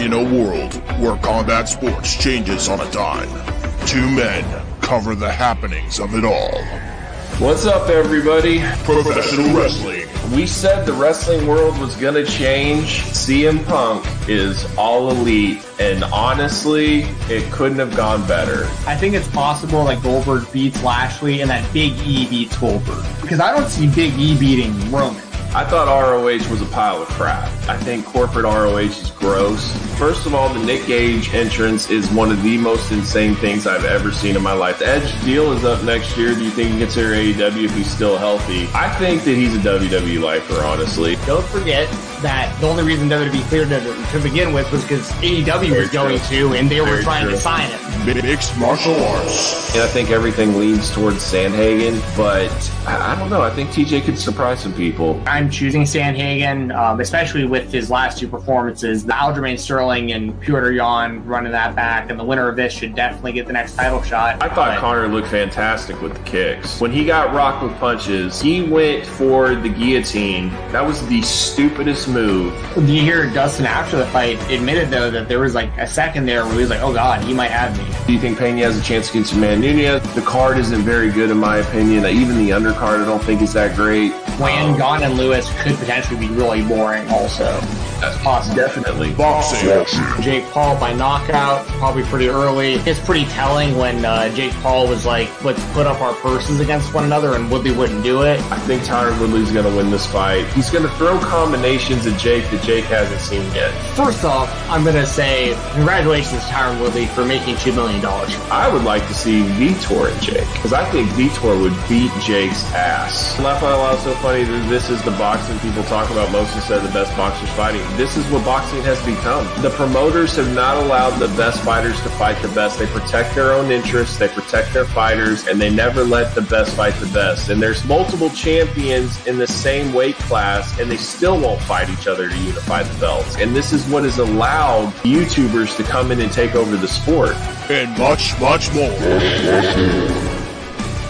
In a world where combat sports changes on a dime, two men cover the happenings of it all. What's up, everybody? Professional wrestling. We said the wrestling world was going to change. CM Punk is all elite, and honestly, it couldn't have gone better. I think it's possible that Goldberg beats Lashley and that Big E beats Goldberg. Because I don't see Big E beating Roman. I thought ROH was a pile of crap. I think corporate ROH is gross. First of all, the Nick Gage entrance is one of the most insane things I've ever seen in my life. The Edge deal is up next year. Do you think he gets here AEW if he's still healthy? I think that he's a WWE lifer, honestly. Don't forget that the only reason WWE cleared him to begin with was because AEW was going to, and they were trying to sign him. Mixed martial arts. And I think everything leans towards Sandhagen, but I I don't know. I think TJ could surprise some people. I'm choosing Sandhagen, um, especially with his last two performances. The Aljamain Sterling and Petr Yan running that back, and the winner of this should definitely get the next title shot. I thought But- Conor looked fantastic with the kicks. When he got rocked with punches, he went for the guillotine. That was the stupidest move. Do you hear Dustin after the fight admitted though that there was like a second there where he was like, "Oh God, he might have me." Do you think Pena has a chance against Amanda Nunes? The card isn't very good in my opinion. Even the undercard I don't think is that great. Wayne, Um, Gon, and Lewis could potentially be really boring. Also, that's possible. Definitely. Boxing. Jake Paul by knockout, probably pretty early. It's pretty telling when uh, Jake Paul was like, "Let's put up our purses against one another," and Woodley wouldn't do it. I think Tyron Woodley's going to win this fight. He's going to throw combinations at Jake that Jake hasn't seen yet. First off, I'm gonna say congratulations, to Tyron Woodley, for making two million dollars. I would like to see Vitor and Jake because I think Vitor would beat Jake's ass. Laugh out loud so funny that this is the boxing people talk about most instead of the best boxers fighting. This is what boxing has become. The promoters have not allowed the best fighters to fight the best. They protect their own interests, they protect their fighters, and they never let the best fight the best. And there's multiple champions in the same weight class, and they still won't fight each other to unify the belts. And this is what has allowed YouTubers to come in and take over the sport. And much, much more.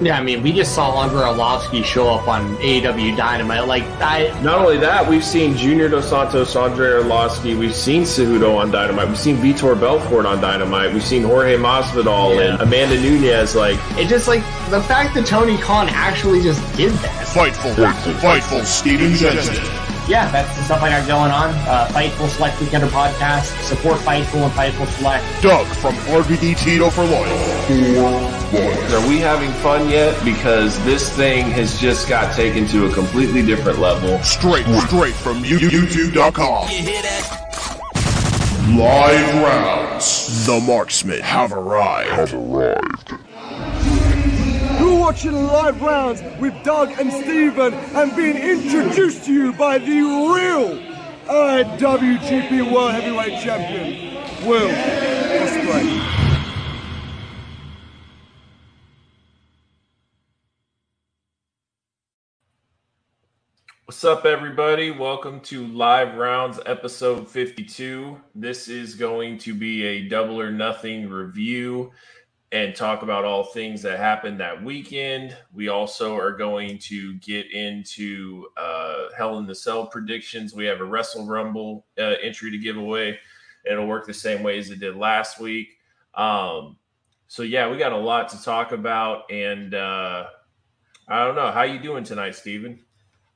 Yeah, I mean, we just saw Andrei Arlovski show up on AEW Dynamite. Like, I Not only that, we've seen Junior Dos Santos, Andrei Arlovski, we've seen Cejudo on Dynamite, we've seen Vitor Belfort on Dynamite, we've seen Jorge Masvidal Yeah. and Amanda Nunes. Like, It just like the fact that Tony Khan actually just did this. Fightful. Fightful Steven Jensen. Yeah, that's the stuff I got going on. Uh, Fightful Select Weekender podcast. Support Fightful and Fightful Select. Doug from RVD Tito for life. Are we having fun yet? Because this thing has just got taken to a completely different level. Straight, straight from you- YouTube.com. Live rounds. The marksmen have arrived. You're watching live rounds with Doug and Steven and being introduced to you by the real IWGP World Heavyweight Champion, Will Ospreay. What's up, everybody? Welcome to Live Rounds episode 52. This is going to be a double or nothing review and talk about all things that happened that weekend. We also are going to get into uh, Hell in the Cell predictions. We have a Wrestle Rumble uh, entry to give away, it'll work the same way as it did last week. Um, so yeah, we got a lot to talk about, and uh, I don't know how you doing tonight, Steven?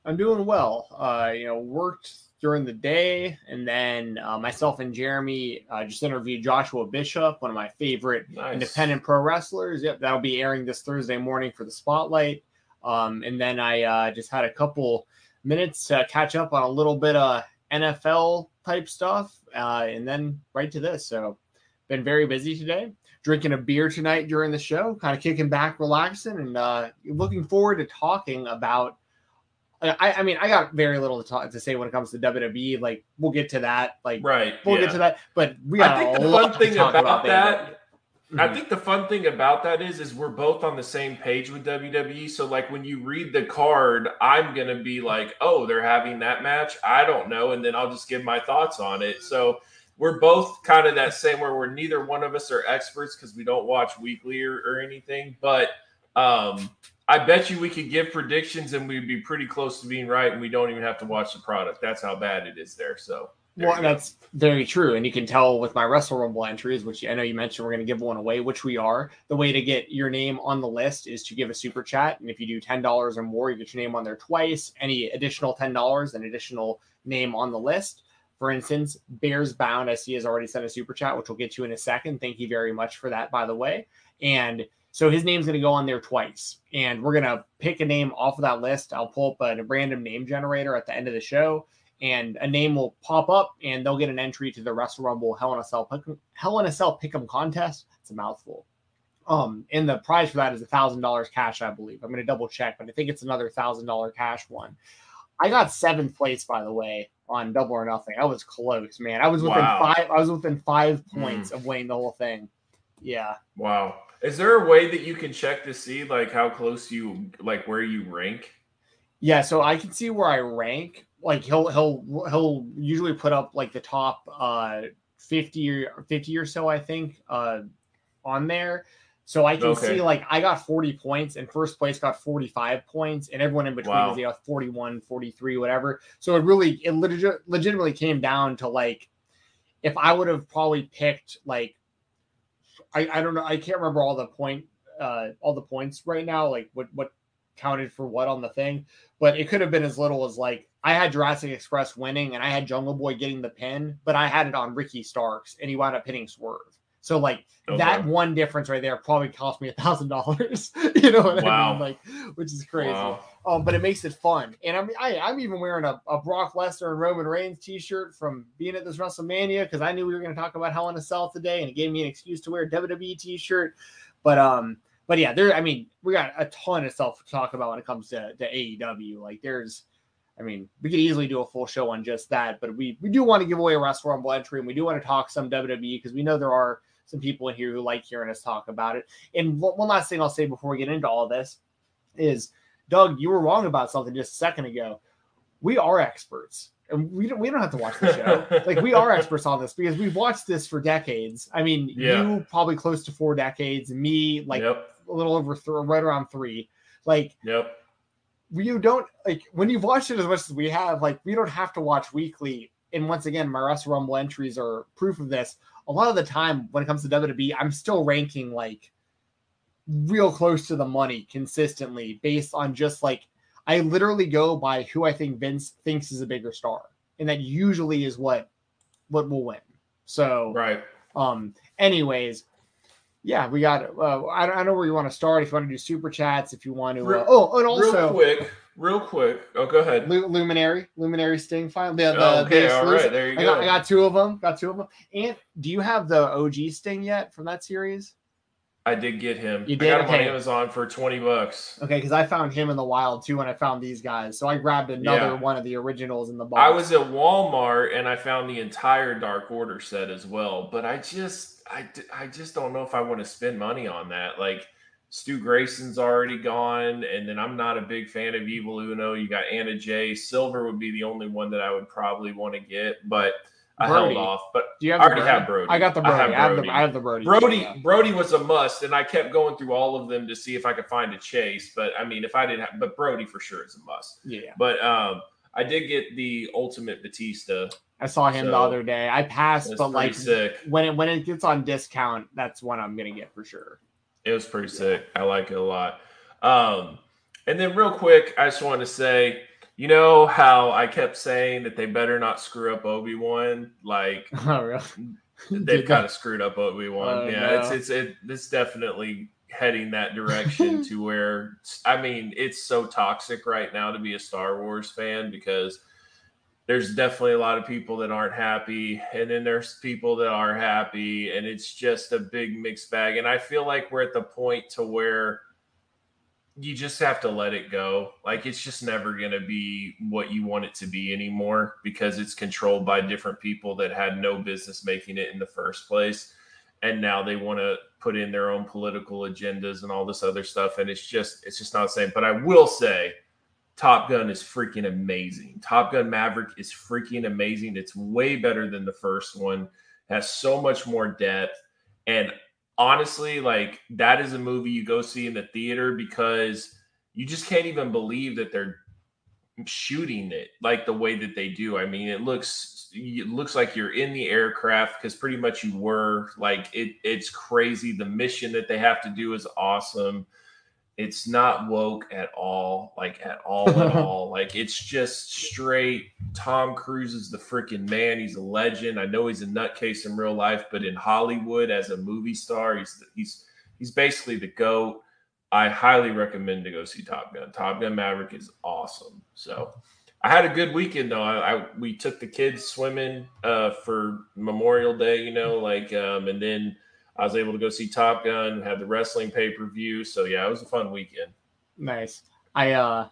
I'm doing well. Uh, you know, worked during the day, and then uh, myself and Jeremy uh, just interviewed Joshua Bishop, one of my favorite Nice. independent pro wrestlers. Yep, that'll be airing this Thursday morning for the spotlight. Um, and then I uh, just had a couple minutes to catch up on a little bit of NFL type stuff, uh, and then right to this. So, been very busy today. Drinking a beer tonight during the show, kind of kicking back, relaxing, and uh, looking forward to talking about I, I mean, I got very little to talk to say when it comes to WWE. Like, we'll get to that. Like, right, we'll yeah. get to that. But we got I think a the lot fun thing talk about, that. there. I Mhm. think the fun thing about that is, is we're both on the same page with WWE. So, like, when you read the card, I'm gonna be like, "Oh, they're having that match." I don't know, and then I'll just give my thoughts on it. So, we're both kind of that same where we're neither one of us are experts because we don't watch weekly or, or anything. But um, I bet you we could give predictions and we'd be pretty close to being right, and we don't even have to watch the product. That's how bad it is there. So, there Well, that's very true, and you can tell with my Wrestle Rumble entries, which I know you mentioned we're going to give one away, which we are. The way to get your name on the list is to give a super chat, and if you do ten dollars or more, you get your name on there twice. Any additional ten dollars, an additional name on the list. For instance, Bears Bound, I see has already sent a super chat, which we'll get to in a second. Thank you very much for that, by the way. And so his name's going to go on there twice, and we're going to pick a name off of that list. I'll pull up a random name generator at the end of the show and a name will pop up and they'll get an entry to the Wrestle Rumble Hell in a Cell pick, Hell in a Cell Pick'em contest. It's a mouthful. Um, and the prize for that is a thousand dollars cash, I believe. I'm going to double check, but I think it's another thousand dollar cash one. I got seventh place, by the way, on Double or Nothing. I was close, man. I was within Wow. five. I was within five Hmm. points of winning the whole thing. Yeah. Wow. Is there a way that you can check to see like how close you like where you rank? Yeah, so I can see where I rank. Like he'll he'll he'll usually put up like the top uh 50 or 50 or so I think uh on there. So I can Okay. see like I got 40 points and first place got 45 points and everyone in between Wow. is you know 41, 43 whatever. So it really it legit, legitimately came down to like if I would have probably picked like I, I don't know I can't remember all the point uh all the points right now like what what counted for what on the thing but it could have been as little as like I had Jurassic Express winning and I had Jungle Boy getting the pin, but I had it on Ricky Starks and he wound up hitting Swerve. So like that one difference right there probably cost me a thousand dollars. You know what I mean? Like, which is crazy. Wow. Um, but it makes it fun. And I'm I, I'm even wearing a, a Brock Lesnar and Roman Reigns t-shirt from being at this WrestleMania because I knew we were going to talk about Hell in a Cell today, and it gave me an excuse to wear a WWE t-shirt. But um, but yeah, there. I mean, we got a ton of stuff to talk about when it comes to, to AEW. Like, there's, I mean, we could easily do a full show on just that. But we we do want to give away a Wrestle Rumble entry, and we do want to talk some WWE because we know there are some people in here who like hearing us talk about it. And one last thing I'll say before we get into all this is, Doug, you were wrong about something just a second ago. We are experts. And we don't we don't have to watch the show. like we are experts on this because we've watched this for decades. I mean, Yeah. you probably close to four decades, me like yep. a little over th- right around three. Like Yep. you don't like when you've watched it as much as we have, like we don't have to watch weekly. And once again, my Wrestle Rumble entries are proof of this. A lot of the time when it comes to WWE, I'm still ranking like real close to the money consistently based on just like I literally go by who I think Vince thinks is a bigger star. And that usually is what what will win. So Right. um, anyways, yeah, we got. Uh, I don't, I don't know where you want to start. If you want to do super chats, if you want to. Uh, Real- oh, and also real quick. Real quick. Oh, go ahead. Lu- Luminary, Luminary Sting file. The, the, Oh, okay. All There you I go. got, I got two of them. Got two of them. And do you have the OG Sting yet from that series? I did get him. You I did? got him Okay. on Amazon for twenty bucks. Okay, because I found him in the wild too when I found these guys. So I grabbed another Yeah. one of the originals in the box. I was at Walmart and I found the entire Dark Order set as well, but I just I, I just don't know if I want to spend money on that. Like Stu Grayson's already gone, and then I'm not a big fan of Evil Uno. You got Anna Jay Silver would be the only one that I would probably want to get, but I Brody. held off. But Do you have I already Brody? have Brody. I got the I Brody. I have have, Brody. the I have the Brody. Brody Yeah. Brody was a must, and I kept going through all of them to see if I could find a chase. But I mean, if I didn't have, but Brody for sure is a must. Yeah. But um, I did get the Ultimate Batista. I saw him the other day. I passed, but like sick. when it when it gets on discount, that's one I'm gonna get for sure. It was pretty sick. I like it a lot. Um, and then real quick, I just want to say, you know how I kept saying that they better not screw up Obi Wan? Like Oh, really? they've kind of screwed up Obi Wan. Oh, yeah, it's it's it, it's definitely heading that direction to where I mean it's so toxic right now to be a Star Wars fan because there's definitely a lot of people that aren't happy and then there's people that are happy and it's just a big mixed bag and I feel like we're at the point to where you just have to let it go. Like it's just never going to be what you want it to be anymore because it's controlled by different people that had no business making it in the first place. And now they want to put in their own political agendas and all this other stuff. And it's just, it's just not the same. But I will say, Top Gun is freaking amazing. Top Gun Maverick is freaking amazing. It's way better than the first one. Has so much more depth. And honestly, like that is a movie you go see in the theater because you just can't even believe that they're shooting it like the way that they do. I mean, it looks it looks like you're in the aircraft because pretty much you were. Like it it's crazy. The mission that they have to do is awesome. It's not woke at all, like at all, at all. Like it's just straight. Tom Cruise is the freaking man. He's a legend. I know he's a nutcase in real life, but in Hollywood as a movie star, he's he's he's basically the goat. I highly recommend to go see Top Gun. Top Gun Maverick is awesome. So I had a good weekend though. I, I we took the kids swimming uh, for Memorial Day, you know, like um, and then I was able to go see Top Gun, had the wrestling pay per view. So yeah, it was a fun weekend. Nice. I uh,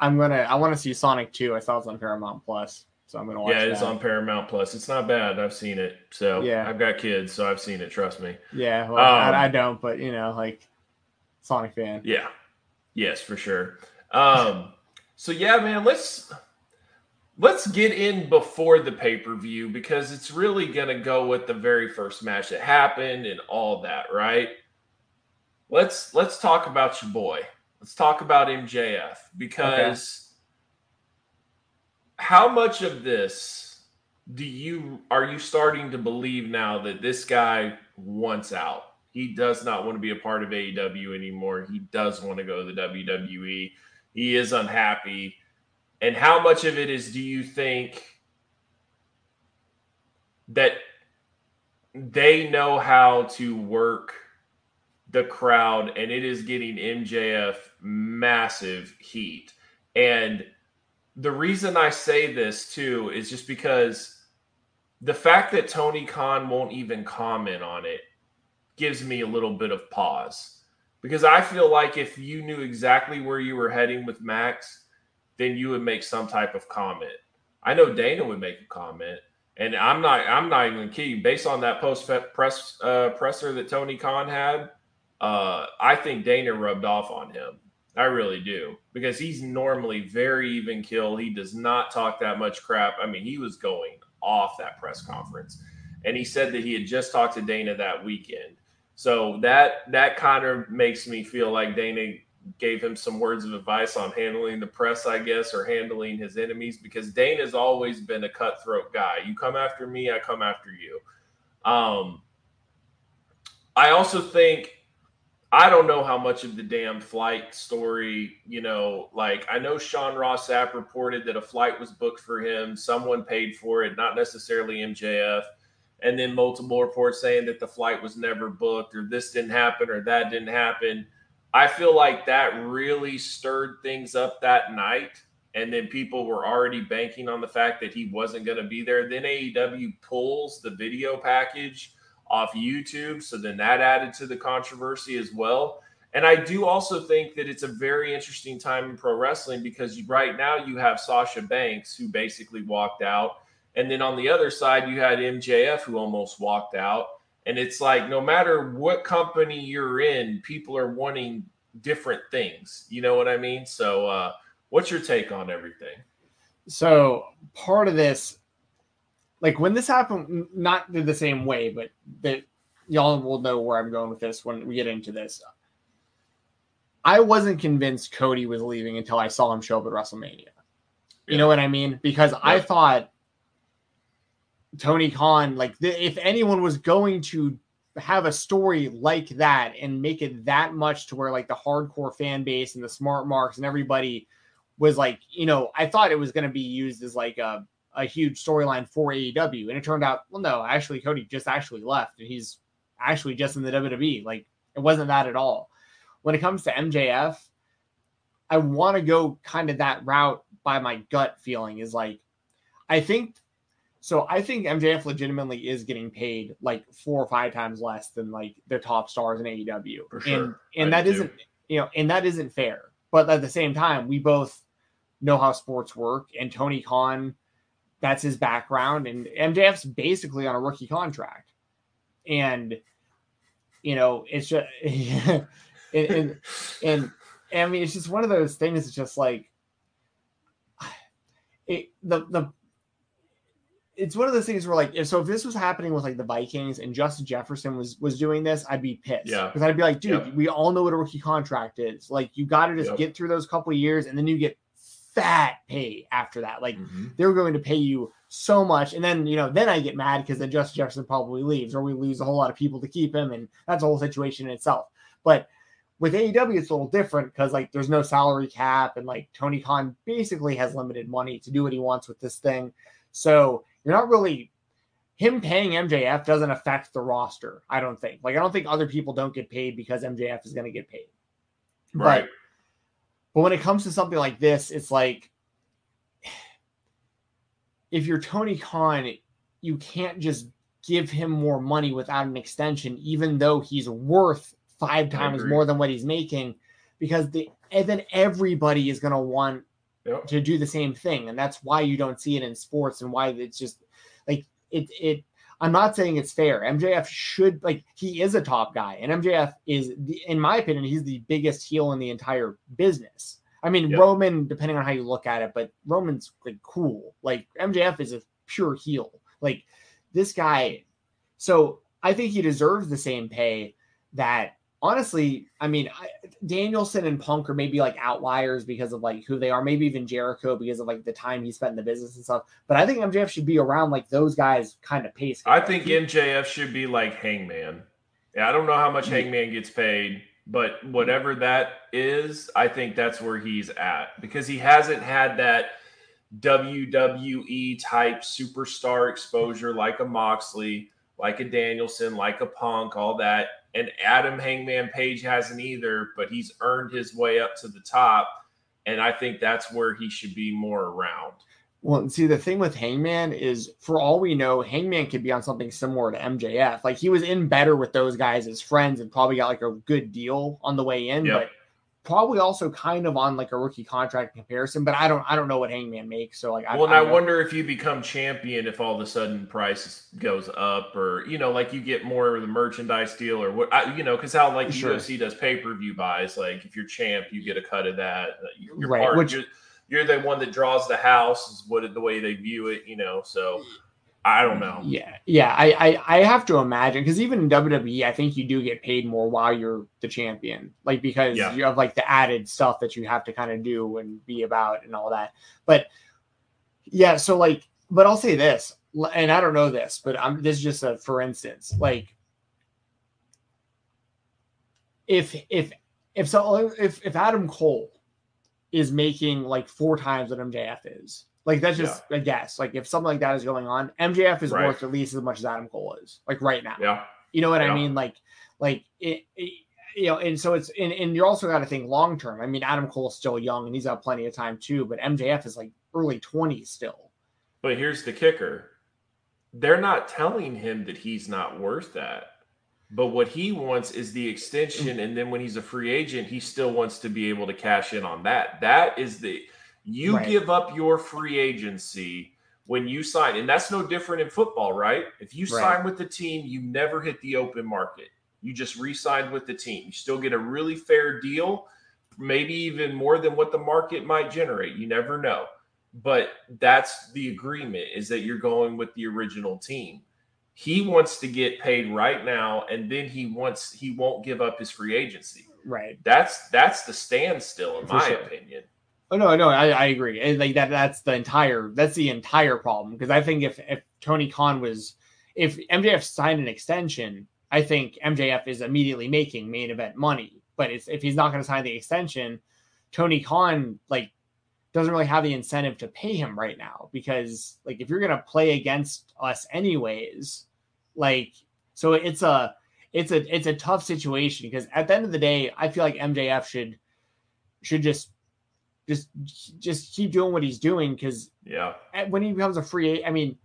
I'm gonna I want to see Sonic 2. I saw it's on Paramount Plus, so I'm gonna watch. It. Yeah, it's on Paramount Plus. It's not bad. I've seen it. So Yeah. I've got kids, so I've seen it. Trust me. Yeah, well, Um, I, I don't, but you know, like Sonic fan. Yeah. Yes, for sure. Um, so yeah, man, let's let's get in before the pay-per-view because it's really gonna go with the very first match that happened and all that, right? Let's let's talk about your boy. Let's talk about MJF because how much of this do you are you starting to believe now that this guy wants out? He does not want to be a part of AEW anymore. He does want to go to the WWE. He is unhappy. And how much of it is do you think that they know how to work the crowd and it is getting MJF massive heat? And the reason I say this too is just because the fact that Tony Khan won't even comment on it gives me a little bit of pause because I feel like if you knew exactly where you were heading with Max, then you would make some type of comment. I know Dana would make a comment, and I'm not. I'm not even kidding. Based on that post press uh, presser that Tony Khan had, uh, I think Dana rubbed off on him. I really do because he's normally very even kill. He does not talk that much crap. I mean, he was going off that press conference, and he said that he had just talked to Dana that weekend. So that that kind of makes me feel like Dana gave him some words of advice on handling the press, I guess, or handling his enemies because Dane has always been a cutthroat guy. You come after me, I come after you. Um, I also think I don't know how much of the damn flight story, you know, like I know Sean Ross Sapp reported that a flight was booked for him, someone paid for it, not necessarily MJF and then multiple reports saying that the flight was never booked or this didn't happen or that didn't happen. I feel like that really stirred things up that night. And then people were already banking on the fact that he wasn't going to be there. Then AEW pulls the video package off YouTube. So then that added to the controversy as well. And I do also think that it's a very interesting time in pro wrestling because right now you have Sasha Banks, who basically walked out and then on the other side, you had MJF who almost walked out. And it's like no matter what company you're in, people are wanting different things. You know what I mean? So, uh, what's your take on everything? So part of this, like when this happened, not the same way, but that y'all will know where I'm going with this when we get into this. I wasn't convinced Cody was leaving until I saw him show up at WrestleMania. You Yeah. know what I mean? Because I thought Tony Khan, like the, if anyone was going to have a story like that and make it that much to where like the hardcore fan base and the smart marks and everybody was like, you know, I thought it was going to be used as like a, a huge storyline for AEW. And it turned out, well, no, actually, Cody just actually left and he's actually just in the WWE. Like it wasn't that at all. When it comes to MJF, I want to go kind of that route by my gut feeling is like, I think so. I think MJF legitimately is getting paid like four or five times less than like the top stars in AEW, For sure. and and I that isn't you know, and that isn't fair. But at the same time, we both know how sports work, and Tony Khan, that's his background, and MJF's basically on a rookie contract, and you know, it's just and, and and I mean, it's just one of those things. It's just like it the the it's one of those things where like if so if this was happening with like the Vikings and Justin Jefferson was was doing this, I'd be pissed. Yeah. Because I'd be like, dude, Yep. we all know what a rookie contract is. Like you gotta just Yep. get through those couple of years and then you get fat pay after that. Like Mhm. they're going to pay you so much. And then, you know, then I get mad because then Justin Jefferson probably leaves or we lose a whole lot of people to keep him. And that's a whole situation in itself. But with AEW, it's a little different because like there's no salary cap and like Tony Khan basically has limited money to do what he wants with this thing. So you're not really him paying MJF doesn't affect the roster, I don't think. Like I don't think other people don't get paid because MJF is going to get paid. Right. But when it comes to something like this, it's like if you're Tony Khan, you can't just give him more money without an extension, even though he's worth five times more than what he's making, because the and then everybody is going to want Yep. to do the same thing, and that's why you don't see it in sports and why it's just like it. It. I'm not saying it's fair. MJF should like he is a top guy, and MJF is, the, in my opinion, he's the biggest heel in the entire business. I mean, Yep. Roman, depending on how you look at it, but Roman's like cool. Like MJF is a pure heel. Like this guy. So I think he deserves the same pay that honestly, I mean, I, Danielson and Punk are maybe like outliers because of like who they are, maybe even Jericho because of like the time he spent in the business and stuff. But I think MJF should be around like those guys kind of pace. I think MJF should be like Hangman. Yeah, I don't know how much. Hangman gets paid, but whatever that is, I think that's where he's at because he hasn't had that WWE type superstar exposure like a Moxley, like a Danielson, like a Punk, all that. And Adam Hangman Page hasn't either, but he's earned his way up to the top. And I think that's where he should be more around. Well, and see, the thing with Hangman is, for all we know, Hangman could be on something similar to MJF. Like he was in better with those guys as friends and probably got like a good deal on the way in, Yep. but probably also kind of on like a rookie contract comparison. But I don't, I don't know what Hangman makes. So like, Well, and I don't wonder if you become champion, if all of a sudden price goes up, or you know, like you get more of the merchandise deal, or what I, you know, because how like the Sure. UFC does pay per view buys. Like if you're champ, you get a cut of that. Uh, You're Right, part. which- you're, you're the one that draws the house. Is what the way they view it, you know. So I don't know. Yeah, yeah. I I, I have to imagine because even in WWE, I think you do get paid more while you're the champion, like because Yeah. you have like the added stuff that you have to kind of do and be about and all that. But yeah, so like, but I'll say this, and I don't know this, but I'm this is just a for instance, like if if if so if if Adam Cole is making like four times what MJF is. Like that's just a guess. Like if something like that is going on, MJF is Right. worth at least as much as Adam Cole is. Like right now. Yeah, You know what Yeah. I mean? Like like it, it- you know, and so it's and, and you're also got to think long term. I mean, Adam Cole's still young and he's got plenty of time too, but MJF is like early 20s still. but here's the kicker: they're not telling him that he's not worth that. But what he wants is the extension, and then when he's a free agent, he still wants to be able to cash in on that. That is the you Right. give up your free agency when you sign, and that's no different in football, right? If you Right. sign with the team, you never hit the open market. You just re-signed with the team. You still get a really fair deal, maybe even more than what the market might generate. You never know. But that's the agreement is that you're going with the original team. He wants to get paid right now, and then he wants he won't give up his free agency. Right. That's that's the standstill, in For my sure. opinion. Oh no, no, I, I agree. And, like that that's the entire that's the entire problem. Because I think if if Tony Khan was if MJF signed an extension, I think MJF is immediately making main event money. But if he's not going to sign the extension, Tony Khan like doesn't really have the incentive to pay him right now because like if you're going to play against us anyways, like so it's a it's a it's a tough situation because at the end of the day, I feel like MJF should should just just just keep doing what he's doing because Yeah. when he becomes a free I mean,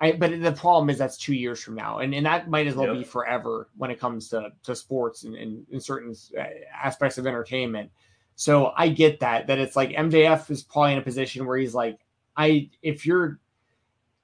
I, but the problem is that's two years from now, and, and that might as well Yep. be forever when it comes to to sports and, and, and certain uh, aspects of entertainment. So I get that that it's like MJF is probably in a position where he's like, I if you're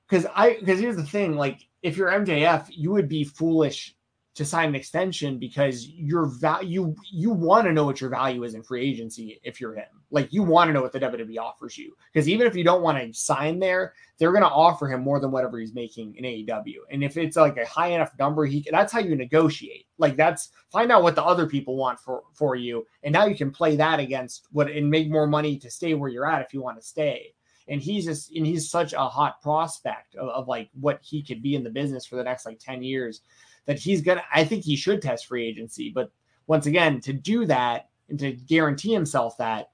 because I because here's the thing, like if you're MJF, you would be foolish to sign an extension because your value you you want to know what your value is in free agency if you're him. Like you want to know what the WWE offers you. Because even if you don't want to sign there, they're going to offer him more than whatever he's making in AEW. And if it's like a high enough number, he that's how you negotiate. Like that's find out what the other people want for for you, and now you can play that against what and make more money to stay where you're at if you want to stay. And he's just and he's such a hot prospect of, of like what he could be in the business for the next like ten years that he's gonna. I think he should test free agency, but once again, to do that and to guarantee himself that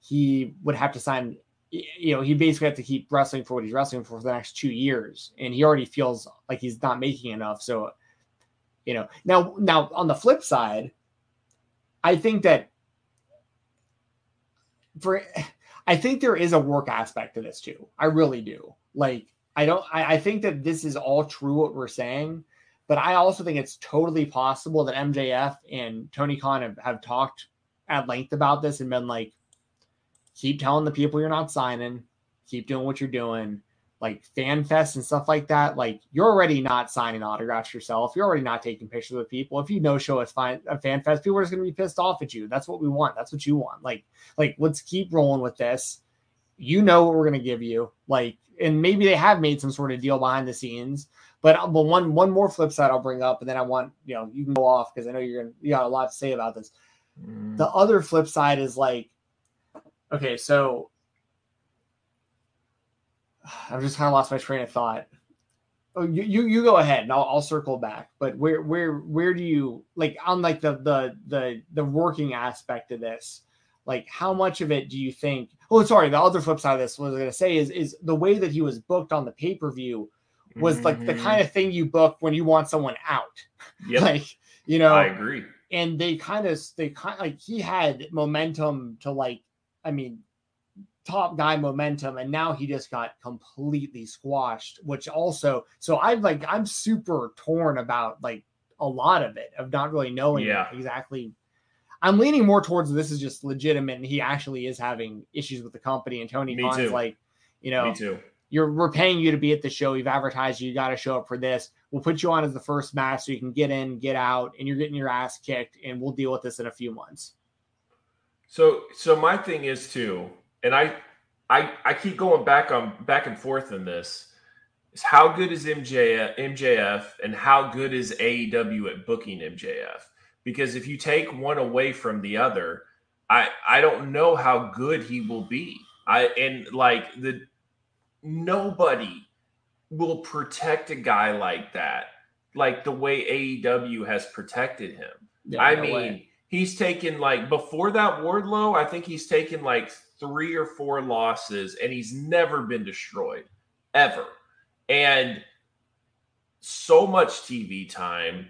he would have to sign you know, he basically had to keep wrestling for what he's wrestling for for the next two years, and he already feels like he's not making enough. So, you know, now now on the flip side, I think that for I think there is a work aspect to this too. I really do. Like, I don't. I, I think that this is all true what we're saying, but I also think it's totally possible that MJF and Tony Khan have, have talked at length about this and been like, keep telling the people you're not signing, keep doing what you're doing, like fan fest and stuff like that. Like you're already not signing autographs yourself. You're already not taking pictures with people. If you no show at fine a fan fest, people are just gonna be pissed off at you. That's what we want. That's what you want. Like, like let's keep rolling with this. You know what we're gonna give you. Like, and maybe they have made some sort of deal behind the scenes. But but one one more flip side I'll bring up, and then I want you know you can go off because I know you're gonna you got a lot to say about this. Mm. The other flip side is like, okay, so I've just kind of lost my train of thought. Oh, you, you you go ahead and I'll, I'll circle back. But where where where do you like on like the the the the working aspect of this? Like how much of it do you think? Oh, sorry. The other flip side of this, what I was gonna say is is the way that he was booked on the pay per view was like the kind of mm-hmm. thing you book when you want someone out. Yep, Like you know, I agree. and they kind of they kind like he had momentum to like i mean top guy momentum and now he just got completely squashed which also so i'm like i'm super torn about like a lot of it of not really knowing Yeah. exactly i'm leaning more towards this is just legitimate and he actually is having issues with the company and tony Khan's like you know Me too. you're we're paying you to be at the show. You've advertised you got to show up for this. We'll put you on as the first match so you can get in, get out, and you're getting your ass kicked, and we'll deal with this in a few months. So so my thing is too, and I I I keep going back on back and forth in this. Is how good is MJF, MJF and how good is AEW at booking MJF? Because if you take one away from the other, I I don't know how good he will be. I and like the nobody will protect a guy like that, like the way AEW has protected him. Yeah, I no mean, way. He's taken like before that Wardlow, I think he's taken like three or four losses and he's never been destroyed ever. And so much TV time,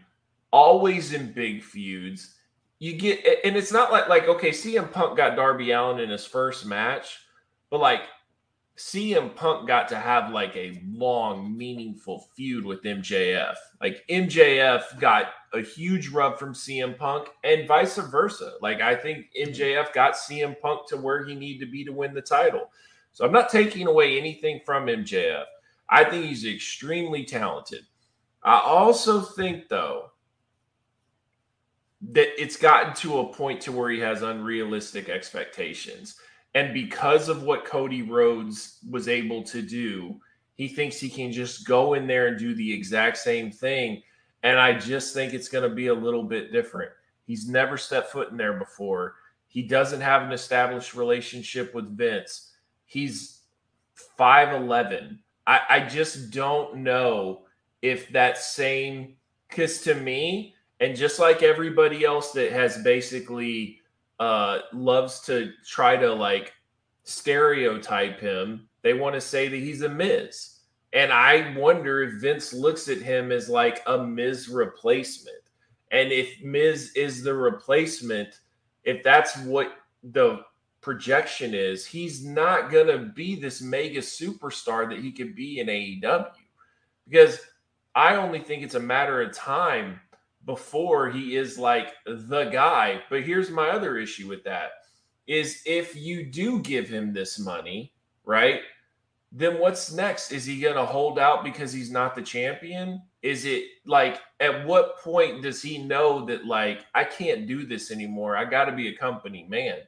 always in big feuds. You get and it's not like like okay, CM Punk got Darby Allin in his first match, but like CM Punk got to have like a long, meaningful feud with MJF. Like MJF got a huge rub from CM Punk and vice versa. Like I think MJF got CM Punk to where he needed to be to win the title. So I'm not taking away anything from MJF. I think he's extremely talented. I also think though that it's gotten to a point to where he has unrealistic expectations. And because of what Cody Rhodes was able to do, he thinks he can just go in there and do the exact same thing. And I just think it's going to be a little bit different. He's never stepped foot in there before. He doesn't have an established relationship with Vince. He's 5'11. I, I just don't know if that same, because to me, and just like everybody else that has basically uh, loves to try to like stereotype him, they want to say that he's a Miz. And I wonder if Vince looks at him as like a Miz replacement. And if Miz is the replacement, if that's what the projection is, he's not going to be this mega superstar that he could be in AEW. because I only think it's a matter of time before he is like the guy. But here's my other issue with that is if you do give him this money, right? Then what's next? Is he going to hold out because he's not the champion? Is it like at what point does he know that like I can't do this anymore? I got to be a company man.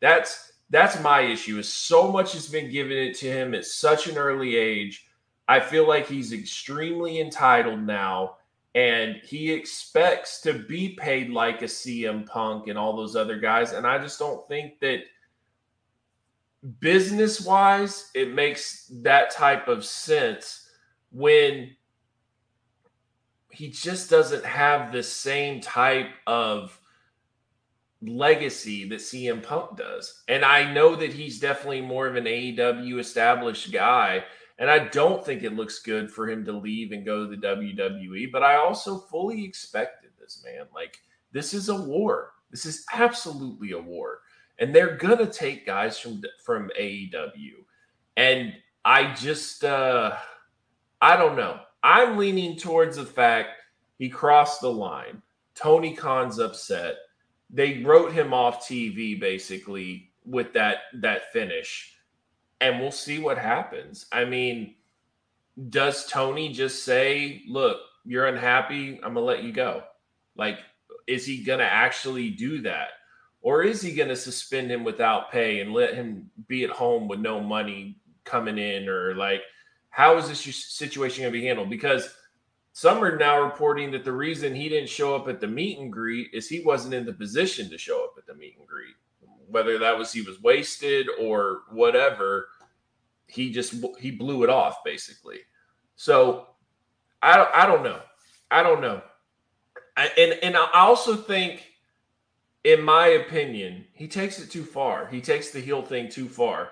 That's that's my issue. Is so much has been given it to him at such an early age. I feel like he's extremely entitled now and he expects to be paid like a CM Punk and all those other guys. And I just don't think that business wise, it makes that type of sense when he just doesn't have the same type of legacy that CM Punk does. And I know that he's definitely more of an AEW established guy and I don't think it looks good for him to leave and go to the WWE. But I also fully expected this, man. Like, this is a war. This is absolutely a war. And they're gonna take guys from from AEW. And I just uh I don't know. I'm leaning towards the fact he crossed the line. Tony Khan's upset. They wrote him off TV basically with that that finish and we'll see what happens. I mean, does Tony just say, "Look, you're unhappy. I'm gonna let you go"? Like, is he gonna actually do that, or is he gonna suspend him without pay and let him be at home with no money coming in, or like, how is this situation gonna be handled? Because some are now reporting that the reason he didn't show up at the meet and greet is he wasn't in the position to show up at the meet and greet whether that was he was wasted or whatever he just he blew it off basically. So i i don't know. I don't know. I, and and i also think in my opinion he takes it too far. He takes the heel thing too far.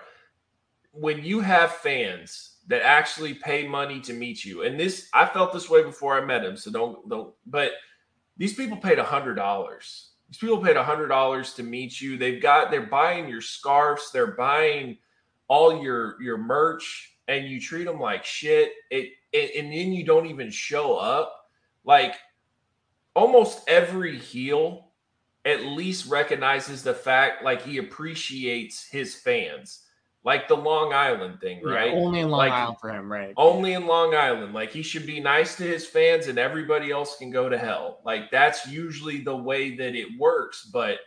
When you have fans that actually pay money to meet you and this i felt this way before i met him so don't don't but these people paid a hundred dollars. These people paid a hundred dollars to meet you. They've got they're buying your scarves, they're buying all your your merch, and you treat them like shit. It, it and then you don't even show up. Like almost every heel at least recognizes the fact like he appreciates his fans like the Long Island thing, right? Yeah, only in Long like, Island for him, right? Only in Long Island. Like he should be nice to his fans and everybody else can go to hell. Like that's usually the way that it works, but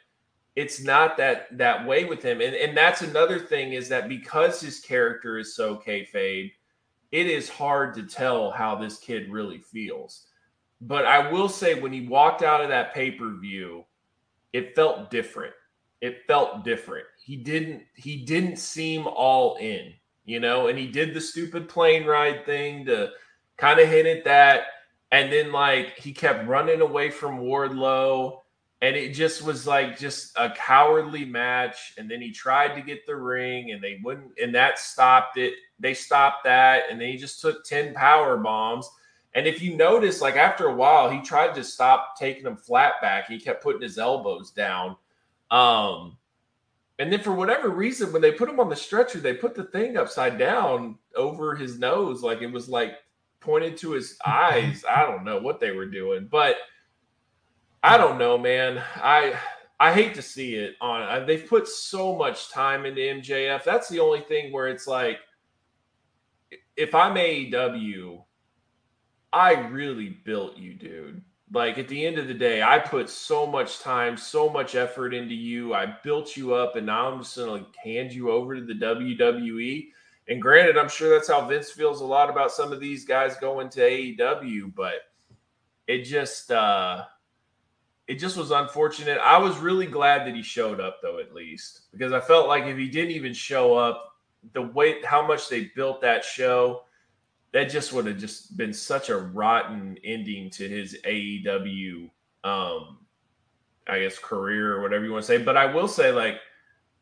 it's not that that way with him. And and that's another thing is that because his character is so kayfabe, it is hard to tell how this kid really feels. But I will say when he walked out of that pay-per-view, it felt different. It felt different he didn't he didn't seem all in, you know, and he did the stupid plane ride thing to kind of hit at that. And then like he kept running away from Wardlow. And it just was like just a cowardly match. And then he tried to get the ring and they wouldn't, and that stopped it. They stopped that. And then he just took 10 power bombs. And if you notice, like after a while, he tried to stop taking them flat back. He kept putting his elbows down. Um, and then for whatever reason, when they put him on the stretcher, they put the thing upside down over his nose, like it was like pointed to his eyes. I don't know what they were doing, but I don't know, man. I I hate to see it on. They've put so much time into MJF. That's the only thing where it's like, if I'm AEW, I really built you, dude. Like at the end of the day, I put so much time, so much effort into you. I built you up, and now I'm just gonna like hand you over to the WWE. And granted, I'm sure that's how Vince feels a lot about some of these guys going to AEW, but it just uh it just was unfortunate. I was really glad that he showed up though, at least, because I felt like if he didn't even show up, the way how much they built that show that just would have just been such a rotten ending to his AEW, um, I guess career or whatever you want to say. But I will say, like,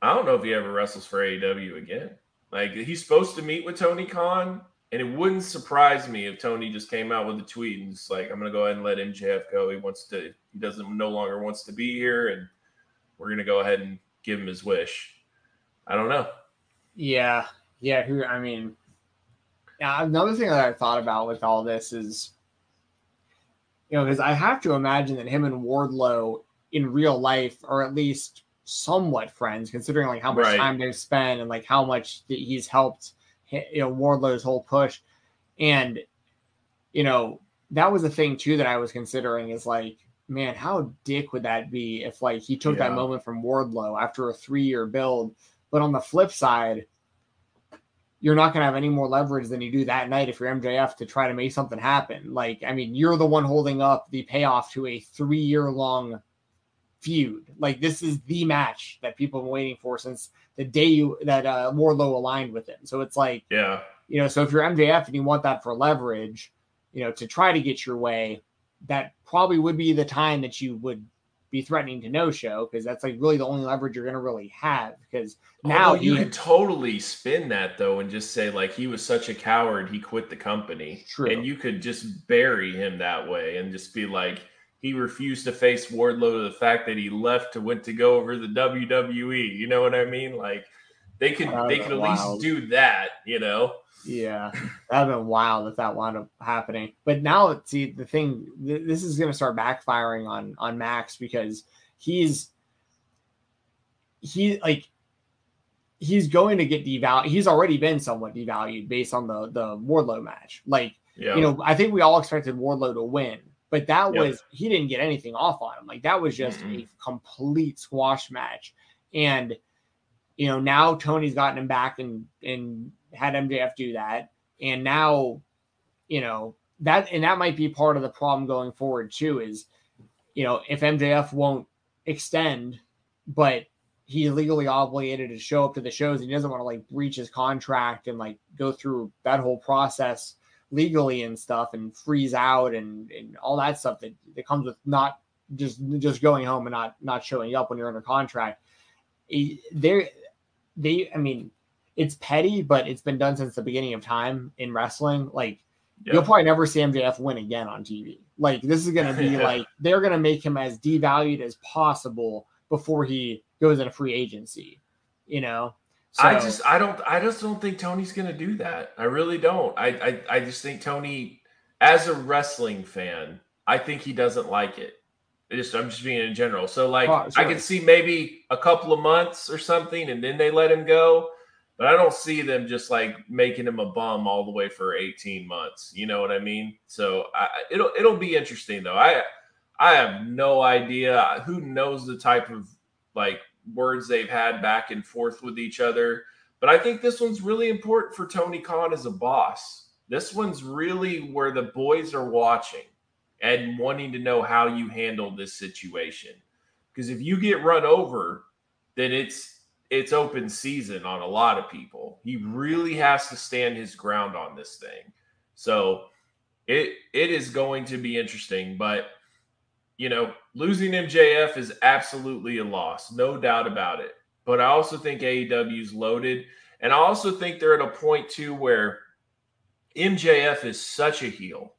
I don't know if he ever wrestles for AEW again. Like, he's supposed to meet with Tony Khan, and it wouldn't surprise me if Tony just came out with a tweet and it's like, I'm going to go ahead and let MJF go. He wants to, he doesn't no longer wants to be here, and we're going to go ahead and give him his wish. I don't know. Yeah, yeah. Who? I mean, another thing that I thought about with all this is, you know, because I have to imagine that him and Wardlow in real life are at least somewhat friends, considering like how much Right. time they've spent and like how much that he's helped, you know, Wardlow's whole push. And, you know, that was the thing too that I was considering is like, man, how dick would that be if like he took that moment from Wardlow after a three year build? But on the flip side, you're not going to have any more leverage than you do that night if you're MJF to try to make something happen. Like, I mean, you're the one holding up the payoff to a three year long feud. Like, this is the match that people have been waiting for since the day you, that uh, Wardlow aligned with him. So it's like, Yeah. you know, so if you're MJF and you want that for leverage, you know, to try to get your way, that probably would be the time that you would be threatening to no show because that's like really the only leverage you're going to really have. Because now Although you he- could totally spin that though and just say like he was such a coward he quit the company. True. And you could just bury him that way and just be like he refused to face Wardlow to the fact that he left to went to go over the WWE. You know what I mean? Like they could they could at been least do that, you know? Yeah, that'd been wild if that wound up happening. But now, see, the thing, th- this is going to start backfiring on on Max because he's he like he's going to get devalued. He's already been somewhat devalued based on the the Wardlow match. Like Yeah. you know, I think we all expected Wardlow to win, but that Yep. was he didn't get anything off on him. Like that was just Mm-mm. a complete squash match. And you know, now Tony's gotten him back and and had MJF do that. And now, you know, that and that might be part of the problem going forward too, is you know, if MJF won't extend, but he's legally obligated to show up to the shows and he doesn't want to like breach his contract and like go through that whole process legally and stuff and freeze out and, and all that stuff that, that comes with not just just going home and not not showing up when you're under contract. They're they I mean it's petty, but it's been done since the beginning of time in wrestling. Like Yeah. you'll probably never see MJF win again on TV. Like this is gonna be Yeah. like they're gonna make him as devalued as possible before he goes into free agency. You know? I just I don't I just don't think Tony's gonna do that. I really don't. I, I I just think Tony, as a wrestling fan, I think he doesn't like it. I just I'm just being in general. So like Oh, I can see maybe a couple of months or something, and then they let him go. But I don't see them just like making him a bum all the way for 18 months. You know what I mean? So I- it'll it'll be interesting though. I I have no idea. Who knows the type of like words they've had back and forth with each other. But I think this one's really important for Tony Khan as a boss. This one's really where the boys are watching and wanting to know how you handle this situation. Because if you get run over, then it's it's open season on a lot of people. He really has to stand his ground on this thing. So it it is going to be interesting, but you know, losing MJF is absolutely a loss, no doubt about it. But I also think AEW's loaded, and I also think they're at a point too where MJF is such a heel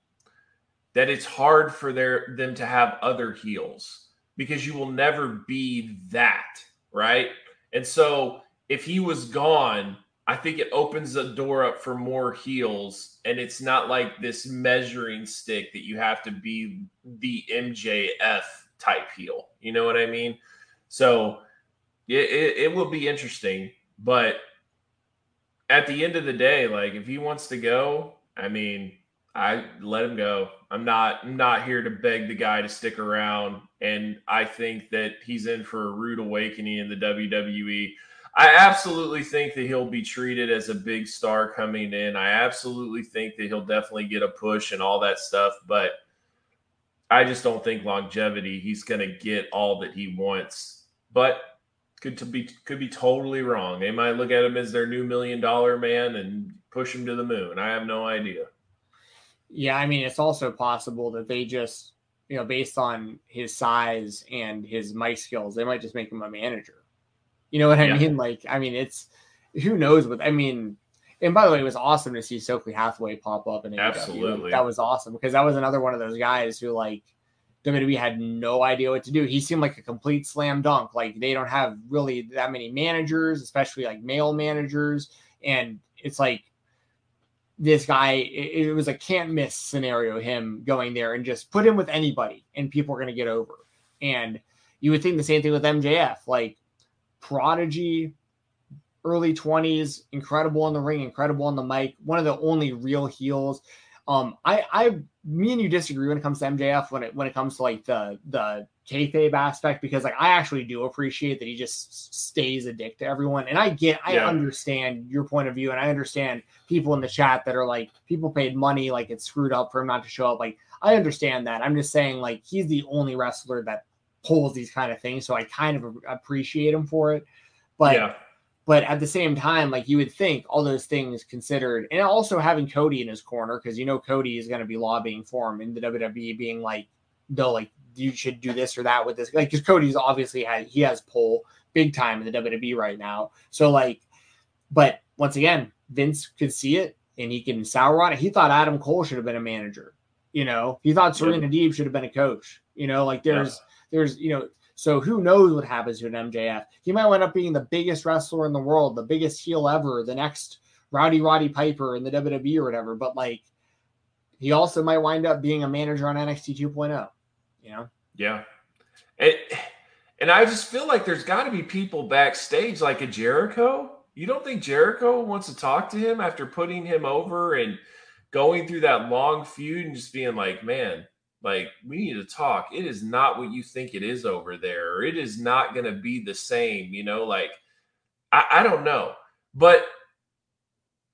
that it's hard for their them to have other heels because you will never be that, right? And so if he was gone, I think it opens the door up for more heels, and it's not like this measuring stick that you have to be the MJF type heel. You know what I mean? So it, it, it will be interesting, but at the end of the day, like if he wants to go, I mean, I let him go. I'm not I'm not here to beg the guy to stick around, and I think that he's in for a rude awakening in the WWE. I absolutely think that he'll be treated as a big star coming in. I absolutely think that he'll definitely get a push and all that stuff, but I just don't think longevity. He's going to get all that he wants, but could to be could be totally wrong. They might look at him as their new million dollar man and push him to the moon. I have no idea. Yeah, I mean, it's also possible that they just, you know, based on his size and his mic skills, they might just make him a manager. You know what I Yeah. mean? Like, I mean, it's who knows what I mean. And by the way, it was awesome to see Stokely Hathaway pop up AEW. Absolutely. That was awesome because that was another one of those guys who like WWE had no idea what to do. He seemed like a complete slam dunk. Like they don't have really that many managers, especially like male managers. And it's like this guy, it, it was a can't miss scenario. Him going there and just put him with anybody, and people are going to get over. And you would think the same thing with MJF, like prodigy, early 20s, incredible in the ring, incredible on the mic, one of the only real heels. Um, I, I, me and you disagree when it comes to MJF when it when it comes to like the the kayfabe aspect because like I actually do appreciate that he just stays a dick to everyone, and I get, I yeah. understand your point of view, and I understand people in the chat that are like people paid money, like it's screwed up for him not to show up. Like I understand that. I'm just saying like he's the only wrestler that pulls these kind of things, so I kind of appreciate him for it. But yeah. But at the same time, like you would think all those things considered, and also having Cody in his corner, because you know Cody is going to be lobbying for him in the WWE, being like, no, like you should do this or that with this. Like, because Cody's obviously had, he has pull big time in the WWE right now. So, like, but once again, Vince could see it and he can sour on it. He thought Adam Cole should have been a manager. You know, he thought Serena yeah. Deeb should have been a coach. You know, like there's, yeah. There's, you know, so who knows what happens to an MJF? He might wind up being the biggest wrestler in the world, the biggest heel ever, the next Rowdy Roddy Piper in the WWE or whatever. But like, he also might wind up being a manager on NXT 2.0. You know? Yeah. It, and I just feel like there's got to be people backstage like a Jericho. You don't think Jericho wants to talk to him after putting him over and going through that long feud and just being like, man, like we need to talk. It is not what you think it is over there or it is not going to be the same you know like i, I don't know. But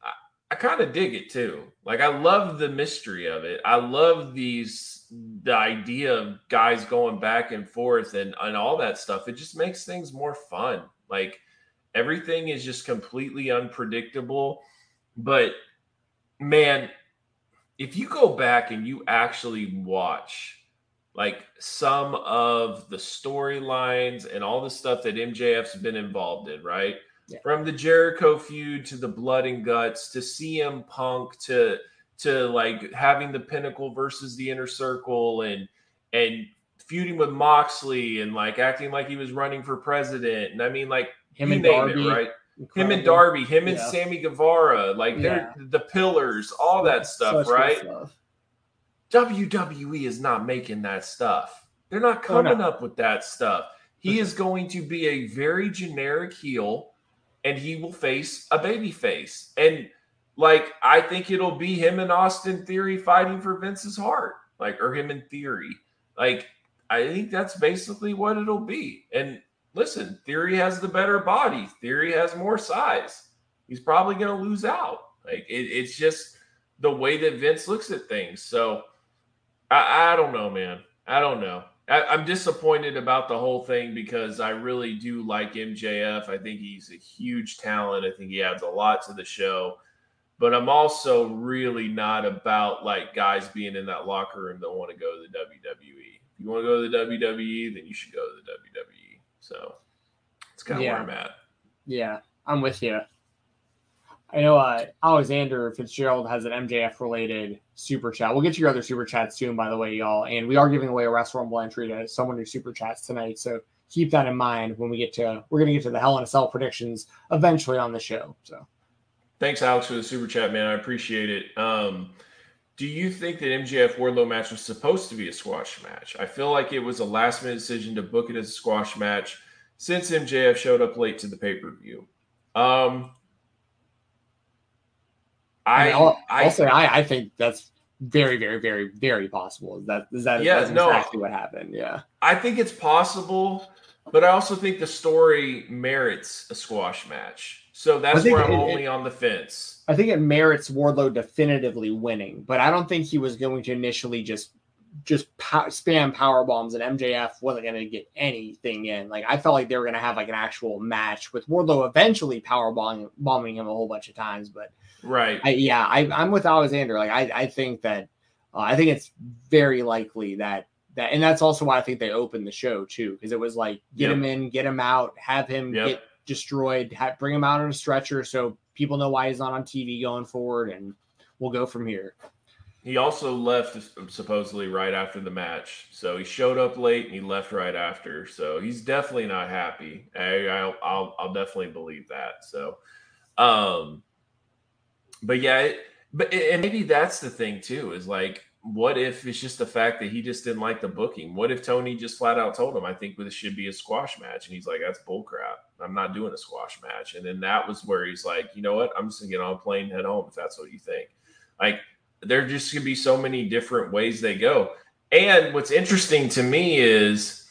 i, I kind of dig it too. Like i love the mystery of it. I love these the idea of guys going back and forth and, and all that stuff. It just makes things more fun. Like everything is just completely unpredictable. But man if you go back and you actually watch like some of the storylines and all the stuff that MJF's been involved in, right? Yeah. From the Jericho feud to the blood and guts to CM Punk to to like having the pinnacle versus the inner circle and and feuding with Moxley and like acting like he was running for president. And I mean like him and Darby. It, right? Incredible. Him and Darby, him and. Sammy Guevara, like they're the pillars, all that stuff, Such right? Stuff. WWE is not making that stuff. They're not coming oh, no. up with that stuff. He mm-hmm. is going to be a very generic heel and he will face a baby face. And like I think it'll be him and Austin Theory fighting for Vince's heart. Like or him in theory. Like I think that's basically what it'll be. And listen, Theory has the better body. Theory has more size. He's probably going to lose out. Like it, it's just the way that Vince looks at things. So I, I don't know, man. I don't know. I, am disappointed about the whole thing because I really do like MJF. I think he's a huge talent. I think he adds a lot to the show. But I'm also really not about like guys being in that locker room that want to go to the WWE. If you want to go to the WWE, then you should go to the WWE. So it's kind of yeah. where I'm at. Yeah, I'm with you. I know uh, Alexander Fitzgerald has an MJF related super chat. We'll get to your other super chats soon, by the way, y'all. And we are giving away a Wrestle Rumble entry to someone who super chats tonight. So keep that in mind when we get to we're gonna get to the Hell in a Cell predictions eventually on the show. So thanks, Alex, for the super chat, man. I appreciate it. Um, do you think that MJF Wardlow match was supposed to be a squash match? I feel like it was a last minute decision to book it as a squash match since MJF showed up late to the pay per view. Um, I, I'll, I, say I, I think that's very, very, very, very possible. Is that is that yeah, that's no, exactly what happened? Yeah, I think it's possible, but I also think the story merits a squash match. So that's where I'm it, only it, on the fence. I think it merits Wardlow definitively winning, but I don't think he was going to initially just just pow- spam power bombs and MJF wasn't going to get anything in. Like I felt like they were going to have like an actual match with Wardlow eventually power bombing, bombing him a whole bunch of times. But right, I, yeah, I, am with Alexander. Like I, I think that uh, I think it's very likely that that, and that's also why I think they opened the show too because it was like get yep. him in, get him out, have him yep. get destroyed, have, bring him out on a stretcher so people know why he's not on TV going forward, and we'll go from here. He also left supposedly right after the match, so he showed up late and he left right after. So he's definitely not happy. I, I'll, I'll, I'll definitely believe that. So, um, but yeah, it, But and maybe that's the thing too is like, what if it's just the fact that he just didn't like the booking? What if Tony just flat out told him, "I think this should be a squash match," and he's like, "That's bullcrap. I'm not doing a squash match." And then that was where he's like, "You know what? I'm just gonna get on a plane, head home if that's what you think." Like there just gonna be so many different ways they go. And what's interesting to me is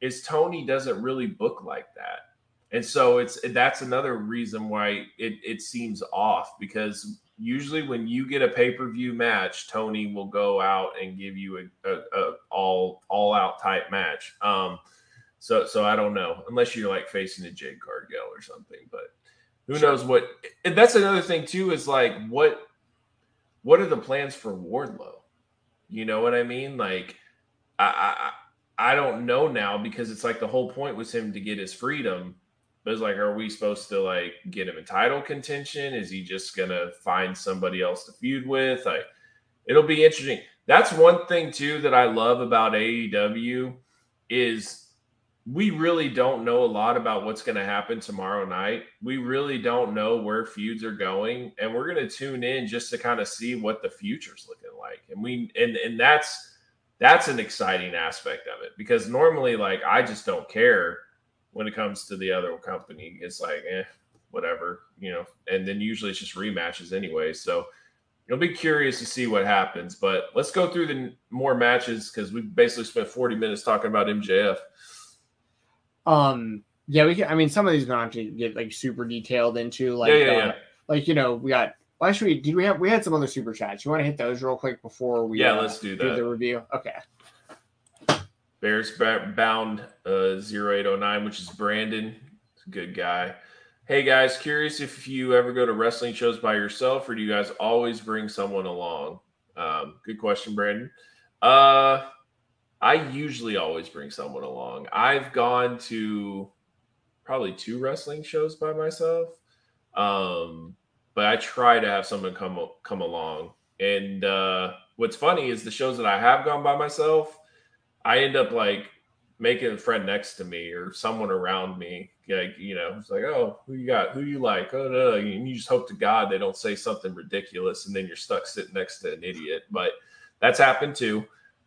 is Tony doesn't really book like that. And so it's that's another reason why it, it seems off because usually when you get a pay-per-view match, Tony will go out and give you a, a, a all all out type match. Um so so I don't know unless you're like facing a Jade Cargill or something, but who sure. knows what And that's another thing too is like what what are the plans for Wardlow? You know what I mean? Like I, I I don't know now because it's like the whole point was him to get his freedom. But it's like, are we supposed to like get him in title contention? Is he just gonna find somebody else to feud with? Like, it'll be interesting. That's one thing too that I love about AEW is we really don't know a lot about what's going to happen tomorrow night. We really don't know where feuds are going, and we're going to tune in just to kind of see what the future's looking like. And we and and that's that's an exciting aspect of it because normally like I just don't care when it comes to the other company. It's like, eh, whatever, you know, and then usually it's just rematches anyway. So you'll be curious to see what happens. But let's go through the more matches because we basically spent 40 minutes talking about MJF. Um, yeah, we can. I mean, some of these don't have to get like super detailed into, like, yeah, yeah, uh, yeah. like you know, we got well, actually, did we have we had some other super chats? You want to hit those real quick before we yeah, uh, let's do that. Do the review. Okay. Bears bound uh, 0809, which is Brandon. good guy. Hey guys, curious if you ever go to wrestling shows by yourself or do you guys always bring someone along? Um, good question, Brandon. Uh, I usually always bring someone along. I've gone to probably two wrestling shows by myself. Um, but I try to have someone come come along. And uh, what's funny is the shows that I have gone by myself, I end up like making a friend next to me or someone around me. Like, you know, it's like, oh, who you got? Who you like? Oh, no. And you just hope to God they don't say something ridiculous and then you're stuck sitting next to an idiot. But that's happened too.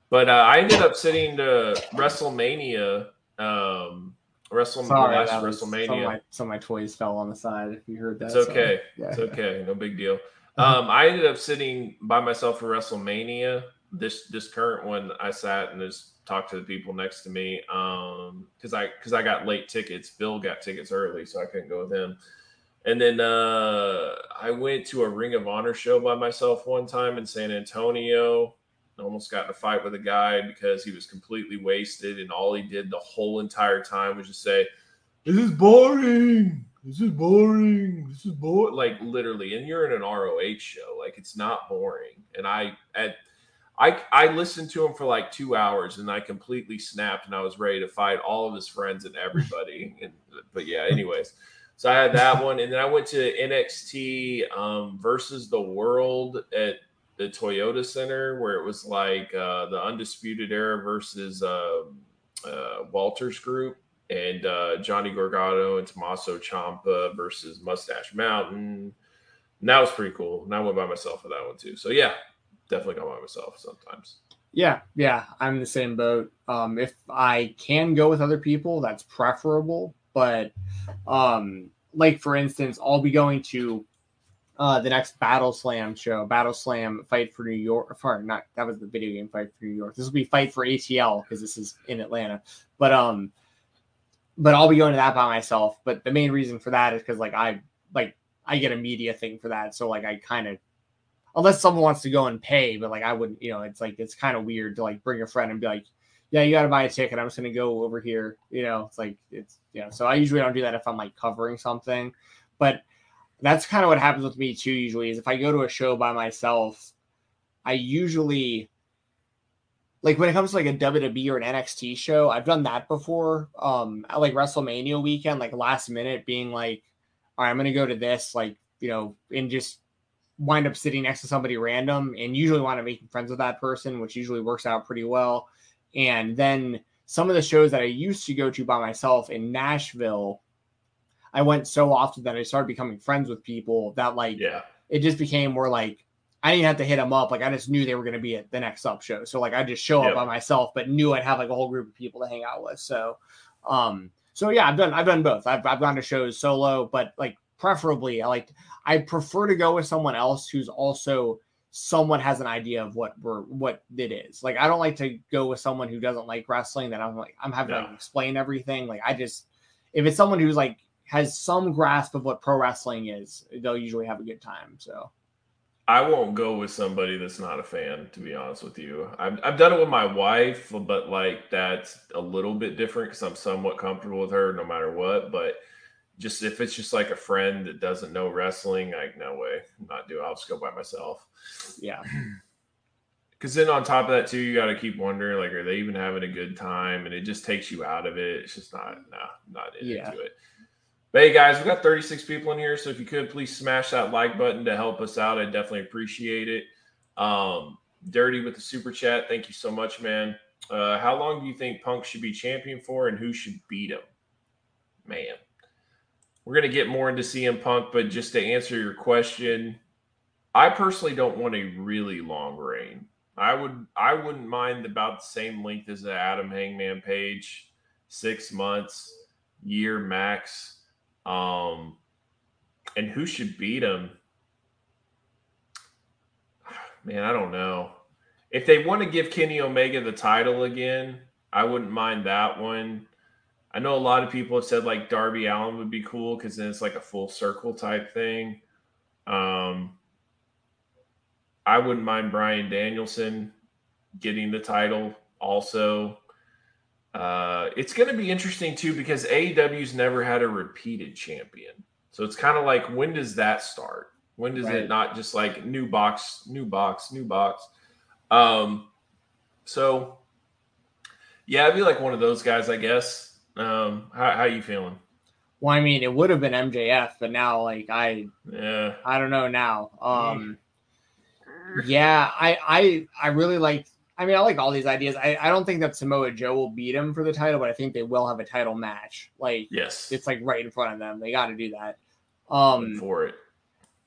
But uh, I ended up sitting to WrestleMania um, Wrestle, Sorry, last WrestleMania. Some of, my, some of, my, toys fell on the side. If you heard that, it's okay. So, yeah. It's okay. No big deal. Um, I ended up sitting by myself for WrestleMania. This this current one, I sat and just talked to the people next to me. Um, because I because I got late tickets. Bill got tickets early, so I couldn't go with him. And then uh, I went to a Ring of Honor show by myself one time in San Antonio almost got in a fight with a guy because he was completely wasted and all he did the whole entire time was just say this is boring this is boring this is boring like literally and you're in an roh show like it's not boring and i at I, I listened to him for like two hours and I completely snapped and I was ready to fight all of his friends and everybody. and, but yeah, anyways, so I had that one. And then I went to NXT um, versus the world at the Toyota Center where it was like uh, the Undisputed Era versus uh, uh, Walters Group and uh, Johnny Gargano and Tommaso Ciampa versus Mustache Mountain. And that was pretty cool. And I went by myself for that one too. So yeah, definitely go by myself sometimes. Yeah, yeah, I'm in the same boat. Um, if I can go with other people, that's preferable. But um, like for instance, I'll be going to uh, the next Battle Slam show, Battle Slam Fight for New York. For not that was the video game Fight for New York. This will be Fight for ATL because this is in Atlanta. But um, but I'll be going to that by myself. But the main reason for that is because like I like I get a media thing for that, so like I kind of unless someone wants to go and pay, but like I wouldn't, you know, it's like it's kind of weird to like bring a friend and be like, yeah, you got to buy a ticket. I'm just gonna go over here. You know, it's like it's you know. So I usually don't do that if I'm like covering something, but that's kind of what happens with me too usually is if i go to a show by myself i usually like when it comes to like a WWE or an NXT show, I've done that before. Um, at like WrestleMania weekend, like last minute, being like, "All right, I'm gonna go to this," like you know, and just wind up sitting next to somebody random, and usually want to make friends with that person, which usually works out pretty well. And then some of the shows that I used to go to by myself in Nashville, I went so often that I started becoming friends with people that like yeah, it just became more like I didn't have to hit them up. Like I just knew they were going to be at the next up show. So like I just show Yep. up by myself, but knew I'd have like a whole group of people to hang out with. So, um, so yeah, I've done I've done both. I've I've gone to shows solo, but like preferably I like I prefer to go with someone else who's also somewhat has an idea of what we're what it is. Like I don't like to go with someone who doesn't like wrestling that I'm like I'm having to like explain everything. Like I just if it's someone who's like has some grasp of what pro wrestling is, they'll usually have a good time. So I won't go with somebody that's not a fan, to be honest with you. I've, I've done it with my wife, but like that's a little bit different because I'm somewhat comfortable with her no matter what. But just if it's just like a friend that doesn't know wrestling, like no way, I'm not doing. I'll just go by myself. yeah. Because then on top of that too, you got to keep wondering like, are they even having a good time? And it just takes you out of it. It's just not, no, not into Yeah. it. But hey guys, we got 36 people in here, so if you could please smash that like button to help us out, I'd definitely appreciate it. Um, Dirty with the super chat, thank you so much, man. Uh, how long do you think Punk should be champion for, and who should beat him? Man, we're gonna get more into CM Punk, but just to answer your question, I personally don't want a really long reign. I would I wouldn't mind about the same length as the Adam Hangman Page, six months, year max. Um, and who should beat him? Man, I don't know. If they want to give Kenny Omega the title again, I wouldn't mind that one. I know a lot of people have said like Darby Allin would be cool because then it's like a full circle type thing. Um, I wouldn't mind Bryan Danielson getting the title also. Uh, it's going to be interesting too because AEW's never had a repeated champion. So it's kind of like when does that start? When does Right. it not just like new box, new box, new box? Um, so yeah, I'd be like one of those guys, I guess. Um, how how you feeling? Well, I mean, it would have been MJF, but now like I Yeah, I don't know now. Um yeah, I I I really like I mean I like all these ideas. I, I don't think that Samoa Joe will beat him for the title, but I think they will have a title match. Like yes, it's like right in front of them. They got to do that. Um for it.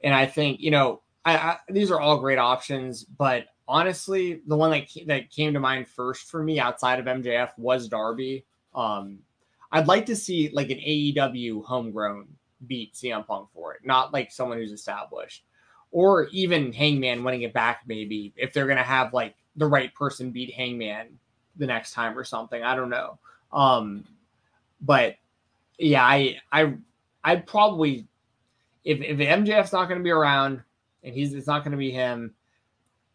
and I think you know I, I these are all great options, but honestly, the one that that came to mind first for me outside of MJF was Darby. Um, I'd like to see like an AEW homegrown beat CM Punk for it, not like someone who's established, or even Hangman winning it back. Maybe if they're gonna have like the right person beat Hangman the next time or something. I don't know. Um, but yeah, I I I'd probably if if MJF's not to be around and he's it's not to be him,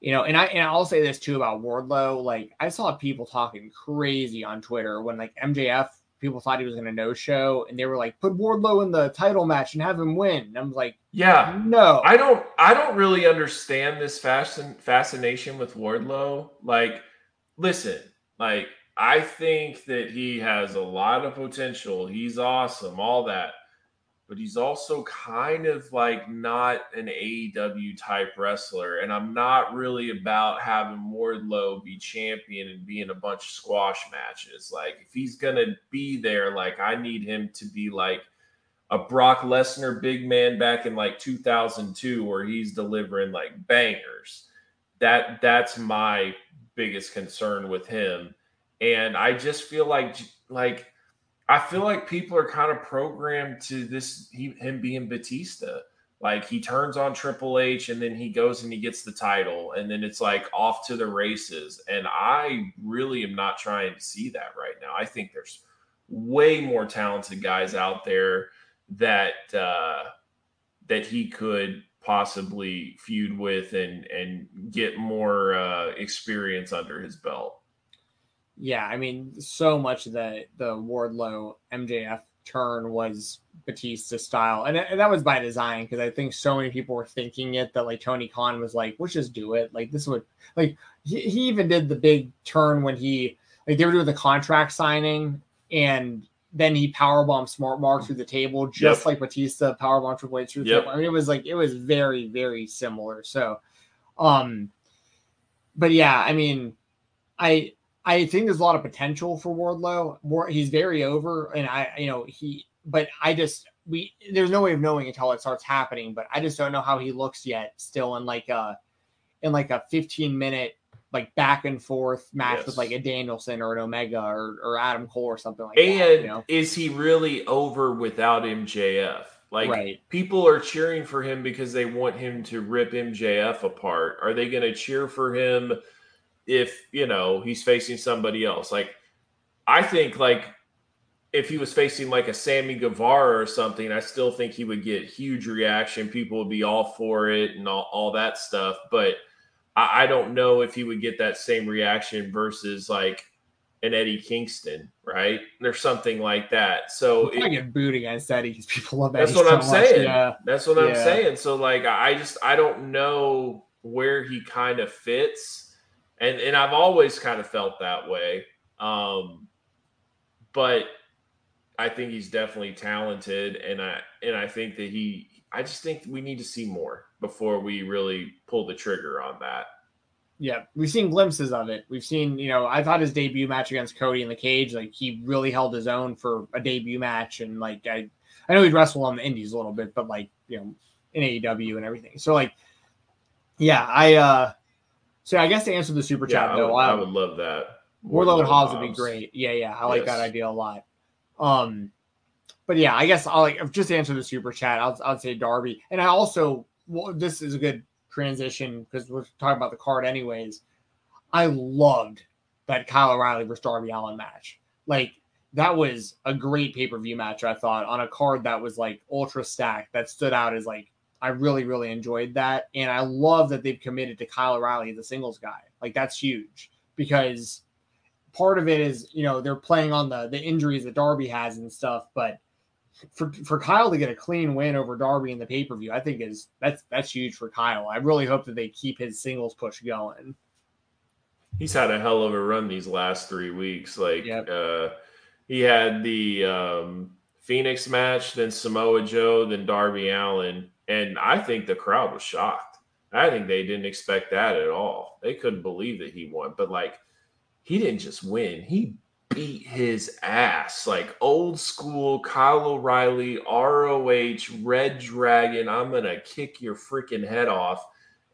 you know. And I and I'll say this too about Wardlow. Like I saw people talking crazy on Twitter when like MJF people thought he was going to no show and they were like put Wardlow in the title match and have him win. And I'm like, Yeah, no, I don't I don't really understand this fashion fascination with Wardlow. Like, listen, like I think that he has a lot of potential. He's awesome, all that. But he's also kind of like not an AEW type wrestler. And I'm not really about having Wardlow be champion and be in a bunch of squash matches. Like, if he's gonna be there, like I need him to be like a Brock Lesnar big man back in like 2002 where he's delivering like bangers. That that's my biggest concern with him. And I just feel like like I feel like people are kind of programmed to this he, him being Batista. Like he turns on Triple H and then he goes and he gets the title and then it's like off to the races. And I really am not trying to see that right now. I think there's way more talented guys out there that uh, that he could possibly feud with and and get more uh, experience under his belt. Yeah, I mean, so much of the the Wardlow MJF turn was Batista style, and, and that was by design because I think so many people were thinking it that like Tony Khan was like, "Let's just do it." Like this would like he, he even did the big turn when he like they were doing the contract signing and. Then he powerbombed Smart Mark through the table, just Yep. like Batista powerbombed Triple H through the Yep. table. I mean, it was like it was very, very similar. So, um, but yeah, I mean, I I think there's a lot of potential for Wardlow. War, he's very over, and I, you know, he. But I just we there's no way of knowing until it starts happening. But I just don't know how he looks yet. Still in like a in like a 15 minute like back and forth match Yes. with like a Danielson or an Omega or, or Adam Cole or something like that. And You know? is he really over without MJF? Like Right. people are cheering for him because they want him to rip MJF apart. Are they going to cheer for him if, you know, he's facing somebody else? Like I think like if he was facing like a Sammy Guevara or something, I still think he would get huge reaction. People would be all for it and all, all that stuff. But I, I don't know if he would get that same reaction versus like an Eddie Kingston, right? Or something like that. So I it, get booed against Eddie because people love that's what so I'm much. saying. Yeah. That's what I'm saying. So like I just I don't know where he kind of fits. And and I've always kind of felt that way. Um but I think he's definitely talented and I and I think that he I just think we need to see more before we really pull the trigger on that. Yeah, we've seen glimpses of it. We've seen, you know, I thought his debut match against Cody in the cage, like he really held his own for a debut match, and like I, I know he'd wrestle on the Indies a little bit, but like you know, in AEW and everything. So like, yeah, I, uh so I guess to answer the super Yeah, chat I though, would, I um, would love that. Wardlow and Hobbs would be great. Yeah, yeah, I like Yes. that idea a lot. Um, but yeah, I guess I'll like just answer the super chat. I'll I'll say Darby, and I also well, this is a good transition because we're talking about the card anyways. I loved that Kyle O'Reilly versus Darby Allin match. Like that was a great pay per view match. I thought on a card that was like ultra stacked that stood out as like I really really enjoyed that, and I love that they've committed to Kyle O'Reilly the singles guy. Like that's huge because part of it is you know they're playing on the the injuries that Darby has and stuff, but for for Kyle to get a clean win over Darby in the pay per view, I think is that's that's huge for Kyle. I really hope that they keep his singles push going. he's had a hell of a run these last three weeks. Like Yep. uh he had the um Phoenix match, then Samoa Joe, then Darby Allin, and I think the crowd was shocked. I think they didn't expect that at all. They couldn't believe that he won. But like he didn't just win, he beat his ass. Like old school Kyle O'Reilly, ROH, Red Dragon, I'm gonna kick your freaking head off.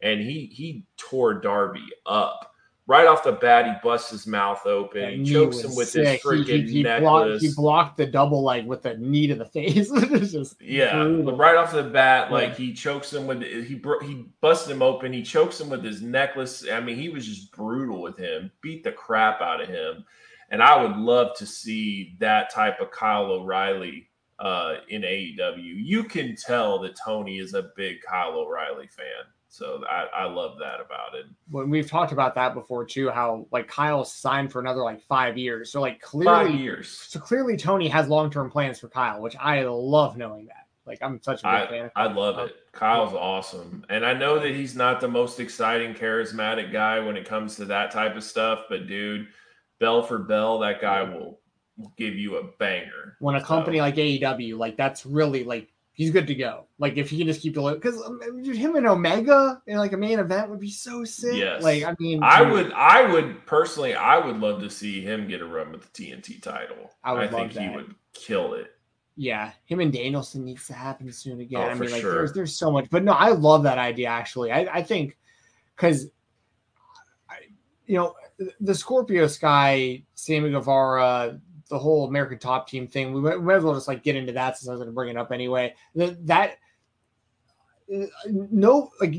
And he he tore Darby up. Right off the bat, he busts his mouth open. That he chokes him with sick. his freaking he, he, he blocked, necklace. he blocked the double leg with the knee to the face. just Yeah, brutal. right off the bat, like Yeah. he chokes him with he he busted him open. He chokes him with his necklace. I mean, he was just brutal with him. Beat the crap out of him. And I would love to see that type of Kyle O'Reilly uh, in AEW. You can tell that Tony is a big Kyle O'Reilly fan. So I, I love that about it. when we've talked about that before too, how like Kyle signed for another like five years. So like Five clearly, years. so clearly Tony has long term plans for Kyle, which I love knowing that. Like I'm such a big fan. I, Of I love it. Kyle's awesome. And I know that he's not the most exciting, charismatic guy when it comes to that type of stuff, but dude, bell for bell, that guy will, will give you a banger. when a So, company like AEW, like that's really like he's good to go. Like if he can just keep the look because um, him and Omega in like a main event would be so sick. Yes. Like I mean, I dude, would I would personally I would love to see him get a run with the TNT title. I would I think love he would kill it. Yeah, him and Danielson needs to happen soon again. Oh, I mean, like sure. there's there's so much, but no, I love that idea actually. I I think because you know the Scorpio Sky, Sammy Guevara, the whole American Top Team thing. We might, as well just like get into that since I was going to bring it up anyway. That that uh, no like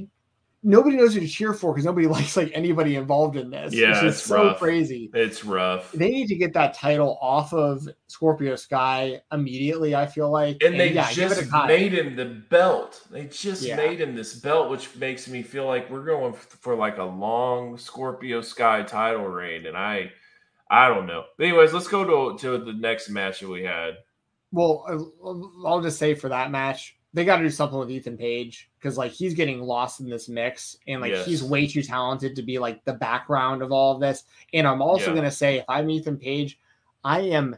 nobody knows who to cheer for because nobody likes like anybody involved in this. Yeah, it's so rough. crazy It's rough. they need to get that title off of Scorpio Sky immediately. I feel like, And they yeah, just made him the belt. They just Yeah. made him this belt, which makes me feel like we're going for like a long Scorpio Sky title reign. And I, I don't know. But anyways, let's go to to the next match that we had. Well, uh, I'll just say for that match, they got to do something with Ethan Page because like he's getting lost in this mix, and like Yes. he's way too talented to be like the background of all of this. And I'm also Yeah. gonna say, if I'm Ethan Page, I am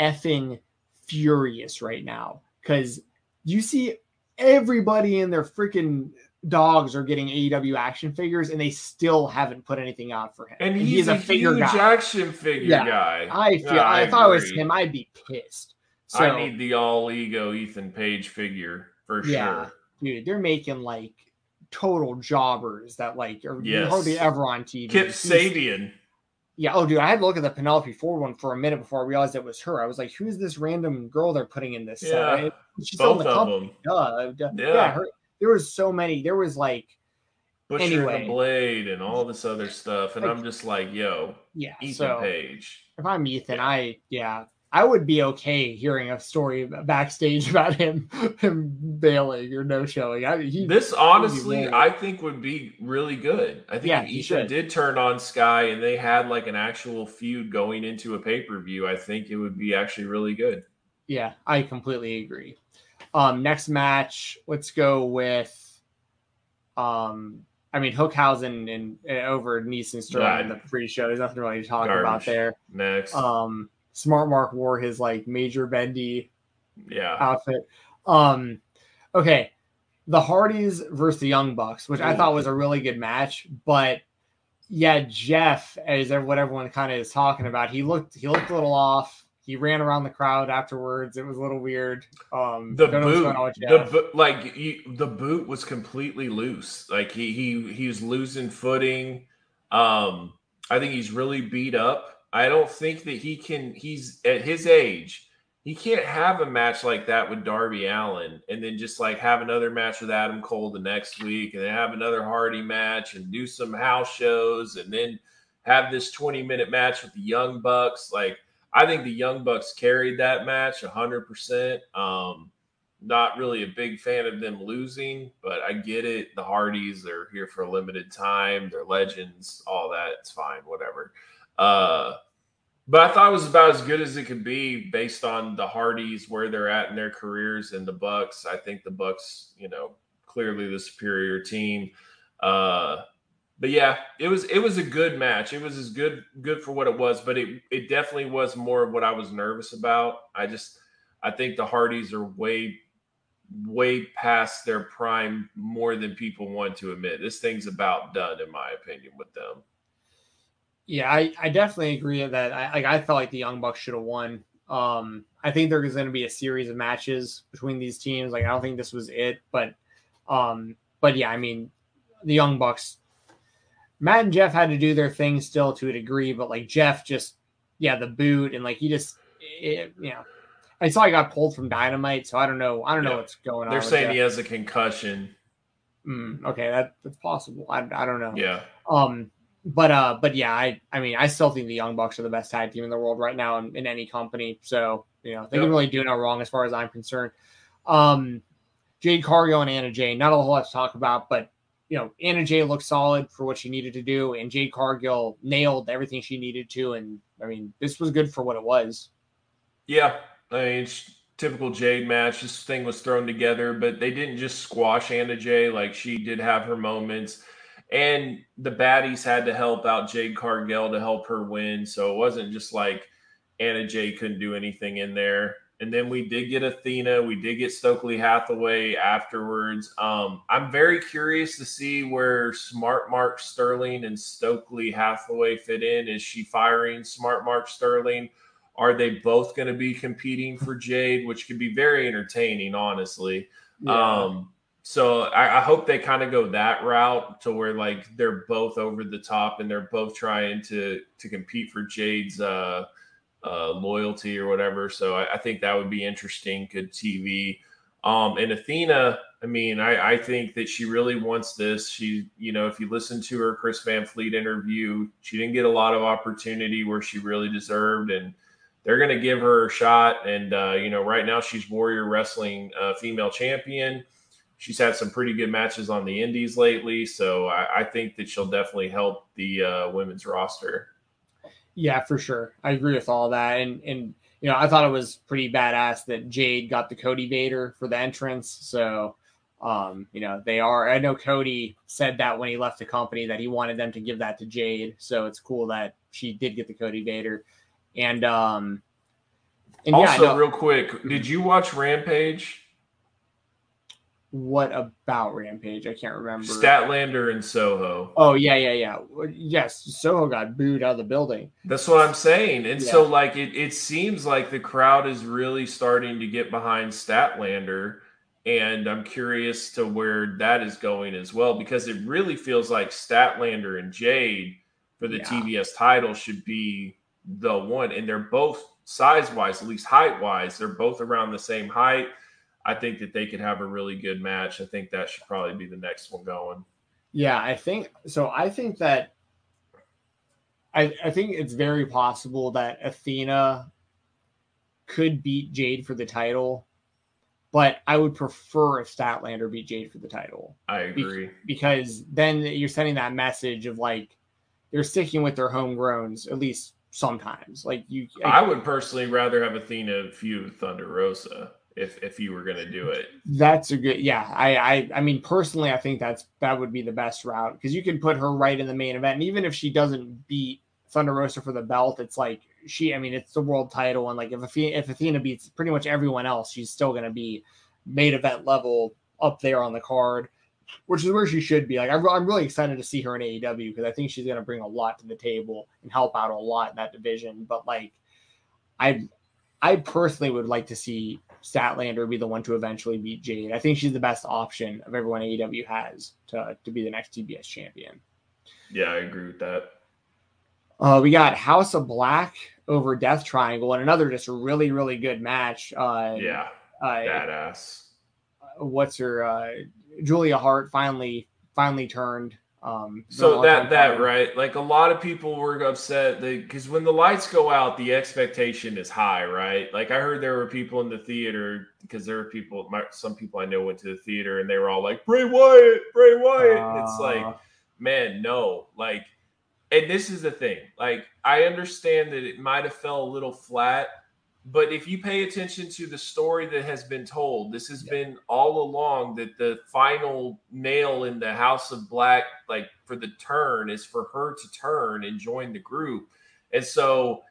effing furious right now because you see everybody in their freaking dogs are getting AEW action figures, and they still haven't put anything out for him. And he's, a, figure huge guy. action figure Yeah. guy. I feel. Yeah, if I was him, I'd be pissed. So, I need the all ego Ethan Page figure for Yeah. sure. dude, they're making like total jobbers that like are Yes. hardly ever on TV. Kip Who's- Sabian. Yeah. Oh, dude, I had to look at the Penelope Ford one for a minute before I realized it was her. I was like, "Who's this random girl they're putting in this?" Yeah, It- She's Both the of company. them. Duh, duh. Yeah. Yeah. her, there was so many. There was like, Butcher Anyway. and the Blade and all this other stuff. And Like- I'm just like, yo, yeah. Ethan so Page. if I'm Ethan, I yeah, I would be okay hearing a story backstage about him him bailing or no showing. I he, This honestly. I think would be really good. I think Yeah, if Ethan did turn on Sky and they had like an actual feud going into a pay per view, I think it would be actually really good. Yeah, I completely agree. Um, next match, let's go with, um, I mean Hookhausen and uh, over Neeson Sterling in the pre-show. There's nothing really to talk about there. Next, Um, Smart Mark wore his like major bendy yeah, outfit. Um, okay, the Hardys versus the Young Bucks, which I thought was a really good match, but yeah, Jeff, as what everyone kind of is talking about, he looked he looked a little off. He ran around the crowd afterwards. It was a little weird. Um, the don't know what's boot, on the like you, the boot was completely loose. Like he he he was losing footing. Um, I think he's really beat up. I don't think that he can. He's at his age. He can't have a match like that with Darby Allin, and then just like have another match with Adam Cole the next week, and then have another Hardy match, and do some house shows, and then have this twenty minute match with the Young Bucks. Like I think the Young Bucks carried that match hundred percent. Um, not really a big fan of them losing, but I get it. The Hardys are here for a limited time. They're legends, all that. It's fine, whatever. Uh, but I thought it was about as good as it could be based on the Hardys, where they're at in their careers, and the Bucks. I think the Bucks, you know, clearly the superior team. Uh, but yeah, it was it was a good match. It was as good good for what it was, but it it definitely was more of what I was nervous about. I just I think the Hardys are way way past their prime more than people want to admit. This thing's about done, in my opinion, with them. Yeah, I, I definitely agree with that. I like I felt like the Young Bucks should have won. Um, I think there's going to be a series of matches between these teams. Like I don't think this was it, but um, but yeah, I mean, the Young Bucks, Matt and Jeff had to do their thing still to a degree, but like Jeff just yeah, the boot and like he just it, you know. I saw he got pulled from Dynamite, so I don't know. I don't know what's going on. They're saying Jeff. he has a concussion. Mm, okay, that, that's possible. I, I don't know. Yeah. Um, but uh, but yeah, I I mean, I still think the Young Bucks are the best tag team in the world right now in, in any company. So you know, they Yep. can really do no wrong as far as I'm concerned. Um, Jade Cargill and Anna Jay, not a whole lot to talk about, but you know, Anna Jay looked solid for what she needed to do, and Jade Cargill nailed everything she needed to. And I mean, this was good for what it was. Yeah. I mean, typical Jade match. This thing was thrown together, but they didn't just squash Anna Jay. Like she did have her moments. And the baddies had to help out Jade Cargill to help her win. So it wasn't just like Anna Jay couldn't do anything in there. And then we did get Athena. We did get Stokely Hathaway afterwards. Um, I'm very curious to see where Smart Mark Sterling and Stokely Hathaway fit in. Is she firing Smart Mark Sterling? Are they both going to be competing for Jade, which could be very entertaining, honestly. Um, so I, I hope they kind of go that route to where like they're both over the top and they're both trying to to compete for Jade's uh, uh, loyalty or whatever. So I, I think that would be interesting. Good TV. Um, and Athena, I mean, I, I think that she really wants this. She, you know, if you listen to her Chris Van Vliet interview, she didn't get a lot of opportunity where she really deserved, and they're going to give her a shot. And uh, you know, right now she's Warrior Wrestling uh, female champion. She's had some pretty good matches on the Indies lately, so I, I think that she'll definitely help the uh, women's roster. Yeah, for sure. I agree with all that. And and you know, I thought it was pretty badass that Jade got the Cody Vader for the entrance. So um, you know, they are I know Cody said that when he left the company that he wanted them to give that to Jade. So it's cool that she did get the Cody Vader. And um and yeah, also, know- real quick, did you watch Rampage? What about Rampage? I can't remember. Statlander and Soho. Oh yeah, yeah, yeah. Yes, Soho got booed out of the building. That's what I'm saying. And so, like, it, it seems like the crowd is really starting to get behind Statlander. And I'm curious to where that is going as well, because it really feels like Statlander and Jade for the Yeah. TBS title should be the one. And they're both size wise, at least height wise, they're both around the same height. I think that they could have a really good match. I think that should probably be the next one going. Yeah, I think so. I think that I, I think it's very possible that Athena could beat Jade for the title, but I would prefer if Statlander beat Jade for the title I Be- agree. because then you're sending that message of like they're sticking with their homegrowns at least sometimes. Like you, I would personally rather have Athena feud Thunder Rosa if if you were going to do it. That's a good, yeah. I, I, I mean, personally, I think that's that would be the best route because you can put her right in the main event, and even if she doesn't beat Thunder Rosa for the belt, it's like she, I mean, it's the world title, and like if Athena, if Athena beats pretty much everyone else, she's still going to be main event level up there on the card, which is where she should be. Like, I'm, I'm really excited to see her in AEW because I think she's going to bring a lot to the table and help out a lot in that division. But like, I, I personally would like to see Statlander be the one to eventually beat Jade. I think she's the best option of everyone AEW has to, to be the next TBS champion. Yeah, I agree with that. Uh, we got House of Black over Death Triangle and another just really, really good match. Uh, Yeah, uh, badass. what's her uh, Julia Hart finally finally turned. Um, So that that time. right, like a lot of people were upset because when the lights go out, the expectation is high, right? Like I heard there were people in the theater because there were people, my, some people I know went to the theater and they were all like Bray Wyatt, Bray Wyatt. and it's like, Uh, man, no, like, and this is the thing. Like, I understand that it might have fell a little flat, but if you pay attention to the story that has been told, this has been all along that the final nail in the House of Black, like for the turn, is for her to turn and join the group. And so,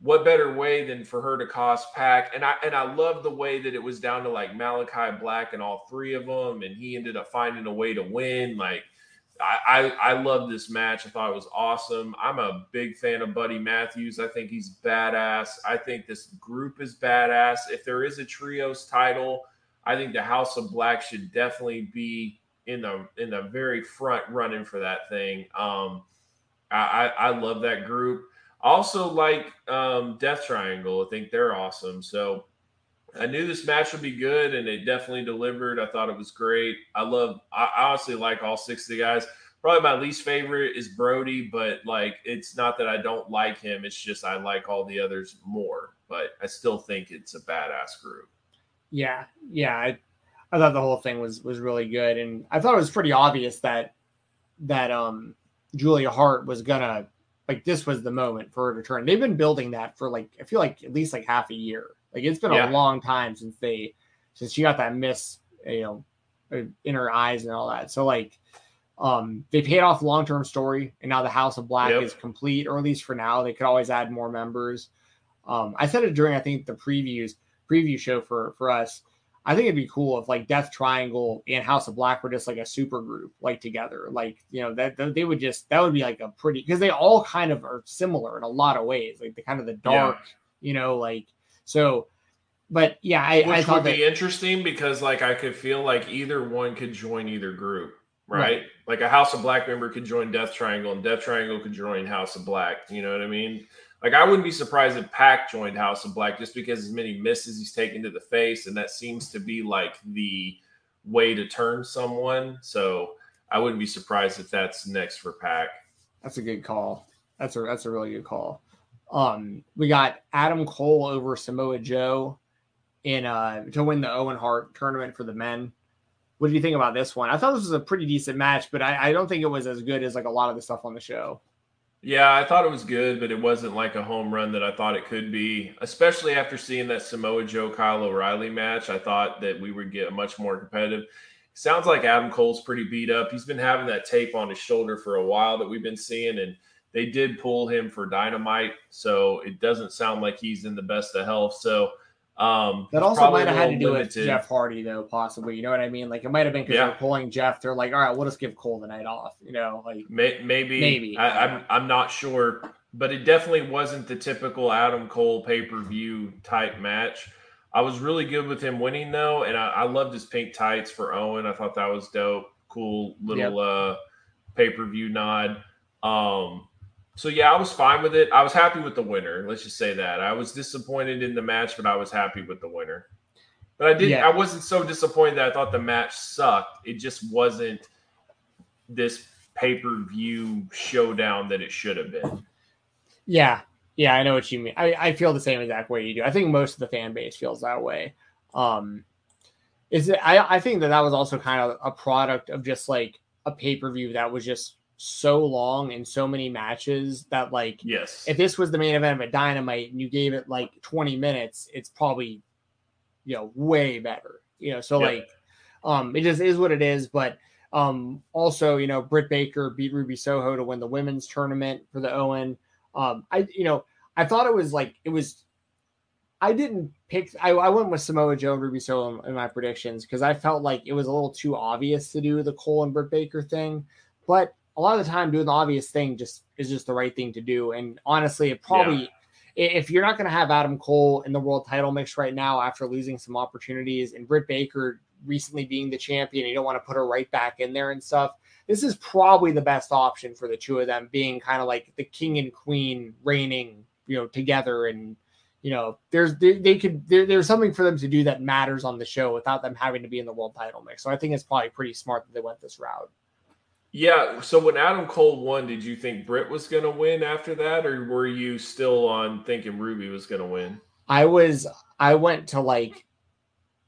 what better way than for her to cost Pac? And I and I love the way that it was down to like Malachi Black and all three of them, and he ended up finding a way to win. Like I, I I love this match. I thought it was awesome. I'm a big fan of Buddy Matthews. I think he's badass. I think this group is badass. If there is a trios title, I think the House of Black should definitely be in the in the very front running for that thing. Um, I, I, I love that group. Also like um, Death Triangle. I think they're awesome. So I knew this match would be good, and it definitely delivered. I thought it was great. I love. I I honestly like all six of the guys. Probably my least favorite is Brody, but like it's not that I don't like him. It's just I like all the others more. But I still think it's a badass group. Yeah, yeah. I, I thought the whole thing was was really good, and I thought it was pretty obvious that that um Julia Hart was gonna like this was the moment for her to turn. They've been building that for like I feel like at least like half a year. Like it's been Yeah. a long time since they since she got that miss, you know, uh, in her eyes and all that. So like um they paid off long term story, and now the House of Black Yep. is complete, or at least for now. They could always add more members. Um, I said it during I think the previews preview show for for us. I think it'd be cool if like Death Triangle and House of Black were just like a super group, like together. Like you know that, that they would just that would be like a pretty because they all kind of are similar in a lot of ways, like the kind of the dark, you know, like so. But yeah, I, I thought would that be interesting because like I could feel like either one could join either group, right? Right. Like a House of Black member could join Death Triangle, and Death Triangle could join House of Black. You know what I mean? Like I wouldn't be surprised if Pac joined House of Black just because as many misses he's taken to the face, and that seems to be like the way to turn someone. So I wouldn't be surprised if that's next for Pac. That's a good call. That's a that's a really good call. Um, we got Adam Cole over Samoa Joe in uh to win the Owen Hart tournament for the men. What do you think about this one? I thought this was a pretty decent match, but I, I don't think it was as good as like a lot of the stuff on the show. Yeah, I thought it was good, but it wasn't like a home run that I thought it could be. Especially after seeing that Samoa Joe Kyle O'Reilly match, I thought that we would get much more competitive. Sounds like Adam Cole's pretty beat up. He's been having that tape on his shoulder for a while that we've been seeing, and they did pull him for dynamite, so it doesn't sound like he's in the best of health. So um, That also might have had to do with limited. Jeff Hardy, though, possibly. You know what I mean? Like it might have been because Yeah. they're pulling Jeff. They're like, all right, we'll just give Cole the night off. You know, like May, maybe, Maybe. I, I'm I'm not sure, but it definitely wasn't the typical Adam Cole pay per view type match. I was really good with him winning though, and I, I loved his pink tights for Owen. I thought that was dope. Cool little yep. uh, pay per view nod. Um, so yeah, I was fine with it. I was happy with the winner. Let's just say that. I was disappointed in the match, but I was happy with the winner. But I didn't. Yeah. I wasn't so disappointed that I thought the match sucked. It just wasn't this pay per view showdown that it should have been. Yeah, yeah, I know what you mean. I, I feel the same exact way you do. I think most of the fan base feels that way. Um, is it? I I think that that was also kind of a product of just like a pay per view that was just so long and so many matches that like yes if this was the main event of a dynamite and you gave it like 20 minutes it's probably you know way better you know so yep. like um it just is what it is but um also you know britt baker beat ruby soho to win the women's tournament for the owen um i you know i thought it was like it was i didn't pick i, I went with samoa joe and ruby soho in, in my predictions because i felt like it was a little too obvious to do the cole and britt baker thing but a lot of the time doing the obvious thing just is just the right thing to do and honestly it probably yeah if you're not going to have Adam Cole in the world title mix right now after losing some opportunities and Britt Baker recently being the champion, you don't want to put her right back in there and stuff. This is probably the best option for the two of them being kind of like the king and queen reigning, you know, together. And, you know, there's, they, they could, there, there's something for them to do that matters on the show without them having to be in the world title mix. So I think it's probably pretty smart that they went this route. Yeah. So when Adam Cole won, did you think Britt was going to win after that, or were you still on thinking Ruby was going to win? I was. I went to like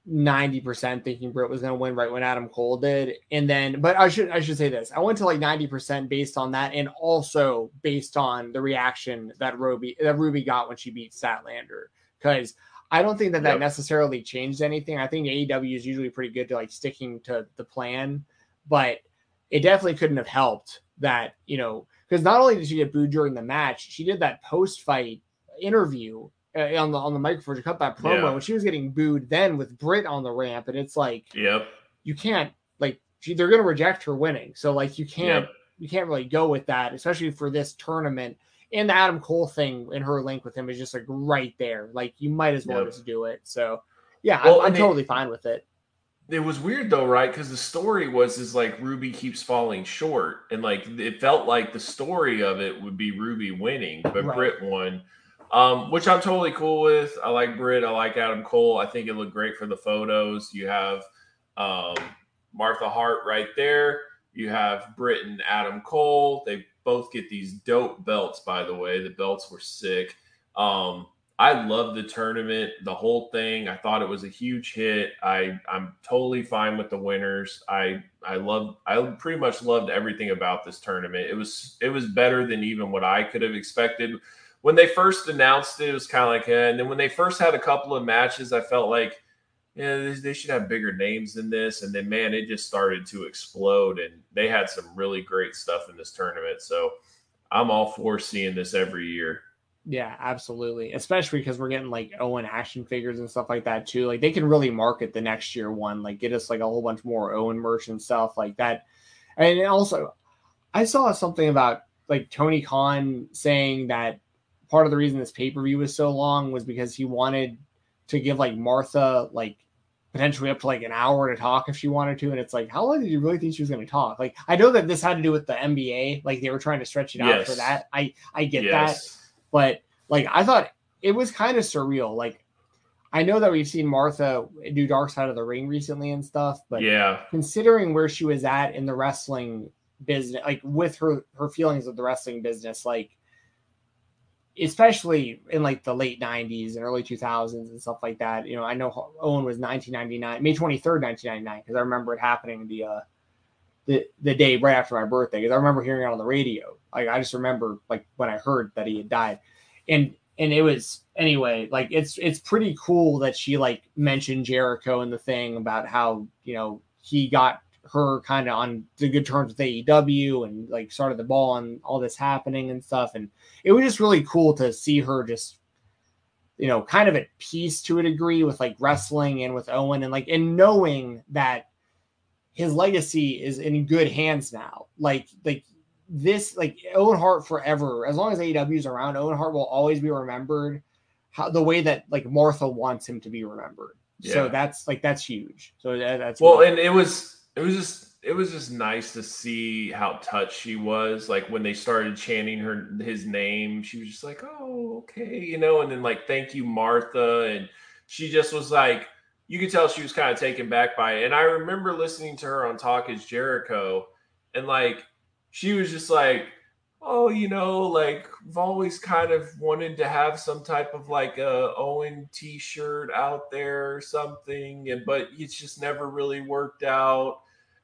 ninety percent thinking Britt was going to win right when Adam Cole did, and then. But I should I should say this. I went to like ninety percent based on that, and also based on the reaction that Ruby that Ruby got when she beat Statlander, because. I don't think that that yep. necessarily changed anything. I think AEW is usually pretty good to like sticking to the plan, but it definitely couldn't have helped that, you know, because not only did she get booed during the match, she did that post fight interview uh, on the on the microphone to cut that promo yeah. when she was getting booed then with Britt on the ramp, and it's like, yep, you can't like she, they're going to reject her winning, so like you can't yep. you can't really go with that, especially for this tournament. And the Adam Cole thing in her link with him is just like right there, like you might as well yep. just do it. So yeah, well, I'm, I'm totally fine with it it was weird though, right? Because the story was is like Ruby keeps falling short, and like it felt like the story of it would be Ruby winning, but right. Britt won, um, which I'm totally cool with. I like Britt. I like Adam Cole. I think it looked great for the photos. You have um, Martha Hart right there. You have Britt and Adam Cole. They both get these dope belts, by the way. The belts were sick. Um, I love the tournament, the whole thing. I thought it was a huge hit. I I'm totally fine with the winners. I I love I pretty much loved everything about this tournament. It was it was better than even what I could have expected. When they first announced it, it was kind of like, eh. and then when they first had a couple of matches, I felt like, yeah, they should have bigger names than this. And then, man, it just started to explode, and they had some really great stuff in this tournament. So I'm all for seeing this every year. Yeah, absolutely. Especially because we're getting like Owen action figures and stuff like that too. Like they can really market the next year one, like get us like a whole bunch more Owen merch and stuff like that. And also, I saw something about like Tony Khan saying that part of the reason this pay per view was so long was because he wanted to give like Martha like potentially up to like an hour to talk if she wanted to. And it's like, how long did you really think she was going to talk? Like, I know that this had to do with the NBA, like they were trying to stretch it out yes. for that. I I get yes. that but like I thought it was kind of surreal. Like I know that we've seen Martha do Dark Side of the Ring recently and stuff, but yeah, considering where she was at in the wrestling business, like with her her feelings of the wrestling business, like especially in like the late 90s and early 2000s and stuff like that. You know, I know Owen was 1999, May 23rd, 1999, because I remember it happening the uh the the day right after my birthday because I remember hearing it on the radio. Like I just remember like when I heard that he had died, and and it was anyway like it's it's pretty cool that she like mentioned Jericho and the thing about how you know he got her kind of on the good terms with AEW and like started the ball on all this happening and stuff, and it was just really cool to see her just you know kind of at peace to a degree with like wrestling and with Owen and like and knowing that his legacy is in good hands now. Like like this like Owen Hart forever. As long as AEW is around, Owen Hart will always be remembered how the way that like Martha wants him to be remembered. So that's like that's huge. So that, that's Well, and it was it was just it was just nice to see how touched she was. Like when they started chanting her his name, she was just like, "Oh, okay," you know. And then like, "Thank you, Martha," and she just was like, you could tell she was kind of taken back by it. And I remember listening to her on Talk Is Jericho, and like she was just like, "Oh, you know, like I've always kind of wanted to have some type of like a Owen T-shirt out there or something, and but it's just never really worked out."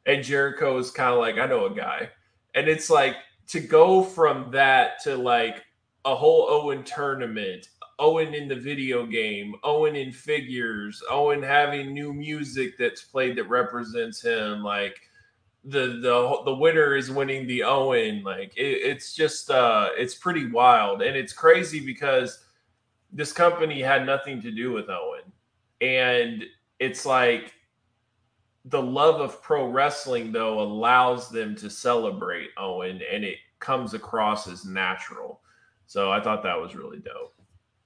And Jericho is kind of like, "I know a guy," and it's like to go from that to like a whole Owen tournament, Owen in the video game, Owen in figures, Owen having new music that's played that represents him, like the the the winner is winning the Owen. Like it, it's just uh it's pretty wild and it's crazy because this company had nothing to do with Owen. And it's like the love of pro wrestling though allows them to celebrate Owen and it comes across as natural. So I thought that was really dope.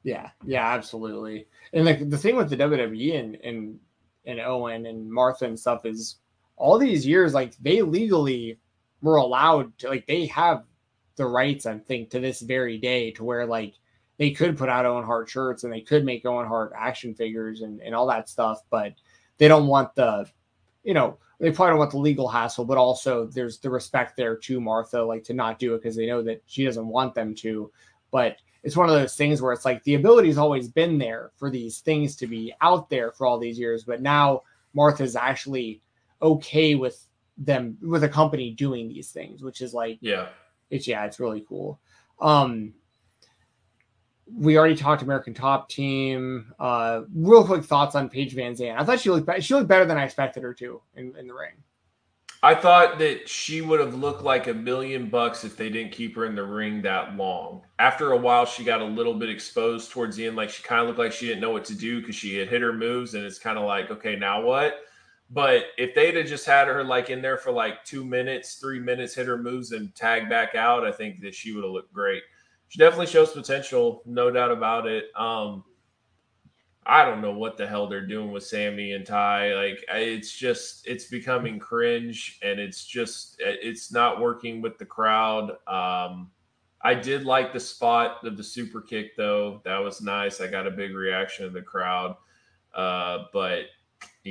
Yeah, yeah, absolutely. And like the thing with the WWE and and and Owen and Martha and stuff is all these years, like they legally were allowed to like they have the rights, I think, to this very day to where like they could put out Owen Hart shirts and they could make Owen Hart action figures and, and all that stuff, but they don't want the you know, they probably don't want the legal hassle, but also there's the respect there to Martha, like to not do it because they know that she doesn't want them to. But it's one of those things where it's like the ability's always been there for these things to be out there for all these years, but now Martha's actually okay with them with a company doing these things, which is like Yeah. it's yeah, it's really cool. Um we already talked American Top Team. Uh, real quick thoughts on Paige VanZant. I thought she looked be- she looked better than I expected her to in, in the ring. I thought that she would have looked like a million bucks if they didn't keep her in the ring that long. After a while, she got a little bit exposed towards the end. Like she kind of looked like she didn't know what to do because she had hit her moves, and it's kind of like, okay, now what? But if they'd have just had her like in there for like two minutes, three minutes, hit her moves and tag back out, I think that she would have looked great. She definitely shows potential, no doubt about it. Um, I don't know what the hell they're doing with Sammy and Ty. Like it's just it's becoming cringe and it's just it's not working with the crowd. Um I did like the spot of the super kick though. That was nice. I got a big reaction of the crowd. Uh but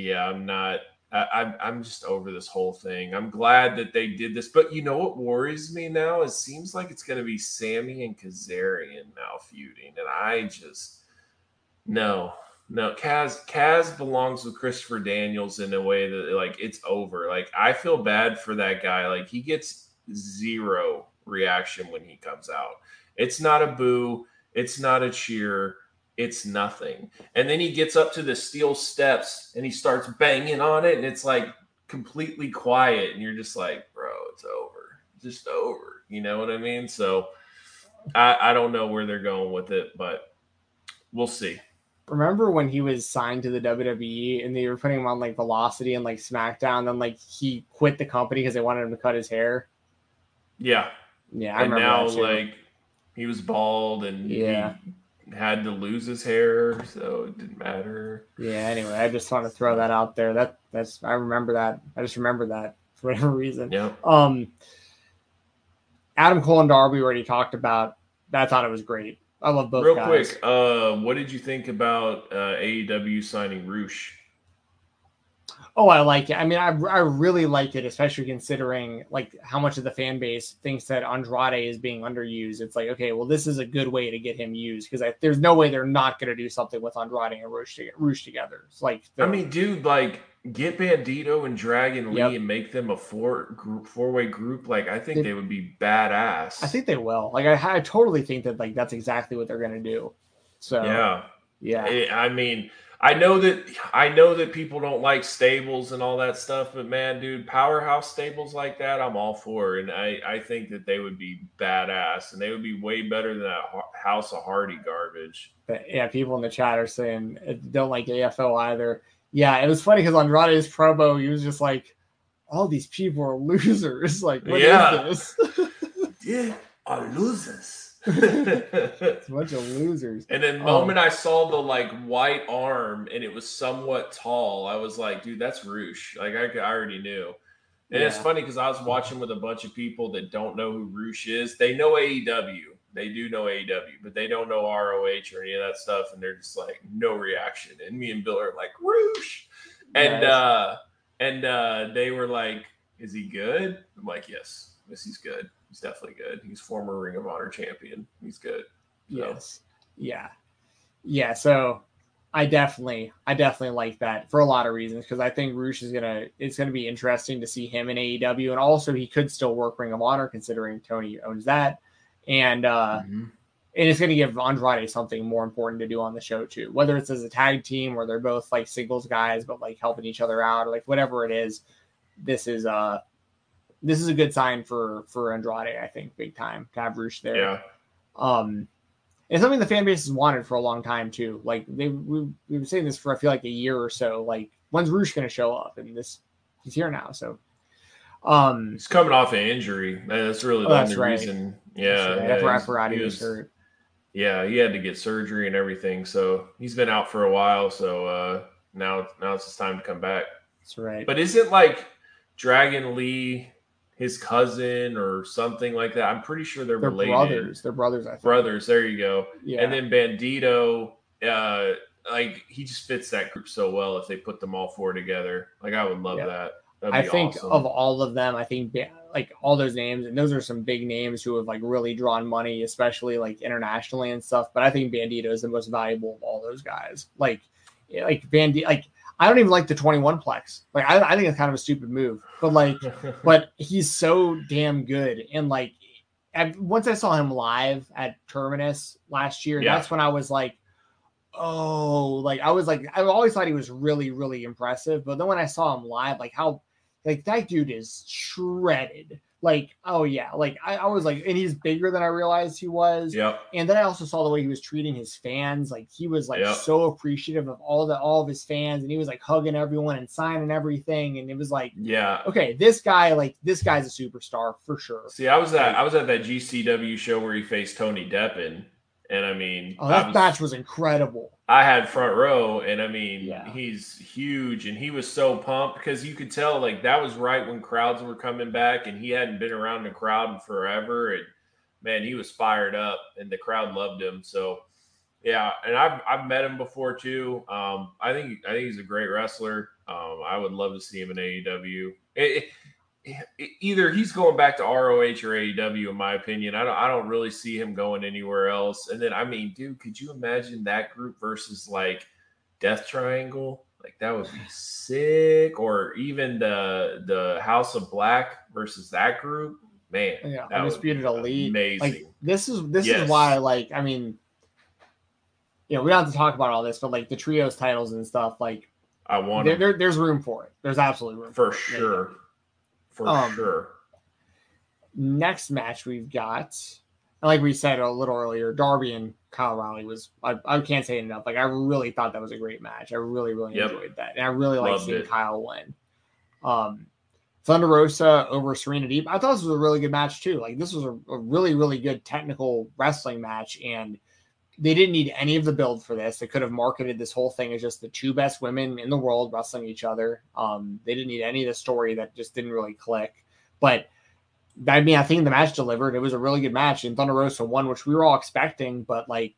yeah, I'm not I, I'm just over this whole thing. I'm glad that they did this, but you know what worries me now? It seems like it's going to be Sammy and Kazarian now feuding, and I just no, no. Kaz Kaz belongs with Christopher Daniels in a way that like it's over. Like I feel bad for that guy. Like he gets zero reaction when he comes out. It's not a boo. It's not a cheer. It's nothing. And then he gets up to the steel steps and he starts banging on it, and it's like completely quiet. And you're just like, bro, it's over. Just over. You know what I mean? So I, I don't know where they're going with it, but we'll see. Remember when he was signed to the WWE and they were putting him on like Velocity and like SmackDown, then like he quit the company because they wanted him to cut his hair. Yeah. Yeah, I and remember now like he was bald and Yeah. he had to lose his hair, so it didn't matter. Yeah. Anyway, I just want to throw that out there. That that's I remember that. I just remember that for whatever reason. Yeah. Um, Adam Cole and Darby we already talked about. That I thought it was great. I love both Real guys. quick, uh, what did you think about uh, AEW signing Rush? Oh, I like it. I mean, I, I really like it, especially considering like how much of the fan base thinks that Andrade is being underused. It's like, okay, well, this is a good way to get him used because there's no way they're not going to do something with Andrade and Rush, to, Rush together. It's like, I mean, dude, like get Bandito and Dragon Lee Yep. and make them a four group, four way group. Like I think They- they would be badass. I think they will. Like, I, I totally think that like that's exactly what they're going to do. So yeah. yeah, Eh, I mean, I know that I know that people don't like stables and all that stuff, but man, dude, powerhouse stables like that, I'm all for, and I I think that they would be badass, and they would be way better than that House of Hardy garbage. But, yeah, people in the chat are saying uh, don't like AFO either. Yeah, it was funny because Andrade's promo, he was just like, all these people are losers. Like, what is Yeah. this? Yeah, are losers. it's a bunch of losers. And then the moment um, I saw the like white arm and it was somewhat tall, I was like, dude, that's Rush. Like I, I already knew. And yeah. it's funny because I was watching with a bunch of people that don't know who Rush is. They know AEW. They do know AEW, but they don't know ROH or any of that stuff. And they're just like, no reaction. And me and Bill are like, Rush. And uh and uh they were like, Is he good? I'm like, Yes, yes, he's good. He's definitely good. He's former Ring of Honor champion. He's good. So. Yes. Yeah. Yeah. So I definitely, I definitely like that for a lot of reasons because I think Rush is gonna, it's gonna be interesting to see him in AEW, and also he could still work Ring of Honor considering Tony owns that, and uh, mm-hmm. and it's gonna give Andrade something more important to do on the show too, whether it's as a tag team where they're both like singles guys but like helping each other out, or like whatever it is. This is uh this is a good sign for for Andrade, I think, big time to have Rush there. Yeah. Um, it's something the fan base has wanted for a long time too. Like they we, we've been saying this for I feel like a year or so. Like when's Rush going to show up? And this he's here now. So um, he's coming off an injury. That's really oh, the only right. reason. Yeah, that's right. yeah, was hurt. Yeah, he had to get surgery and everything. So he's been out for a while. So uh, now now it's his time to come back. That's right. But isn't like Dragon Lee his cousin or something like that. I'm pretty sure they're, they're related. Brothers. They're brothers. I think. Brothers. There you go. Yeah. And then Bandito, uh, like he just fits that group so well if they put them all four together. Like I would love yeah. that. I think awesome. of all of them, I think like all those names, and those are some big names who have like really drawn money, especially like internationally and stuff. But I think Bandito is the most valuable of all those guys. Like, like Bandito, like I don't even like the 21 plex. Like I, I think it's kind of a stupid move, but like, but he's so damn good. And like, once I saw him live at Terminus last year, yeah. that's when I was like, oh, like I was like, I always thought he was really, really impressive. But then when I saw him live, like how, like that dude is shredded like oh yeah like I, I, was like and he's bigger than i realized he was. Yeah and then i also saw the way he was treating his fans. Like he was like yep. so appreciative of all the all of his fans. And he was like hugging everyone and signing everything. And it was like yeah. okay this guy like this guy's a superstar for sure. See i was at i was at that gcw show where he faced tony deppen and I mean, oh, that was, match was incredible. I had front row, and I mean, yeah. he's huge, and he was so pumped because you could tell like that was right when crowds were coming back, and he hadn't been around the crowd in forever, and man, he was fired up, and the crowd loved him. So, yeah, and I've I've met him before too. Um, I think I think he's a great wrestler. Um, I would love to see him in AEW. It, it, either he's going back to ROH or AEW, in my opinion. I don't, I don't really see him going anywhere else. And then, I mean, dude, could you imagine that group versus like Death Triangle? Like that would be sick. Or even the the House of Black versus that group. Man, yeah, undisputed elite. Amazing. Like this is this yes. is why, like, I mean, you know, we don't have to talk about all this, but like the trios titles and stuff, like I want there, there, there's room for it. There's absolutely room for, for sure for um, sure. Next match we've got, like we said a little earlier, Darby and Kyle O'Reilly was I, I can't say enough. Like I really thought that was a great match. I really really yep. enjoyed that, and I really like seeing it. Kyle win. Um, Thunder Rosa over Serena Deeb. I thought this was a really good match too. Like this was a, a really really good technical wrestling match, and they didn't need any of the build for this. They could have marketed this whole thing as just the two best women in the world wrestling each other. Um, they didn't need any of the story that just didn't really click. But I mean, I think the match delivered. It was a really good match, and Thunder Rosa won, which we were all expecting. But like,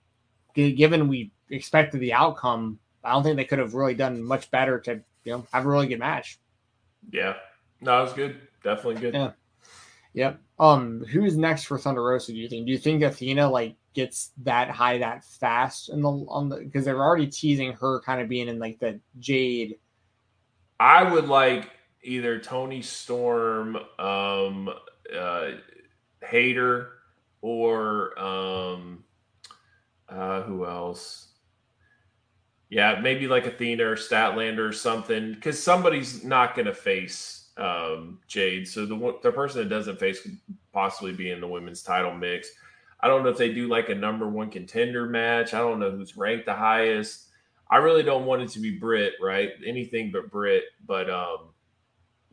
given we expected the outcome, I don't think they could have really done much better to you know have a really good match. Yeah, no, it was good. Definitely good. Yeah. Yep. Um, who's next for Thunder Rosa? Do you think? Do you think Athena like gets that high that fast in the on the because they're already teasing her kind of being in like the Jade. I would like either Toni Storm, um, uh, Hayter, or um, uh, who else? Yeah, maybe like Athena or Statlander or something, because somebody's not going to face um, Jade. So the the person that doesn't face could possibly be in the women's title mix. I don't know if they do like a number one contender match. I don't know who's ranked the highest. I really don't want it to be Britt, right? Anything but Britt. But um,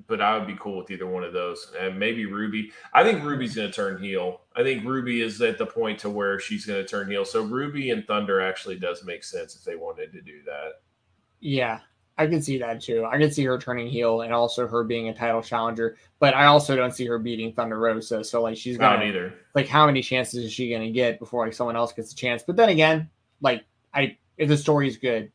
but I would be cool with either one of those, and maybe Ruby. I think Ruby's going to turn heel. I think Ruby is at the point to where she's going to turn heel. So Ruby and Thunder actually does make sense if they wanted to do that. Yeah, I can see that too. I can see her turning heel and also her being a title challenger, but I also don't see her beating Thunder Rosa. So like she's gonna either. Like how many chances is she gonna get before like someone else gets a chance? But then again, like I if the story's good,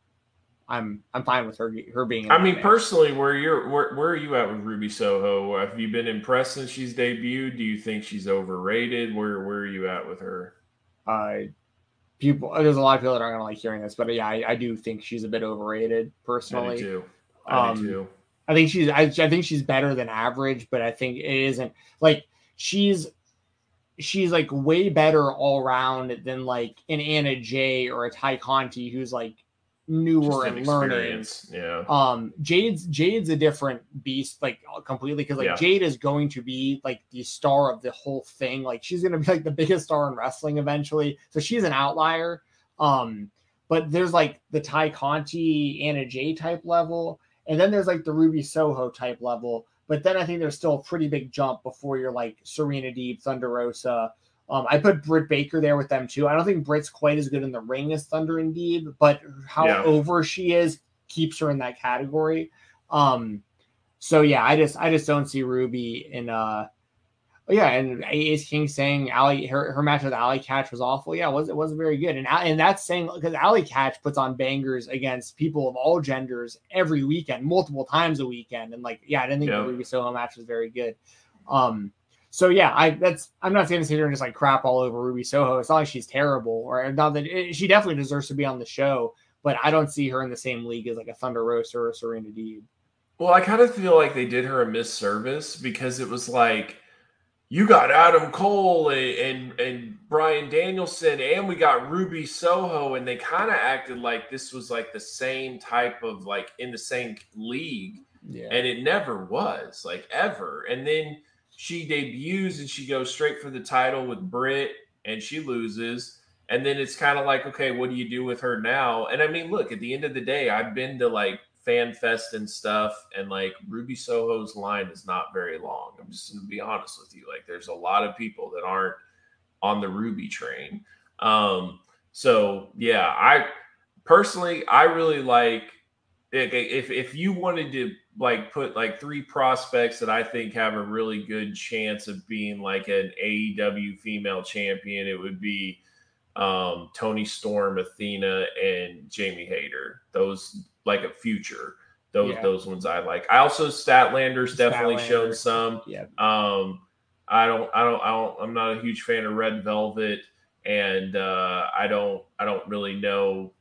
I'm I'm fine with her her being. I mean, match. personally, where you're where where are you at with Ruby Soho? Have you been impressed since she's debuted? Do you think she's overrated? Where where are you at with her? Uh people. There's a lot of people that aren't gonna like hearing this, but yeah, I, I do think she's a bit overrated personally. I do. I um, do. I think she's I, I think she's better than average, but I think it isn't like she's she's like way better all around than like an Anna Jay or a Tay Conti who's like newer and learning. Yeah. Um, Jade's Jade's a different beast, like completely, because like yeah. Jade is going to be like the star of the whole thing. Like she's gonna be like the biggest star in wrestling eventually. So she's an outlier. Um, but there's like the Tay Conti, Anna Jay type level, and then there's like the Ruby Soho type level. But then I think there's still a pretty big jump before you're like Serena Deeb, Thunder Rosa, um, I put Britt Baker there with them too. I don't think Britt's quite as good in the ring as Thunder and Deeb, but how yeah. over she is keeps her in that category. Um, so yeah, I just I just don't see Ruby in uh yeah, and Ace King saying Ali her, her match with Allie Katch was awful. Yeah, it was it wasn't very good. And and that's saying because Allie Katch puts on bangers against people of all genders every weekend, multiple times a weekend. And like, yeah, I didn't think yeah. the Ruby Soho match was very good. Um so yeah, I that's I'm not saying to sit here and just like crap all over Ruby Soho. It's not like she's terrible, or not that it, she definitely deserves to be on the show, but I don't see her in the same league as like a Thunder Rosa or a Serena Deeb. Well, I kind of feel like they did her a misservice because it was like you got Adam Cole and, and, and Bryan Danielson, and we got Ruby Soho, and they kind of acted like this was like the same type of like in the same league, yeah. and it never was like ever. And then she debuts and she goes straight for the title with Britt and she loses. And then it's kind of like, okay, what do you do with her now? And I mean, look, at the end of the day, I've been to like fan fest and stuff, and like Ruby Soho's line is not very long. I'm just gonna be honest with you. Like, there's a lot of people that aren't on the Ruby train. Um, so yeah, I personally I really like if if you wanted to like put like three prospects that I think have a really good chance of being like an AEW female champion, it would be um, Toni Storm, Athena, and Jamie Hayter. Those like a future. Those yeah. those ones I like. I also Statlander's definitely shown some. Yeah. Um, I don't I don't I don't I'm not a huge fan of Red Velvet, and uh, I don't I don't really know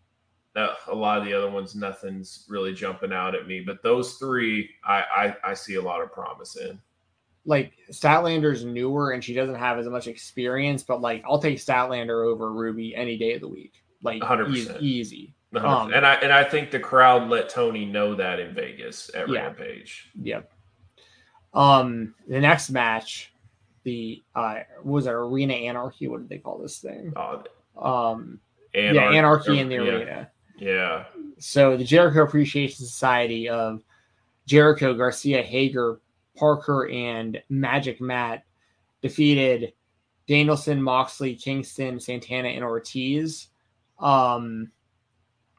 a lot of the other ones, nothing's really jumping out at me. But those three, I, I, I see a lot of promise in. Like Statlander's newer and she doesn't have as much experience, but like I'll take Statlander over Ruby any day of the week. Like 100%. easy. Um, and I and I think the crowd let Tony know that in Vegas at yeah. Rampage. Yep. Um, the next match, the uh, was it Arena Anarchy? What did they call this thing? Uh, um, Anar- yeah, Anarchy in the yeah. Arena. Yeah. So the Jericho Appreciation Society of Jericho, Garcia, Hager, Parker, and Magic Matt defeated Danielson, Moxley, Kingston, Santana, and Ortiz. Um,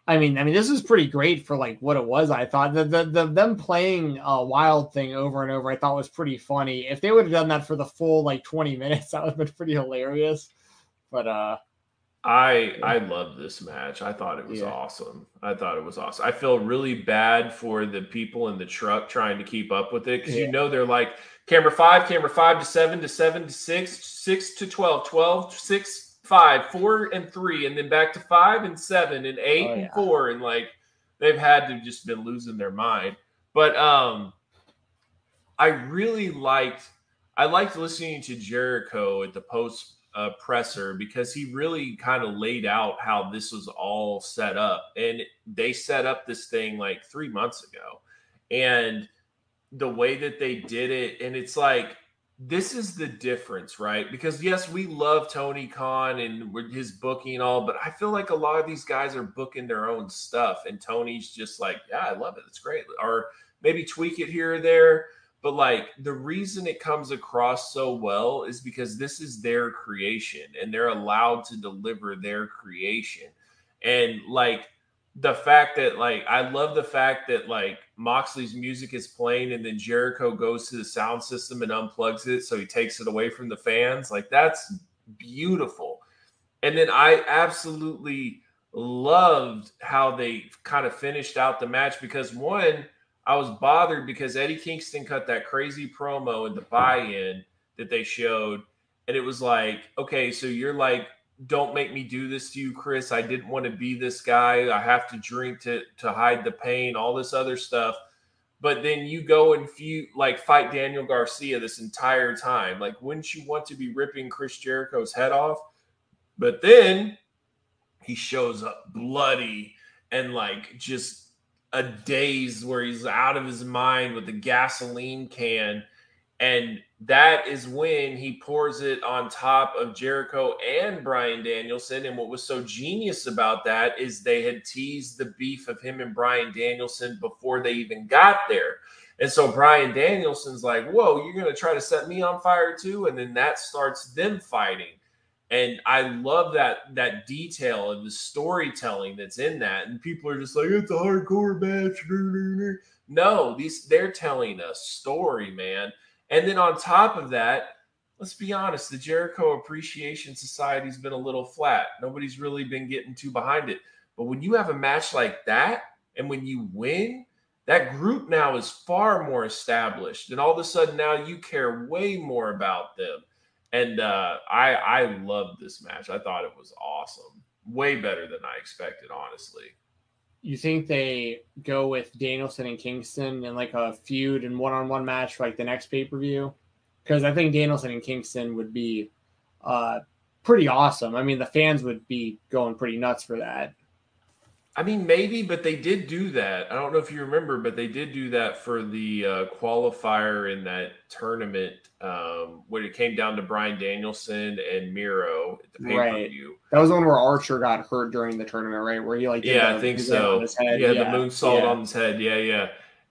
I mean, I mean, this is pretty great for like what it was. I thought the the, the them playing a wild thing over and over. I thought was pretty funny. If they would have done that for the full like twenty minutes, that would have been pretty hilarious. But uh, I I love this match. I thought it was yeah. awesome. I thought it was awesome. I feel really bad for the people in the truck trying to keep up with it because yeah. you know they're like camera five, camera five to seven to seven to six, six to 12, 12, six, five, four and three, and then back to five and seven and eight oh, and four. And like they've had to just been losing their mind. But um I really liked I liked listening to Jericho at the post uh, presser because he really kind of laid out how this was all set up. And they set up this thing like three months ago. And the way that they did it, and it's like, this is the difference, right? Because yes, we love Tony Khan and his booking and all, but I feel like a lot of these guys are booking their own stuff, and Tony's just like, yeah, I love it, it's great, or maybe tweak it here or there. But like the reason it comes across so well is because this is their creation and they're allowed to deliver their creation. And like the fact that like I love the fact that like Moxley's music is playing and then Jericho goes to the sound system and unplugs it so he takes it away from the fans. Like that's beautiful. And then I absolutely loved how they kind of finished out the match because one I was bothered because Eddie Kingston cut that crazy promo in the buy-in that they showed, and it was like, okay, so you're like, don't make me do this to you, Chris. I didn't want to be this guy. I have to drink to to hide the pain, all this other stuff. But then you go and feud, like fight Daniel Garcia this entire time. Like, wouldn't you want to be ripping Chris Jericho's head off? But then he shows up bloody and like just a daze where he's out of his mind with the gasoline can. And that is when he pours it on top of Jericho and Bryan Danielson. And what was so genius about that is they had teased the beef of him and Bryan Danielson before they even got there. And so Bryan Danielson's like, Whoa, you're going to try to set me on fire too? And then that starts them fighting and I love that that detail and the storytelling that's in that. And people are just like, it's a hardcore match. No, these they're telling a story, man. And then on top of that, let's be honest, the Jericho Appreciation Society's been a little flat. Nobody's really been getting too behind it. But when you have a match like that, and when you win, that group now is far more established. And all of a sudden now you care way more about them and uh, I I loved this match. I thought it was awesome, way better than I expected, honestly. You think they go with Danielson and Kingston in like a feud and one on one match for like the next pay per view? Because I think Danielson and Kingston would be uh, pretty awesome. I mean, the fans would be going pretty nuts for that. I mean, maybe, but they did do that. I don't know if you remember, but they did do that for the uh, qualifier in that tournament um, when it came down to Bryan Danielson and Miro at the pay per view. Right. That was the one where Archer got hurt during the tournament, right? Where he like yeah, I think so. Yeah, yeah, the moonsault yeah. on his head. Yeah, yeah.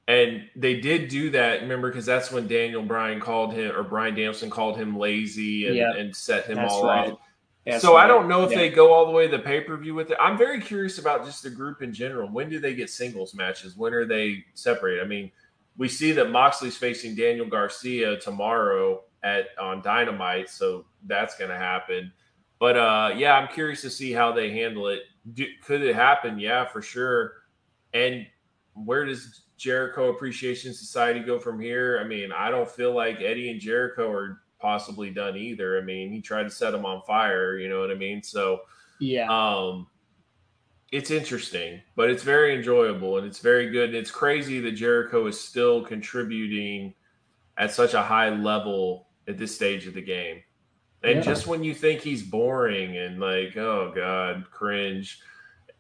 And they did do that, remember, because that's when Daniel Bryan called him or Brian Danielson called him lazy and, yep. and set him that's all right. Off so I don't know if yeah. they go all the way to the pay per view with it. I'm very curious about just the group in general. When do they get singles matches? When are they separated? I mean, we see that Moxley's facing Daniel Garcia tomorrow at on Dynamite, so that's going to happen. But uh, yeah, I'm curious to see how they handle it. Do, could it happen? Yeah, for sure. And where does Jericho Appreciation Society go from here? I mean, I don't feel like Eddie and Jericho are possibly done either. I mean, he tried to set him on fire, you know what I mean? So, yeah. Um it's interesting, but it's very enjoyable and it's very good. And it's crazy that Jericho is still contributing at such a high level at this stage of the game. And yeah. just when you think he's boring and like, oh God, cringe,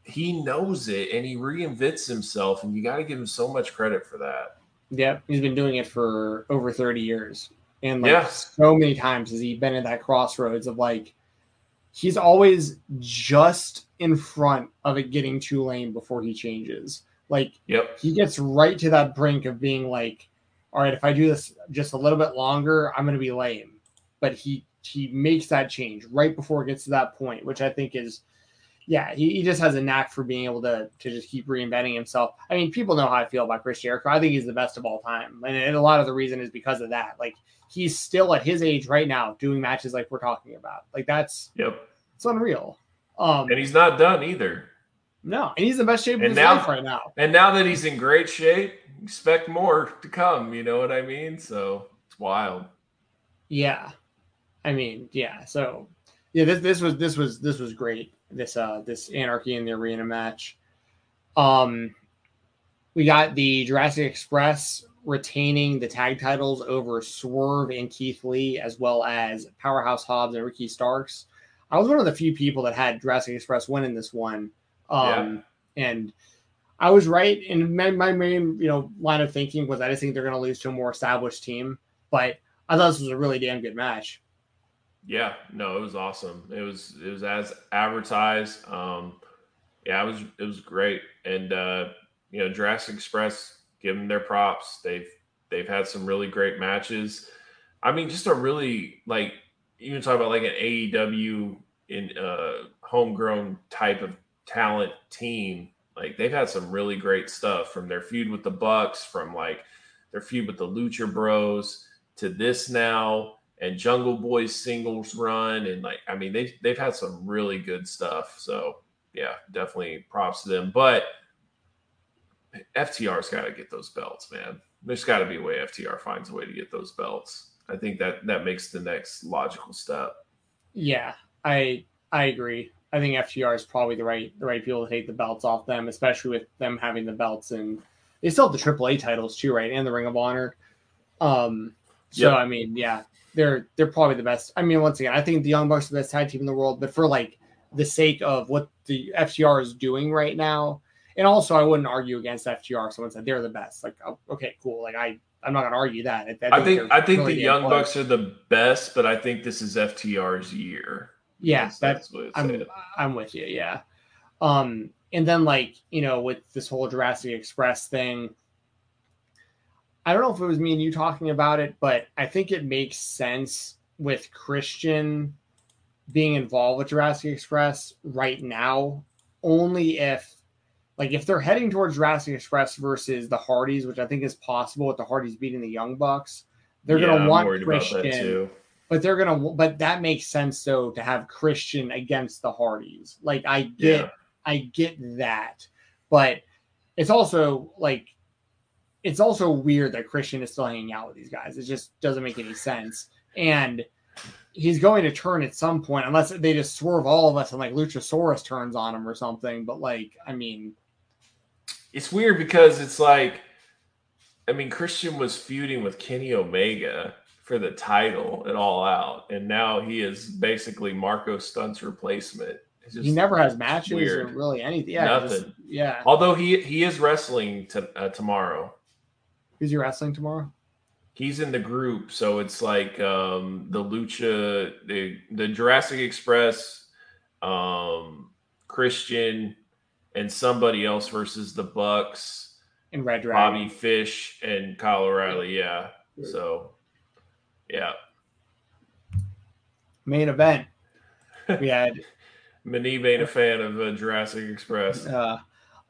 he knows it and he reinvents himself. And you got to give him so much credit for that. Yeah, he's been doing it for over 30 years. And like yeah. so many times has he been at that crossroads of like he's always just in front of it getting too lame before he changes. Like yep. he gets right to that brink of being like, all right, if I do this just a little bit longer, I'm gonna be lame. But he he makes that change right before it gets to that point, which I think is yeah, he, he just has a knack for being able to to just keep reinventing himself. I mean, people know how I feel about Chris Jericho. I think he's the best of all time, and, and a lot of the reason is because of that. Like he's still at his age right now doing matches like we're talking about. Like that's yep, it's unreal. Um, and he's not done either. No, and he's in the best shape of his now, life right now. And now that he's in great shape, expect more to come. You know what I mean? So it's wild. Yeah, I mean, yeah. So yeah, this this was this was this was great. This uh this Anarchy in the Arena match. Um, we got the Jurassic Express retaining the tag titles over Swerve and Keith Lee, as well as Powerhouse Hobbs and Ricky Starks. I was one of the few people that had Jurassic Express winning this one. Um, yeah. And I was right. And my, my main, you know, line of thinking was I just think they're going to lose to a more established team. But I thought this was a really damn good match. Yeah, no, it was awesome. It was it was as advertised. Um, yeah, it was it was great. And uh, you know, Jurassic Express give them their props. They've They've had some really great matches. I mean, just a really like you can talk about like an AEW in uh homegrown type of talent team. Like they've had some really great stuff from their feud with the Bucks, from like their feud with the Lucha Bros to this now and Jungle Boys singles run and like I mean they they've had some really good stuff. So yeah, definitely props to them. But FTR's got to get those belts, man. There's got to be a way FTR finds a way to get those belts. I think that that makes the next logical step. Yeah, I I agree. I think FTR is probably the right the right people to take the belts off them, especially with them having the belts and they still have the AAA titles too, right? And the Ring of Honor. Um, so yep. I mean, yeah, they're they're probably the best. I mean, once again, I think the Young Bucks are the best tag team in the world, but for like the sake of what the FTR is doing right now, and also I wouldn't argue against FTR. Someone said they're the best. Like, oh, okay, cool. Like I I'm not gonna argue that. I think I think, I think really the Young Bucks are the best, but I think this is FTR's year. Yeah, that's, that's what I'm I'm with you. Yeah. Um, and then like you know with this whole Jurassic Express thing, I don't know if it was me and you talking about it, but I think it makes sense with Christian being involved with Jurassic Express right now, only if like if they're heading towards Jurassic Express versus the Hardys, which I think is possible with the Hardys beating the Young Bucks, they're yeah, gonna want Christian. But they're gonna but that makes sense though to have Christian against the Hardys. Like I get yeah. I get that. But it's also like it's also weird that Christian is still hanging out with these guys. It just doesn't make any sense. And he's going to turn at some point, unless they just swerve all of us and like Luchasaurus turns on him or something. But like, I mean, it's weird because it's like, I mean, Christian was feuding with Kenny Omega for the title and all out, and now he is basically Marko Stunt's replacement. He never has matches weird. or really anything. Yeah, Nothing. Just, yeah. Although he he is wrestling to, uh, tomorrow. Who's he wrestling tomorrow? He's in the group, so it's like um, the Lucha, the the Jurassic Express, um, Christian, and somebody else versus the Bucks and Red Dragon. Bobby Fish and Kyle O'Reilly. Yeah. So, yeah. Main event. We had. Many being a fan of uh, Jurassic Express. Uh,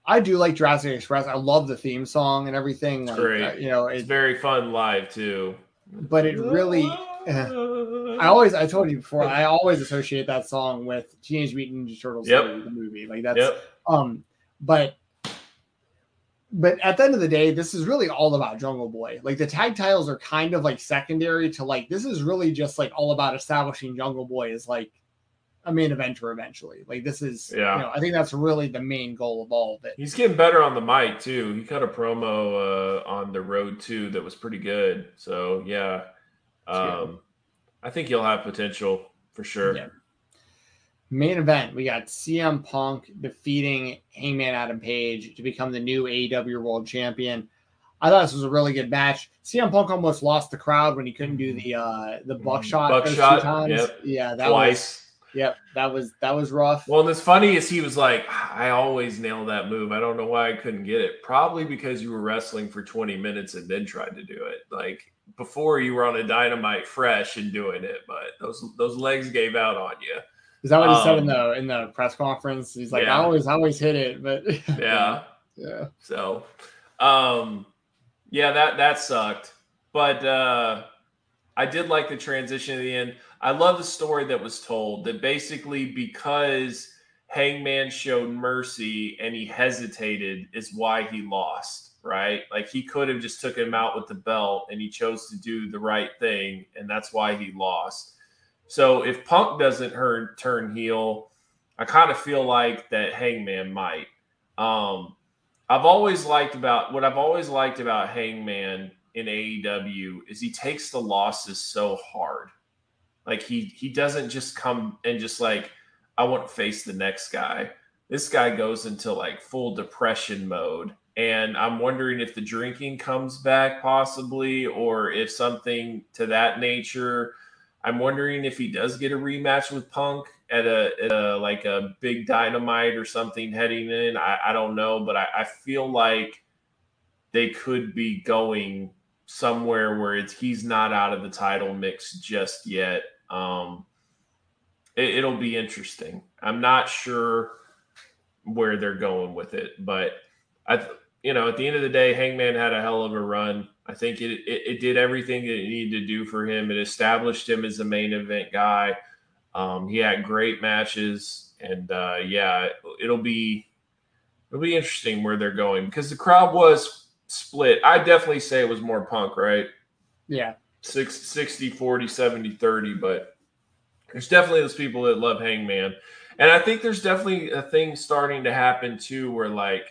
I do like Jurassic Express. I love the theme song and everything. Like, great. Uh, you know, it's, it's very fun live too. But it really. I always, I told you before, I always associate that song with Teenage Mutant Ninja Turtles, yep. the movie. Like that's, yep. Um, but, but at the end of the day, this is really all about Jungle Boy. Like the tag titles are kind of like secondary to like this is really just like all about establishing Jungle Boy as like a main eventer eventually. Like this is, yeah. You know, I think that's really the main goal of all of it. He's getting better on the mic too. He cut a promo uh, on the road too that was pretty good. So yeah, um, I think he'll have potential for sure. Yeah. Main event, we got CM Punk defeating Hangman Adam Page to become the new AEW World Champion. I thought this was a really good match. CM Punk almost lost the crowd when he couldn't do the uh the buckshot. Buckshot, yep. yeah, that Twice. was Yep, that was that was rough. Well, and it's funny is he was like, I always nail that move. I don't know why I couldn't get it. Probably because you were wrestling for 20 minutes and then tried to do it. Like before you were on a dynamite fresh and doing it, but those those legs gave out on you. Is that what he um, said in um, the in the press conference? He's like, yeah. I always I always hit it, but yeah, yeah. So, um, yeah, that that sucked, but uh, I did like the transition at the end. I love the story that was told that basically because Hangman showed mercy and he hesitated is why he lost, right? Like he could have just took him out with the belt and he chose to do the right thing and that's why he lost. So if Punk doesn't turn turn heel, I kind of feel like that Hangman might. Um, I've always liked about what I've always liked about Hangman in AEW is he takes the losses so hard like he he doesn't just come and just like I want to face the next guy. This guy goes into like full depression mode. And I'm wondering if the drinking comes back possibly, or if something to that nature. I'm wondering if he does get a rematch with Punk at a, at a like a big dynamite or something heading in. I, I don't know, but I, I feel like they could be going somewhere where it's he's not out of the title mix just yet. Um, it, will be interesting. I'm not sure where they're going with it, but I, you know, at the end of the day, Hangman had a hell of a run. I think it, it, it did everything that it needed to do for him. It established him as the main event guy. Um, he had great matches, and uh, yeah, it'll be it'll be interesting where they're going because the crowd was split. I definitely say it was more punk, right? Yeah. 60, 40, 70, 30, but there's definitely those people that love Hangman. And I think there's definitely a thing starting to happen too where like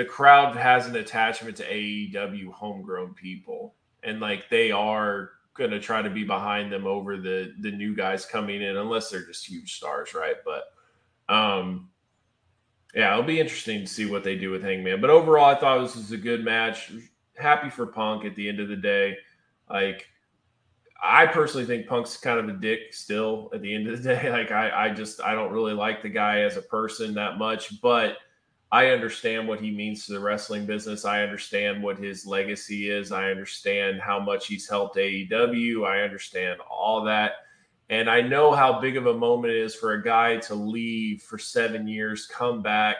the crowd has an attachment to AEW homegrown people. And like they are going to try to be behind them over the the new guys coming in unless they're just huge stars, right? But um yeah, it'll be interesting to see what they do with Hangman. But overall, I thought this was a good match. Happy for Punk at the end of the day. Like I personally think Punk's kind of a dick still at the end of the day. Like I, I just I don't really like the guy as a person that much, but I understand what he means to the wrestling business. I understand what his legacy is. I understand how much he's helped AEW. I understand all that. And I know how big of a moment it is for a guy to leave for seven years, come back,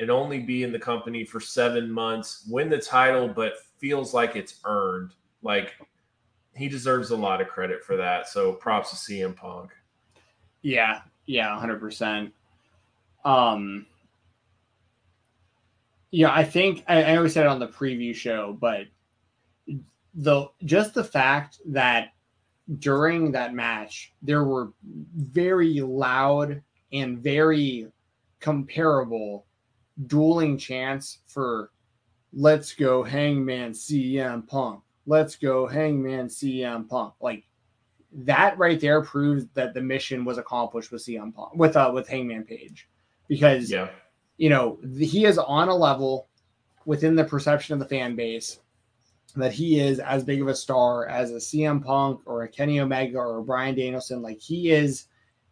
and only be in the company for seven months, win the title, but feels like it's earned. Like he deserves a lot of credit for that. So props to CM Punk. Yeah, yeah, hundred percent. Um, yeah, I think I, I always said it on the preview show, but the just the fact that during that match there were very loud and very comparable dueling chants for "Let's go, Hangman CM Punk." let's go Hangman CM Punk. Like that right there proves that the mission was accomplished with CM Punk with uh with Hangman Page because yeah. You know he is on a level within the perception of the fan base that he is as big of a star as a CM Punk or a Kenny Omega or a Bryan Danielson. Like he is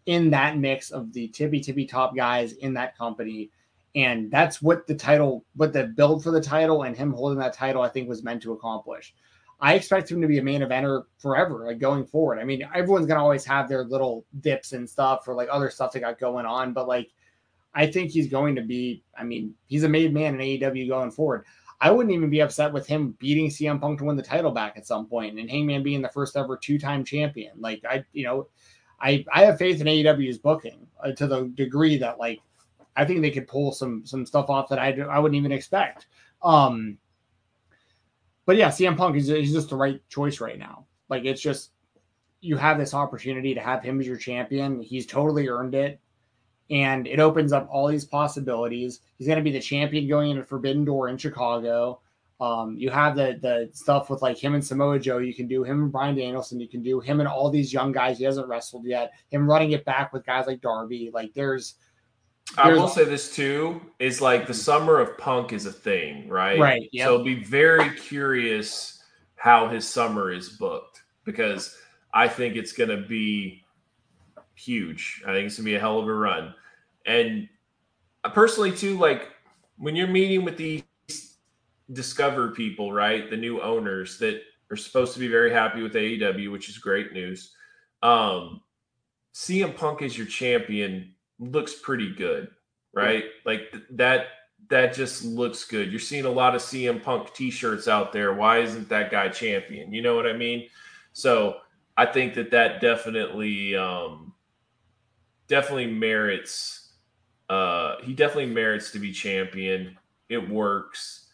in that mix of the tippy tippy top guys in that company. And that's what the title, what the build for the title and him holding that title, I think was meant to accomplish. I expect him to be a main eventer forever, like going forward. I mean, everyone's gonna always have their little dips and stuff or like other stuff they got going on, but like I think he's going to be, I mean, he's a made man in AEW going forward. I wouldn't even be upset with him beating CM Punk to win the title back at some point and Hangman being the first ever two-time champion. Like I, you know, I I have faith in AEW's booking uh, to the degree that like I think they could pull some some stuff off that I I wouldn't even expect. Um but yeah, CM Punk is he's just the right choice right now. Like it's just you have this opportunity to have him as your champion. He's totally earned it. And it opens up all these possibilities. He's going to be the champion going into Forbidden Door in Chicago. Um, you have the the stuff with like him and Samoa Joe. You can do him and Bryan Danielson. You can do him and all these young guys he hasn't wrestled yet. Him running it back with guys like Darby. Like there's I will say this too is like the summer of punk is a thing, right? Right. Yep. So be very curious how his summer is booked because I think it's going to be huge. I think it's going to be a hell of a run. And personally too like when you're meeting with these discover people, right? The new owners that are supposed to be very happy with AEW, which is great news. Um CM Punk is your champion looks pretty good, right? Yeah. Like th- that that just looks good. You're seeing a lot of CM Punk t-shirts out there. Why isn't that guy champion? You know what I mean? So I think that that definitely um definitely merits uh he definitely merits to be champion. It works.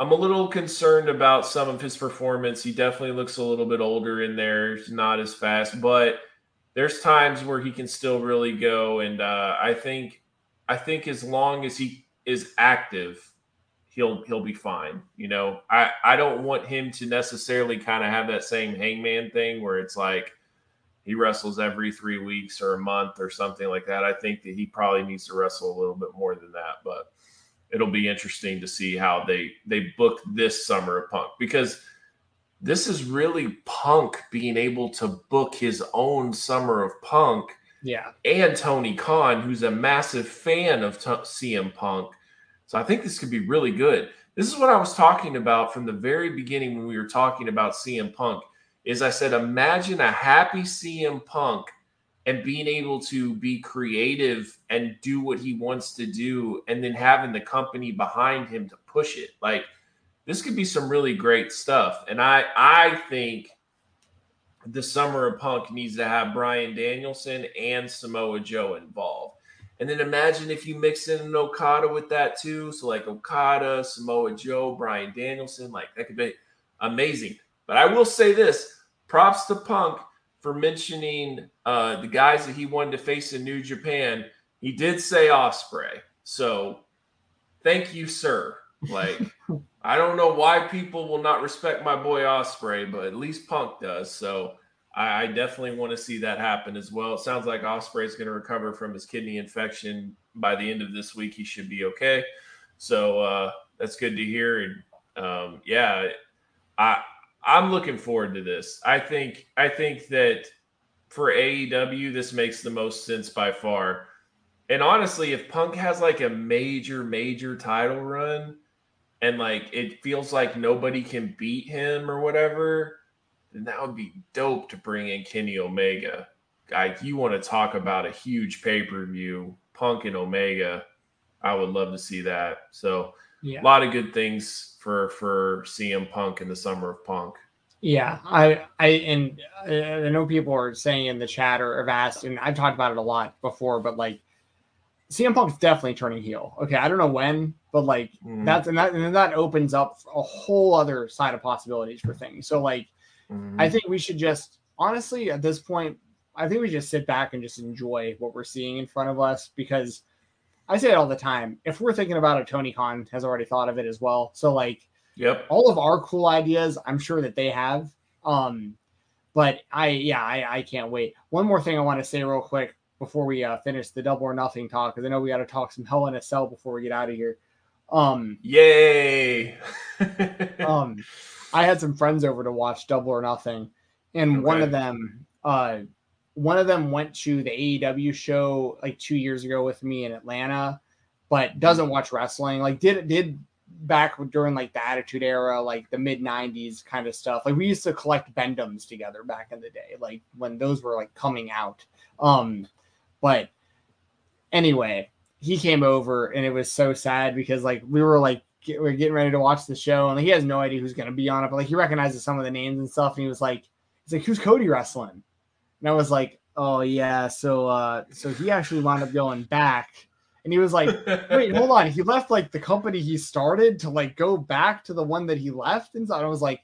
I'm a little concerned about some of his performance. He definitely looks a little bit older in there. He's not as fast, but there's times where he can still really go, and uh, I think I think as long as he is active, he'll he'll be fine. You know, I I don't want him to necessarily kind of have that same hangman thing where it's like he wrestles every three weeks or a month or something like that. I think that he probably needs to wrestle a little bit more than that, but it'll be interesting to see how they they book this summer of punk because this is really Punk being able to book his own summer of Punk. Yeah. And Tony Khan, who's a massive fan of t- CM Punk. So I think this could be really good. This is what I was talking about from the very beginning when we were talking about CM Punk. Is I said, imagine a happy CM Punk and being able to be creative and do what he wants to do, and then having the company behind him to push it. Like this could be some really great stuff. And I I think the summer of Punk needs to have Bryan Danielson and Samoa Joe involved. And then imagine if you mix in an Okada with that too. So like Okada, Samoa Joe, Bryan Danielson, like that could be amazing. But I will say this: props to Punk for mentioning uh, the guys that he wanted to face in New Japan. He did say Osprey. so thank you, sir. Like I don't know why people will not respect my boy Osprey, but at least Punk does. So I, I definitely want to see that happen as well. It sounds like Osprey is going to recover from his kidney infection by the end of this week. He should be okay. So uh, that's good to hear. And um, yeah, I I'm looking forward to this. I think I think that for AEW, this makes the most sense by far. And honestly, if Punk has like a major, major title run, and like it feels like nobody can beat him or whatever, then that would be dope to bring in Kenny Omega. Like you want to talk about a huge pay per view, Punk and Omega. I would love to see that. So yeah. a lot of good things for for CM Punk in the summer of Punk. Yeah, I I and I know people are saying in the chat or have asked, and I've talked about it a lot before, but like CM Punk's definitely turning heel. Okay, I don't know when, but like mm. that's and that and that opens up a whole other side of possibilities for things. So like, mm. I think we should just honestly at this point, I think we just sit back and just enjoy what we're seeing in front of us because I say it all the time. If we're thinking about it, Tony Khan has already thought of it as well. So like, yep, all of our cool ideas, I'm sure that they have. Um, but I yeah, I, I can't wait. One more thing I want to say real quick before we uh, finish the double or nothing talk because I know we got to talk some Hell in a Cell before we get out of here. Um, Yay! um, I had some friends over to watch Double or Nothing, and okay. one of them, uh, one of them went to the AEW show like two years ago with me in Atlanta, but doesn't watch wrestling. Like did did back during like the Attitude Era, like the mid '90s kind of stuff. Like we used to collect Bend-Ems together back in the day, like when those were like coming out. Um, but anyway, he came over and it was so sad because like we were like we are getting ready to watch the show and like, he has no idea who's gonna be on it, but like he recognizes some of the names and stuff, and he was like, he's like, who's Cody wrestling? And I was like, oh yeah, so uh, so he actually wound up going back. And he was like, wait, hold on. He left like the company he started to like go back to the one that he left. And so I was like,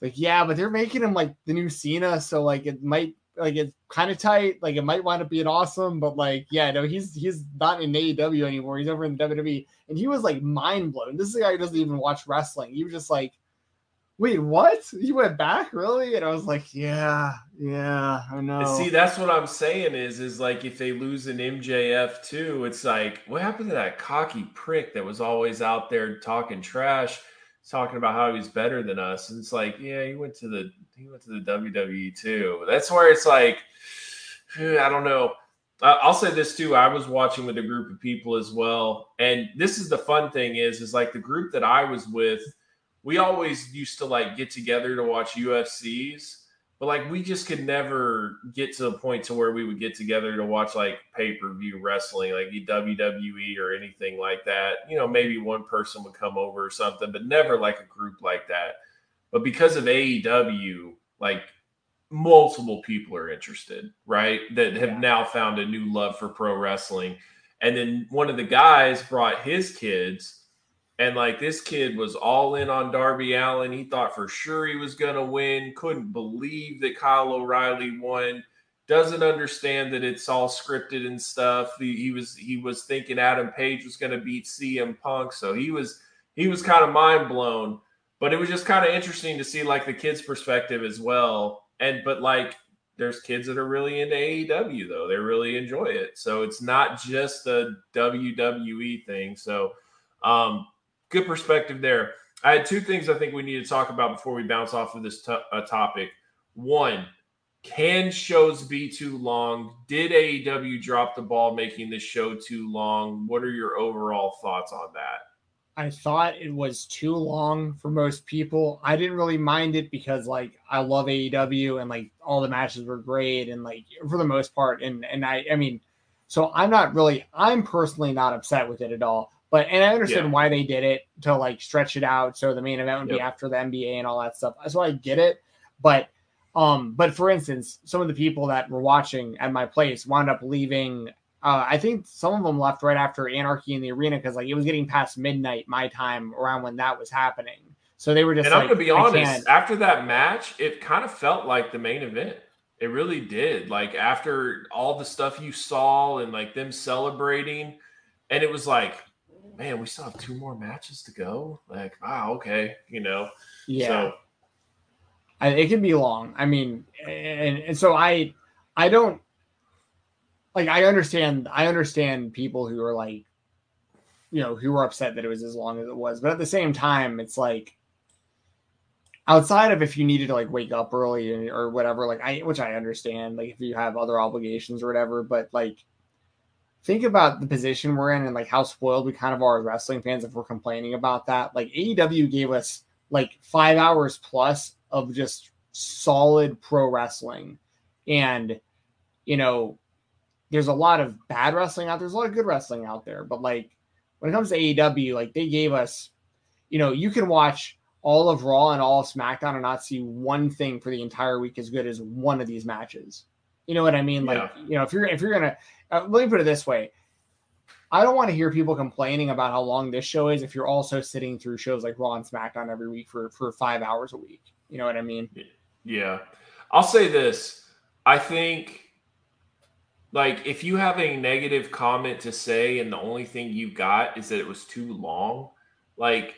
like, yeah, but they're making him like the new Cena. So like it might like it's kind of tight. Like it might wind up being awesome, but like yeah, no, he's he's not in AEW anymore. He's over in WWE, and he was like mind blown. This is a guy who doesn't even watch wrestling. He was just like, wait, what? You went back really? And I was like, yeah, yeah, I know. See, that's what I'm saying is is like if they lose an MJF too, it's like what happened to that cocky prick that was always out there talking trash talking about how he's better than us. And it's like, yeah, he went to the he went to the WWE too. That's where it's like, I don't know. I'll say this too. I was watching with a group of people as well, and this is the fun thing is is like the group that I was with. We always used to like get together to watch UFCs but like we just could never get to the point to where we would get together to watch like pay-per-view wrestling like WWE or anything like that. You know, maybe one person would come over or something, but never like a group like that. But because of AEW, like multiple people are interested, right? That have yeah. now found a new love for pro wrestling. And then one of the guys brought his kids and like this kid was all in on Darby Allin. He thought for sure he was going to win. Couldn't believe that Kyle O'Reilly won. Doesn't understand that it's all scripted and stuff. He, he was he was thinking Adam Page was going to beat CM Punk, so he was he was kind of mind blown. But it was just kind of interesting to see like the kid's perspective as well. And but like there's kids that are really into AEW though. They really enjoy it. So it's not just a WWE thing. So um good perspective there. I had two things I think we need to talk about before we bounce off of this uh, topic. One, can shows be too long? Did AEW drop the ball making this show too long? What are your overall thoughts on that? I thought it was too long for most people. I didn't really mind it because like I love AEW and like all the matches were great and like for the most part and and I I mean so I'm not really I'm personally not upset with it at all. But and I understand yeah. why they did it to like stretch it out so the main event would yep. be after the NBA and all that stuff. So I get it. But um, but for instance, some of the people that were watching at my place wound up leaving. Uh, I think some of them left right after Anarchy in the arena because like it was getting past midnight my time around when that was happening. So they were just. And like, I'm gonna be honest. After that match, it kind of felt like the main event. It really did. Like after all the stuff you saw and like them celebrating, and it was like, man, we still have two more matches to go. Like, wow, okay, you know. Yeah. So I, it can be long. I mean, and, and so I, I don't like. I understand. I understand people who are like, you know, who were upset that it was as long as it was. But at the same time, it's like outside of if you needed to like wake up early or whatever, like I, which I understand, like if you have other obligations or whatever, but like think about the position we're in and like how spoiled we kind of are as wrestling fans if we're complaining about that. Like AEW gave us like five hours plus of just solid pro wrestling. And, you know, there's a lot of bad wrestling out there. There's a lot of good wrestling out there. But like when it comes to AEW, like they gave us, you know, you can watch all of Raw and all of SmackDown and not see one thing for the entire week as good as one of these matches. You know what I mean? Like, yeah. you know, if you're if you're gonna uh, let me put it this way. I don't want to hear people complaining about how long this show is if you're also sitting through shows like Raw and SmackDown every week for for five hours a week. You know what I mean? Yeah. I'll say this. I think like if you have a negative comment to say and the only thing you got is that it was too long, like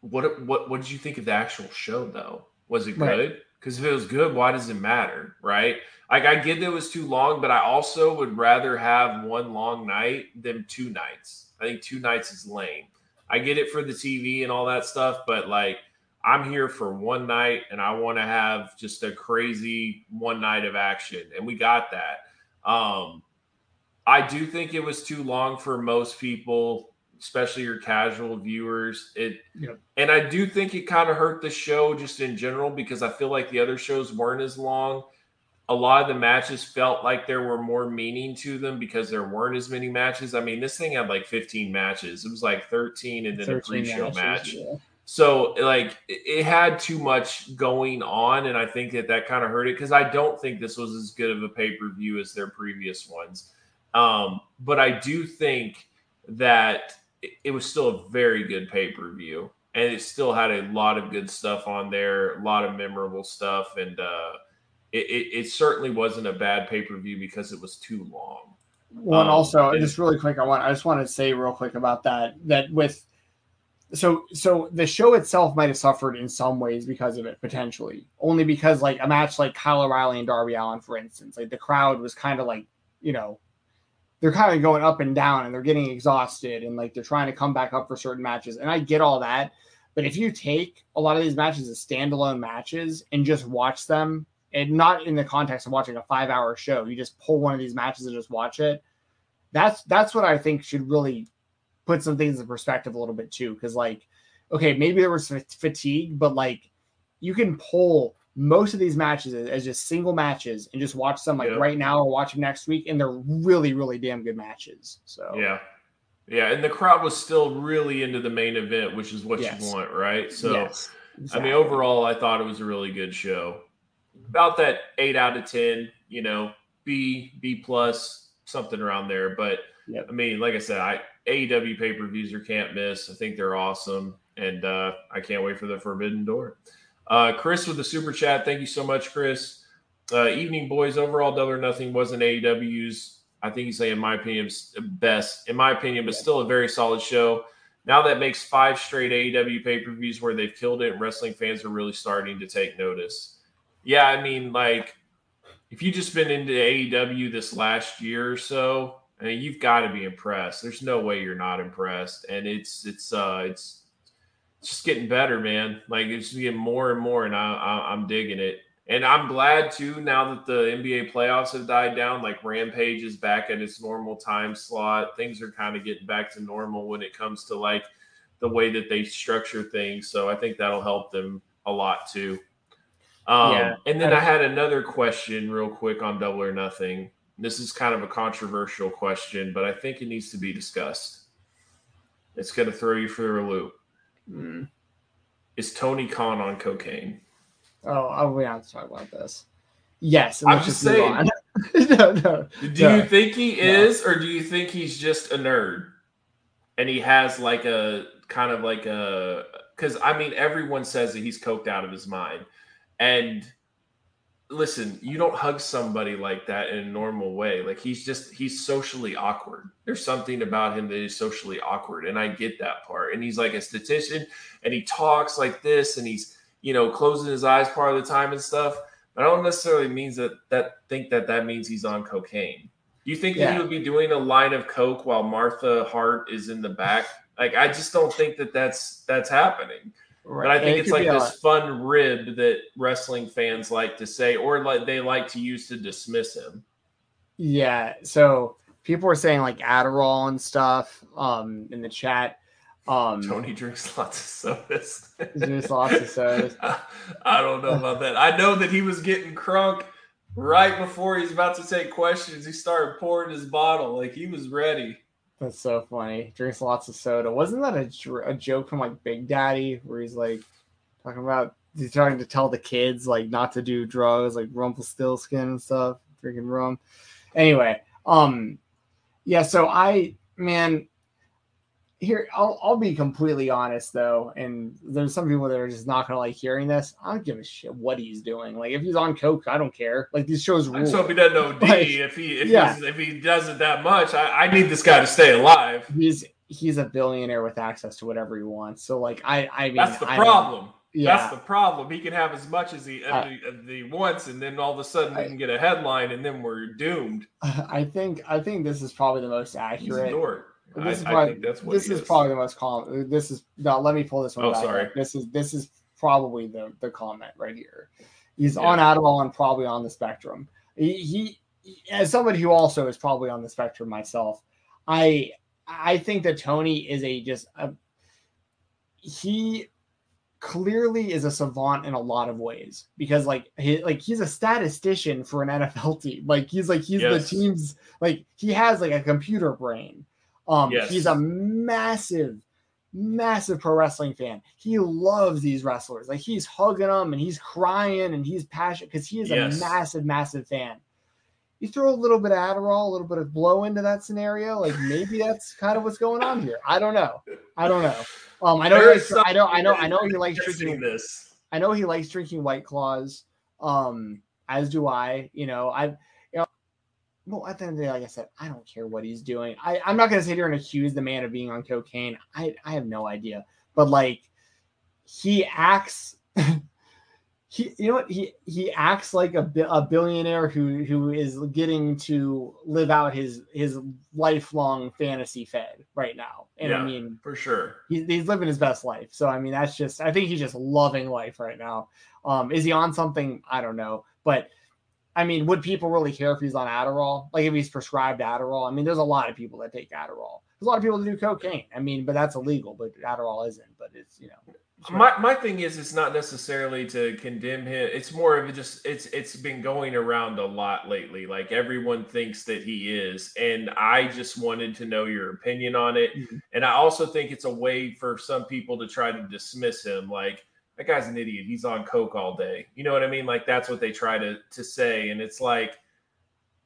what what what did you think of the actual show though? Was it good? Because if it was good, why does it matter? Right? Like I get that it was too long, but I also would rather have one long night than two nights. I think two nights is lame. I get it for the TV and all that stuff, but like I'm here for one night and I want to have just a crazy one night of action. And we got that. Um, I do think it was too long for most people, especially your casual viewers. It yep. and I do think it kind of hurt the show just in general because I feel like the other shows weren't as long. A lot of the matches felt like there were more meaning to them because there weren't as many matches. I mean, this thing had like 15 matches. It was like 13 and then 13 a pre-show matches, match. Yeah. So like it had too much going on, and I think that that kind of hurt it because I don't think this was as good of a pay per view as their previous ones. Um, but I do think that it was still a very good pay per view, and it still had a lot of good stuff on there, a lot of memorable stuff, and uh, it, it, it certainly wasn't a bad pay per view because it was too long. Well, and um, also, and, just really quick, I want I just want to say real quick about that that with so so the show itself might have suffered in some ways because of it potentially only because like a match like Kyle O'Reilly and Darby Allin for instance like the crowd was kind of like you know they're kind of going up and down and they're getting exhausted and like they're trying to come back up for certain matches and I get all that but if you take a lot of these matches as standalone matches and just watch them and not in the context of watching a 5 hour show you just pull one of these matches and just watch it that's that's what I think should really put some things in perspective a little bit too. Cause like, okay, maybe there was fatigue, but like you can pull most of these matches as just single matches and just watch them like yeah. right now or watch them next week. And they're really, really damn good matches. So, yeah. Yeah. And the crowd was still really into the main event, which is what yes. you want, right? So, yes, exactly. I mean, overall, I thought it was a really good show. About that eight out of 10, you know, B, B plus, something around there. But yep. I mean, like I said, I, AEW pay per views you can't miss. I think they're awesome, and uh, I can't wait for the Forbidden Door. Uh, Chris with the super chat, thank you so much, Chris. Uh, evening boys, overall double or nothing wasn't AEW's. I think he's saying, in my opinion, best in my opinion, but still a very solid show. Now that makes five straight AEW pay per views where they've killed it, and wrestling fans are really starting to take notice. Yeah, I mean, like if you just been into AEW this last year or so, I mean, you've got to be impressed. There's no way you're not impressed, and it's it's uh it's, it's just getting better, man. Like it's getting more and more, and I, I am digging it. And I'm glad too now that the NBA playoffs have died down, like Rampage is back at its normal time slot. Things are kind of getting back to normal when it comes to like the way that they structure things. So I think that'll help them a lot too. Um, yeah. And then I had another question, real quick, on Double or Nothing. This is kind of a controversial question, but I think it needs to be discussed. It's going to throw you for a loop. Mm. Is Tony Khan on cocaine? Oh, oh, we have to talk about this. Yes, I'm just saying. no, no. Do no, you think he is, or do you think he's just a nerd, and he has like a kind of like a? Because I mean, everyone says that he's coked out of his mind, and listen, you don't hug somebody like that in a normal way. Like he's just he's socially awkward. There's something about him that is socially awkward, and I get that part. And he's like a statistician, and he talks like this, and he's you know closing his eyes part of the time and stuff. But I don't necessarily means that that think that that means he's on cocaine. Do you think yeah. that he would be doing a line of coke while Martha Hart is in the back? Like I just don't think that that's that's happening. Right. But I think it's like this fun rib that wrestling fans like to say, or like they like to use to dismiss him. Yeah. So people were saying like Adderall and stuff um, in the chat. Um, Tony drinks lots of sodas. drinks lots of sodas. I don't know about that. I know that he was getting crunk right before he's about to take questions. He started pouring his bottle like he was ready. That's so funny. Drinks lots of soda. Wasn't that a, a joke from like Big Daddy where he's like talking about he's trying to tell the kids like not to do drugs like Rumpelstiltskin and stuff, drinking rum. Anyway, um, yeah. So I man, here I'll, I'll be completely honest though and there's some people that are just not gonna like hearing this i don't give a shit what he's doing like if he's on coke i don't care like these shows rule. so if he doesn't know d like, if he if, yeah. if he does it that much I, I need this guy to stay alive he's he's a billionaire with access to whatever he wants so like i i mean that's the I problem yeah. That's the problem. He can have as much as he, uh, he wants, and then all of a sudden we can get a headline, and then we're doomed. I think I think this is probably the most accurate this is probably, this is, is, probably the most common. Uh, this is no. Let me pull this one. Oh, sorry. This is this is probably the the comment right here. He's yeah. on Adderall and probably on the spectrum. He, he, as somebody who also is probably on the spectrum myself, I I think that Tony is a just a he clearly is a savant in a lot of ways because like he like he's a statistician for an NFL team. Like he's like he's yes. the team's like he has like a computer brain um, yes. he's a massive, massive pro wrestling fan. He loves these wrestlers. Like he's hugging them and he's crying and he's passionate because he is yes. a massive, massive fan. You throw a little bit of Adderall, a little bit of blow into that scenario, like maybe that's kind of what's going on here. I don't know. I don't know. Um, I know. He likes, I know. I know. I know he likes drinking this. I know he likes drinking White Claws. Um, as do I. You know, I've well, at the end of the day, like I said, I don't care what he's doing. I, I'm not going to sit here and accuse the man of being on cocaine. I, I have no idea. But like, he acts. he, you know what? He he acts like a, a billionaire who who is getting to live out his his lifelong fantasy fed right now. And yeah, I mean, for sure, he, he's living his best life. So I mean, that's just. I think he's just loving life right now. Um, is he on something? I don't know, but I mean, would people really care if he's on Adderall? Like if he's prescribed Adderall? I mean, there's a lot of people that take Adderall. There's a lot of people that do cocaine. I mean, but that's illegal. But Adderall isn't. But it's you know. My my thing is, it's not necessarily to condemn him. It's more of just it's it's been going around a lot lately. Like everyone thinks that he is, and I just wanted to know your opinion on it. Mm-hmm. And I also think it's a way for some people to try to dismiss him, like that guy's an idiot. He's on coke all day. You know what I mean? Like that's what they try to to say, and it's like,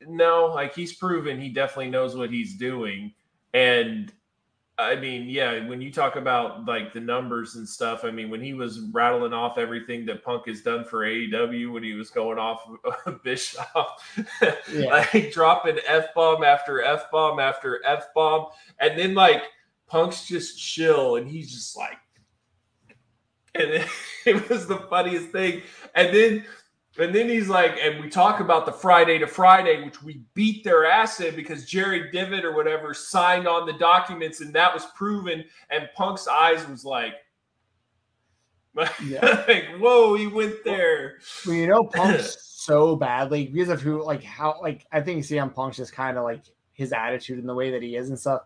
no, like he's proven he definitely knows what he's doing, and I mean, yeah, when you talk about like the numbers and stuff, I mean, when he was rattling off everything that Punk has done for AEW, when he was going off Bischoff, yeah. like dropping F bomb after F bomb after F bomb, and then like Punk's just chill and he's just like, and it, it was the funniest thing. And then and then he's like, and we talk about the Friday to Friday, which we beat their ass in because Jerry Divot or whatever signed on the documents and that was proven. And Punk's eyes was like, Yeah. like, whoa, he went there. Well, you know, Punk's so badly because of who, like, how, like, I think CM Punk's just kind of like his attitude and the way that he is and stuff.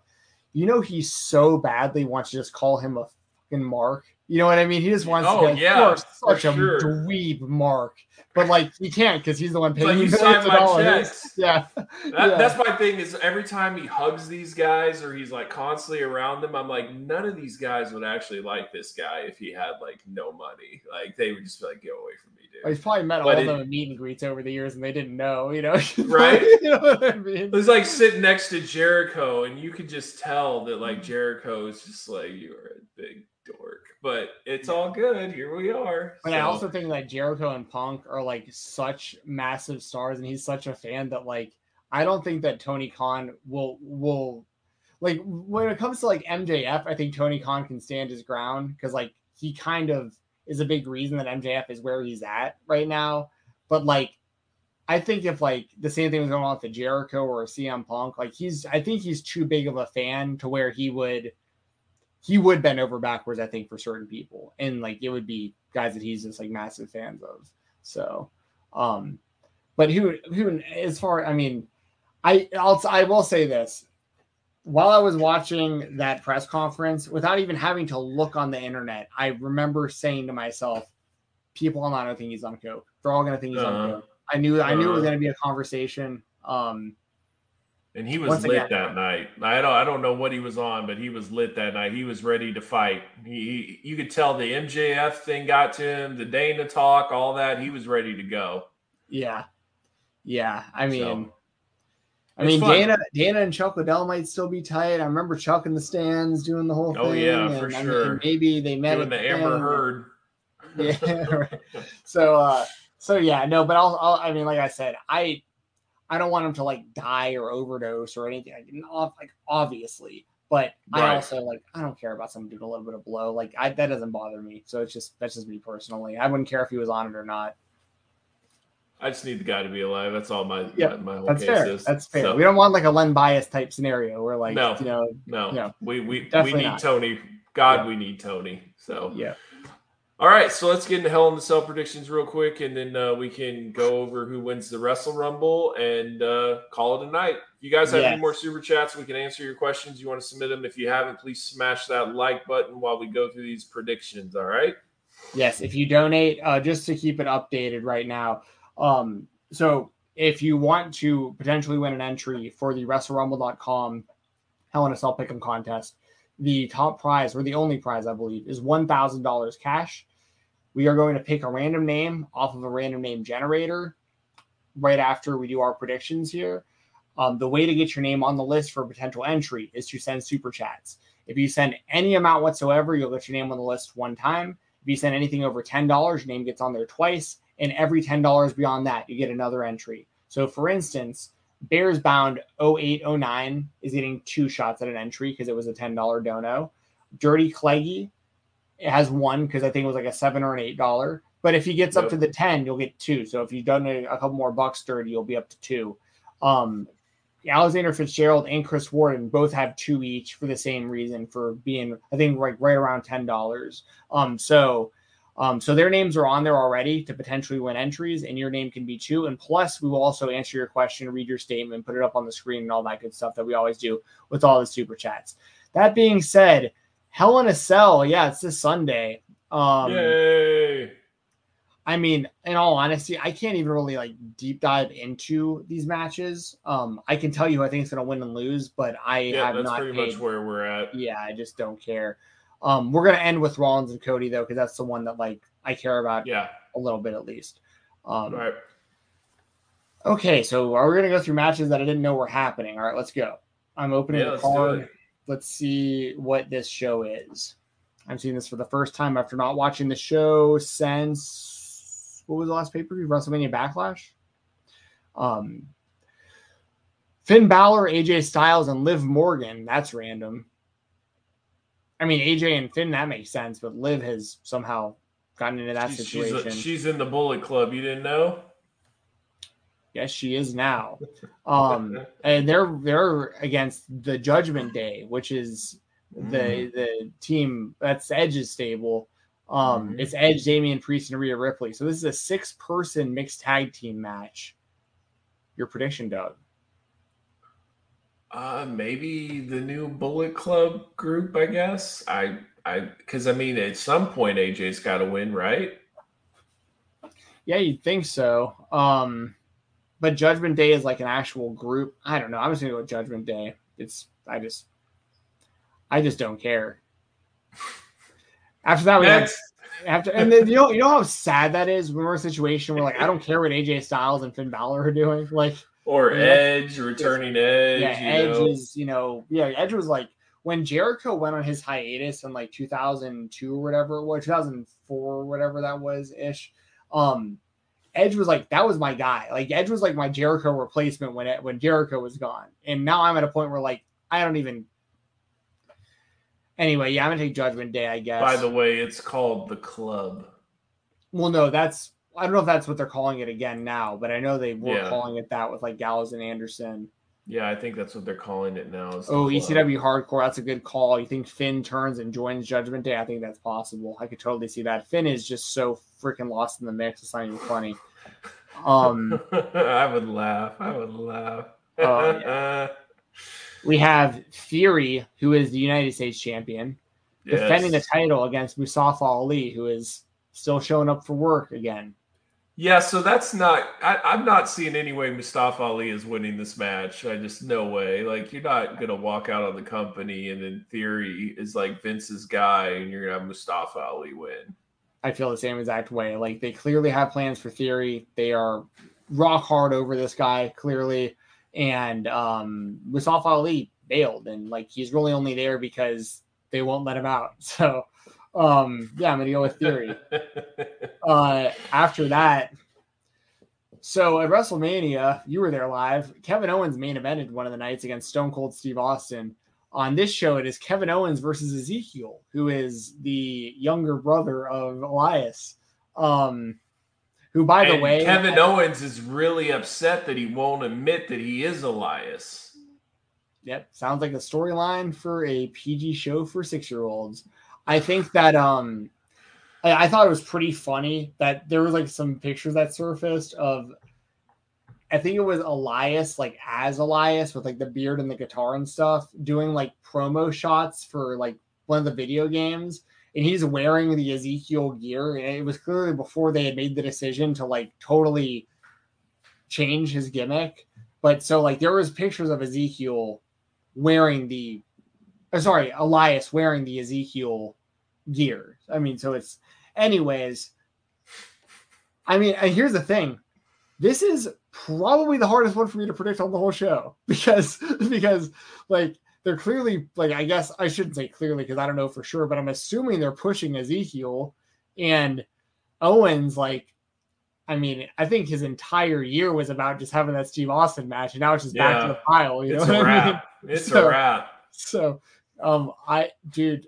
You know, he so badly wants to just call him a fucking mark. You know what I mean? He just wants oh, to be like, yeah, such sure. a dweeb mark. But like he can't because he's the one paying like, of dollars. Checks. Yeah. That, yeah. That's my thing is every time he hugs these guys or he's like constantly around them, I'm like, none of these guys would actually like this guy if he had like no money. Like they would just be like, get away from me, dude. Well, he's probably met but all of them at meet and greets over the years and they didn't know, you know. right. you know what I mean? It was like sitting next to Jericho, and you could just tell that like Jericho is just like, you are a big dork, but it's all good. Here we are. But so. I also think that Jericho and Punk are like such massive stars, and he's such a fan that like I don't think that Tony Khan will will like when it comes to like MJF. I think Tony Khan can stand his ground because like he kind of is a big reason that MJF is where he's at right now. But like I think if like the same thing was going on with the Jericho or CM Punk, like he's I think he's too big of a fan to where he would he would bend over backwards, I think, for certain people. And like it would be guys that he's just like massive fans of. So um but who who as far I mean, I I'll I will say this. While I was watching that press conference, without even having to look on the internet, I remember saying to myself, people online don't think he's on coke. They're all gonna think he's uh, on uh-huh. coke. I knew I knew uh, it was uh-huh. gonna be a conversation. Um and he was Once lit again, that night. I don't I don't know what he was on, but he was lit that night. He was ready to fight. He, he you could tell the MJF thing got to him, the Dana talk, all that. He was ready to go. Yeah. Yeah. I mean so, I mean fun. Dana Dana and Chuck Liddell might still be tight. I remember Chuck in the stands doing the whole oh, thing. Oh yeah, and, for sure. mean, maybe they met doing the Amber Heard. Yeah. Right. So uh so yeah, no, but I'll, I'll I mean, like I said, I I don't want him to like die or overdose or anything. Like, like obviously, but right. I also like I don't care about someone doing a little bit of blow. Like I, that doesn't bother me. So it's just that's just me personally. I wouldn't care if he was on it or not. I just need the guy to be alive. That's all my yeah, my, my whole that's case fair. is. That's fair. So. We don't want like a Len Bias type scenario where like no, you know no, you know, we we we need not. Tony. God, yeah. we need Tony. So yeah. All right, so let's get into Hell in the Cell predictions real quick, and then uh, we can go over who wins the Wrestle Rumble and uh, call it a night. If you guys have yes. any more super chats, we can answer your questions. You want to submit them. If you haven't, please smash that like button while we go through these predictions. All right. Yes, if you donate, uh, just to keep it updated right now. Um, so if you want to potentially win an entry for the WrestleRumble.com Hell in a Cell Pick'em contest, the top prize or the only prize I believe is one thousand dollars cash we are going to pick a random name off of a random name generator right after we do our predictions here. Um, the way to get your name on the list for a potential entry is to send super chats. If you send any amount whatsoever, you'll get your name on the list one time. If you send anything over $10, your name gets on there twice. And every $10 beyond that, you get another entry. So, for instance, Bears Bound 0809 is getting two shots at an entry because it was a $10 dono. Dirty Cleggy it has one because I think it was like a seven or an eight dollar. But if he gets yep. up to the ten, you'll get two. So if you've done a, a couple more bucks dirty, you'll be up to two. Um, Alexander Fitzgerald and Chris Warden both have two each for the same reason for being, I think, like right around ten dollars. Um, so, um, so their names are on there already to potentially win entries, and your name can be two. And plus, we will also answer your question, read your statement, put it up on the screen, and all that good stuff that we always do with all the super chats. That being said, Hell in a Cell, yeah, it's this Sunday. Um, Yay! I mean, in all honesty, I can't even really like deep dive into these matches. Um, I can tell you who I think going to win and lose, but I yeah, have that's not pretty paid. much where we're at. Yeah, I just don't care. Um, we're going to end with Rollins and Cody though, because that's the one that like I care about. Yeah, a little bit at least. Um, all right. Okay, so are we going to go through matches that I didn't know were happening? All right, let's go. I'm opening yeah, the card let's see what this show is. I'm seeing this for the first time after not watching the show since what was the last pay per view? WrestleMania Backlash. Um, Finn Balor, AJ Styles, and Liv Morgan. That's random. I mean, AJ and Finn, that makes sense, but Liv has somehow gotten into that she's, situation. She's, a, she's in the Bullet Club. You didn't know? Yes, she is now. Um, and they're they're against the Judgment Day, which is the mm. the team that's Edge's stable. Um, Mhm. it's Edge, Damian Priest, and Rhea Ripley. So this is a six-person mixed tag team match. Your prediction, Doug? Uh, maybe the new Bullet Club group, I guess. I, I, because I mean, at some point, AJ's got to win, right? Yeah, you'd think so. Um, but Judgment Day is like an actual group. I don't know. I'm just gonna go with Judgment Day. It's I just I just don't care. After that, we had Next. after and then you know you know how sad that is when we're in a situation where like I don't care what AJ Styles and Finn Balor are doing. Like Or Yeah. Edge, returning Edge. yeah, you Edge know? is you know yeah Edge was like when Jericho went on his hiatus in like 2002 or whatever it was 2004 or whatever that was ish. Um, Edge was like that was my guy. Like Edge was like my Jericho replacement when it, when Jericho was gone. And now I'm at a point where like I don't even. Anyway, yeah, I'm gonna take Judgment Day. I guess. By the way, it's called the Club. well, no, that's I don't know if that's what they're calling it again now, but I know they were Yeah. calling it that with like Gallows and Anderson. Yeah, I think that's what they're calling it now. Oh. ECW hardcore. That's a good call. You think Finn turns and joins Judgment Day? I think that's possible. I could totally see that. Finn is just so freaking lost in the mix. It's not even funny. Um, I would laugh. I would laugh. Oh, we have Theory, who is the United States champion, defending the title against Mustafa Ali, who is still showing up for work again. Yeah, so that's not. I, I'm not seeing any way Mustafa Ali is winning this match. I just no way. Like you're not gonna walk out on the company and in theory is like Vince's guy, and you're gonna have Mustafa Ali win. I feel the same exact way. Like they clearly have plans for Theory. They are rock hard over this guy clearly, and um, Mustafa Ali bailed, and like he's really only there because they won't let him out. So, um, yeah, I'm gonna go with Theory. uh, after that, so at WrestleMania, you were there live. Kevin Owens main evented one of the nights against Stone Cold Steve Austin. On this show, it is Kevin Owens versus Ezekiel, who is the younger brother of Elias. Um, who, by the And way, Kevin Owens is really upset that he won't admit that he is Elias. Yep, sounds like a storyline for a PG show for six year olds. I think that um I, I thought it was pretty funny that there was like some pictures that surfaced of I think it was Elias like as Elias with like the beard and the guitar and stuff doing like promo shots for like one of the video games and he's wearing the Ezekiel gear and it was clearly before they had made the decision to like totally change his gimmick. But so like there was pictures of Ezekiel wearing the uh, sorry Elias wearing the Ezekiel gear I mean so it's anyways I mean and here's the thing this is probably the hardest one for me to predict on the whole show because because like they're clearly like I guess I shouldn't say clearly because I don't know for sure, but I'm assuming they're pushing Ezekiel and Owens like I mean, I think his entire year was about just having that Steve Austin match, and now it's just back to the pile. You It's know a what I mean? wrap. It's So- a wrap. So, um, I, dude,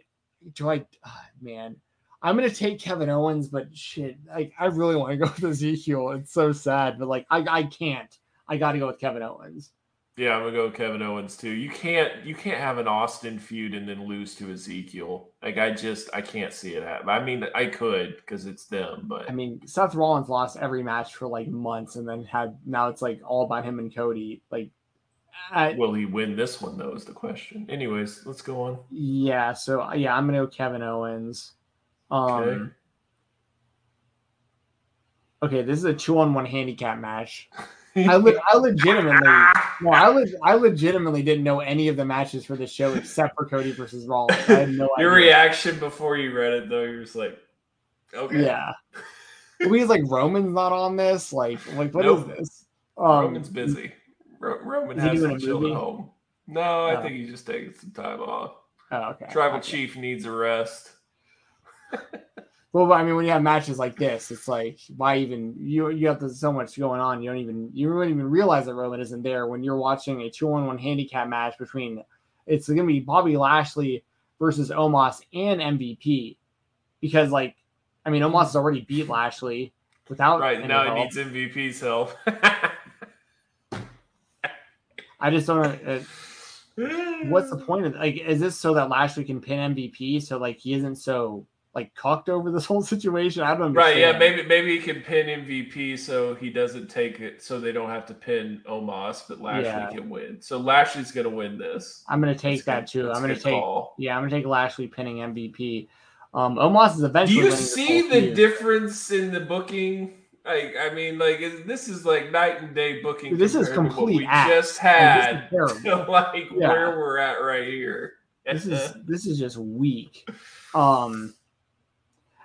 do I, ah, man, I'm gonna take Kevin Owens, but shit, like I really want to go with Ezekiel. It's so sad, but like I, I can't. I got to go with Kevin Owens. Yeah, I'm gonna go with Kevin Owens too. You can't you can't have an Austin feud and then lose to Ezekiel. Like I just I can't see it happen. I mean I could because it's them, but I mean, Seth Rollins lost every match for like months, and then had now it's like all about him and Cody. Like, I, will he win this one though is the question. Anyways, let's go on. yeah. So yeah, I'm gonna go Kevin Owens. Um, Okay. okay, this is a two on one handicap match. I, le- I legitimately, no, I, le- I legitimately didn't know any of the matches for the show except for Cody versus Rollins. I had no Your idea. reaction before you read it though, you're just like, okay, Yeah. We like Roman's not on this. Like, like what is Nope. this? Um, Roman's busy. Ro- Roman is has a chill at home. No, I Oh. think he's just taking some time off. Oh, okay. Tribal okay. Chief needs a rest. Well, I mean, when you have matches like this, it's like why even you you have so much going on. You don't even you don't even realize that Roman isn't there when you're watching a two on one handicap match between it's going to be Bobby Lashley versus Omos and MVP because like I mean Omos has already beat Lashley without Right now he needs MVP's help. I just don't. Uh, what's the point of like? Is this so that Lashley can pin MVP so like he isn't so like cocked over this whole situation. I don't Right? Yeah, maybe maybe he can pin MVP so he doesn't take it, so they don't have to pin Omos, but Lashley Yeah. can win. So Lashley's gonna win this. I'm gonna take That's that good- too. I'm gonna take call. yeah, I'm gonna take Lashley pinning MVP. Um, Omos is eventually. Do you see the difference in the booking? Like, I mean, like is- this is like night and day booking. This is complete we ass. just Like, had. terrible. to like Yeah. where we're at right here. this is this is just weak. Um,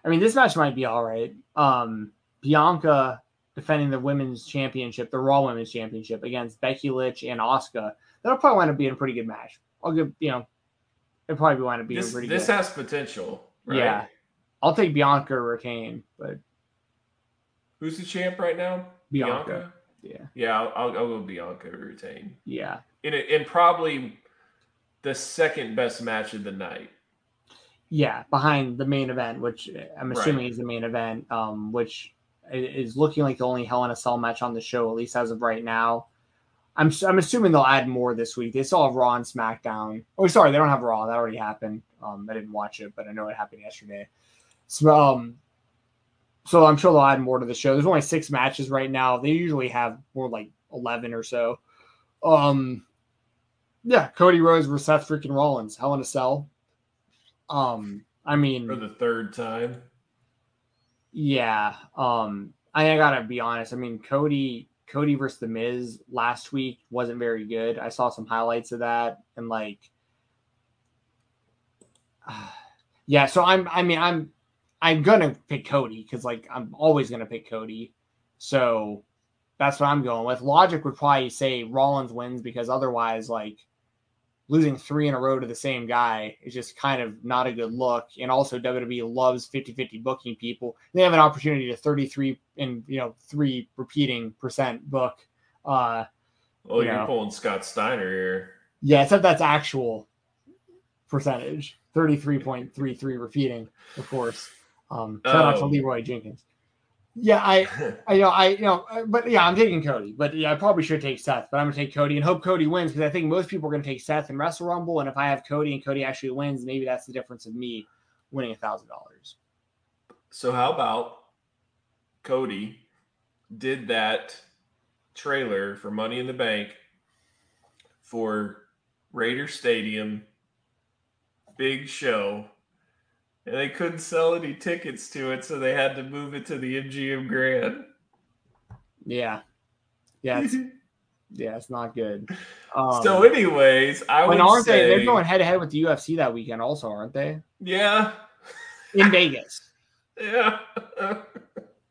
I mean, this match might be all right. Um, Bianca defending the women's championship, the Raw Women's Championship against Becky Lynch and Asuka. That'll probably wind up being a pretty good match. I'll give you know, it'll probably wind up being this, pretty this good. has potential. Right? Yeah, I'll take Bianca or but Who's the champ right now? Bianca. yeah, Yeah, I'll, I'll, I'll go Bianca to retain. yeah, In, a, in probably the second best match of the night. yeah. Behind the main event, which I'm Right. assuming is the main event, um, which is looking like the only Hell in a Cell match on the show, at least as of right now. I'm I'm assuming they'll add more this week. They still have Raw and SmackDown. Oh, sorry, they don't have Raw. That already happened. Um, I didn't watch it, but I know it happened yesterday. So, um, so I'm sure they'll add more to the show. There's only six matches right now. They usually have more like eleven or so. Um, yeah, Cody Rhodes versus Seth freaking Rollins, Hell in a Cell. Um, I mean, For the third time. yeah. Um, I, I gotta be honest. I mean, Cody, Cody versus the Miz last week wasn't very good. I saw some highlights of that, and like, yeah. So I'm. I mean, I'm. I'm gonna pick Cody because like I'm always gonna pick Cody. So that's what I'm going with. Logic would probably say Rollins wins because otherwise, like losing three in a row to the same guy is just kind of not a good look. And also WWE loves 50-50 booking people. They have an opportunity to 33 and you know three repeating percent book. Uh Oh, Yeah. you're pulling Scott Steiner here. yeah, except that's actual percentage. 33.33 repeating, of course. Um shout out to Oh. Leroy Jenkins. Yeah, I I know, I you know, uh, but yeah, I'm taking Cody. But yeah, I probably should take Seth, but I'm gonna take Cody and hope Cody wins because I think most people are gonna take Seth in Wrestle Rumble, and if I have Cody and Cody actually wins, maybe that's the difference of me winning a thousand dollars. So how about Cody did that trailer for Money in the Bank for Raider Stadium, big show, and they couldn't sell any tickets to it, so they had to move it to the MGM Grand. Yeah, yeah, it's, yeah, it's not good. Um, so, anyways, I would aren't say, they? They're going head to head with the UFC that weekend, also, aren't they? yeah, In Vegas. yeah.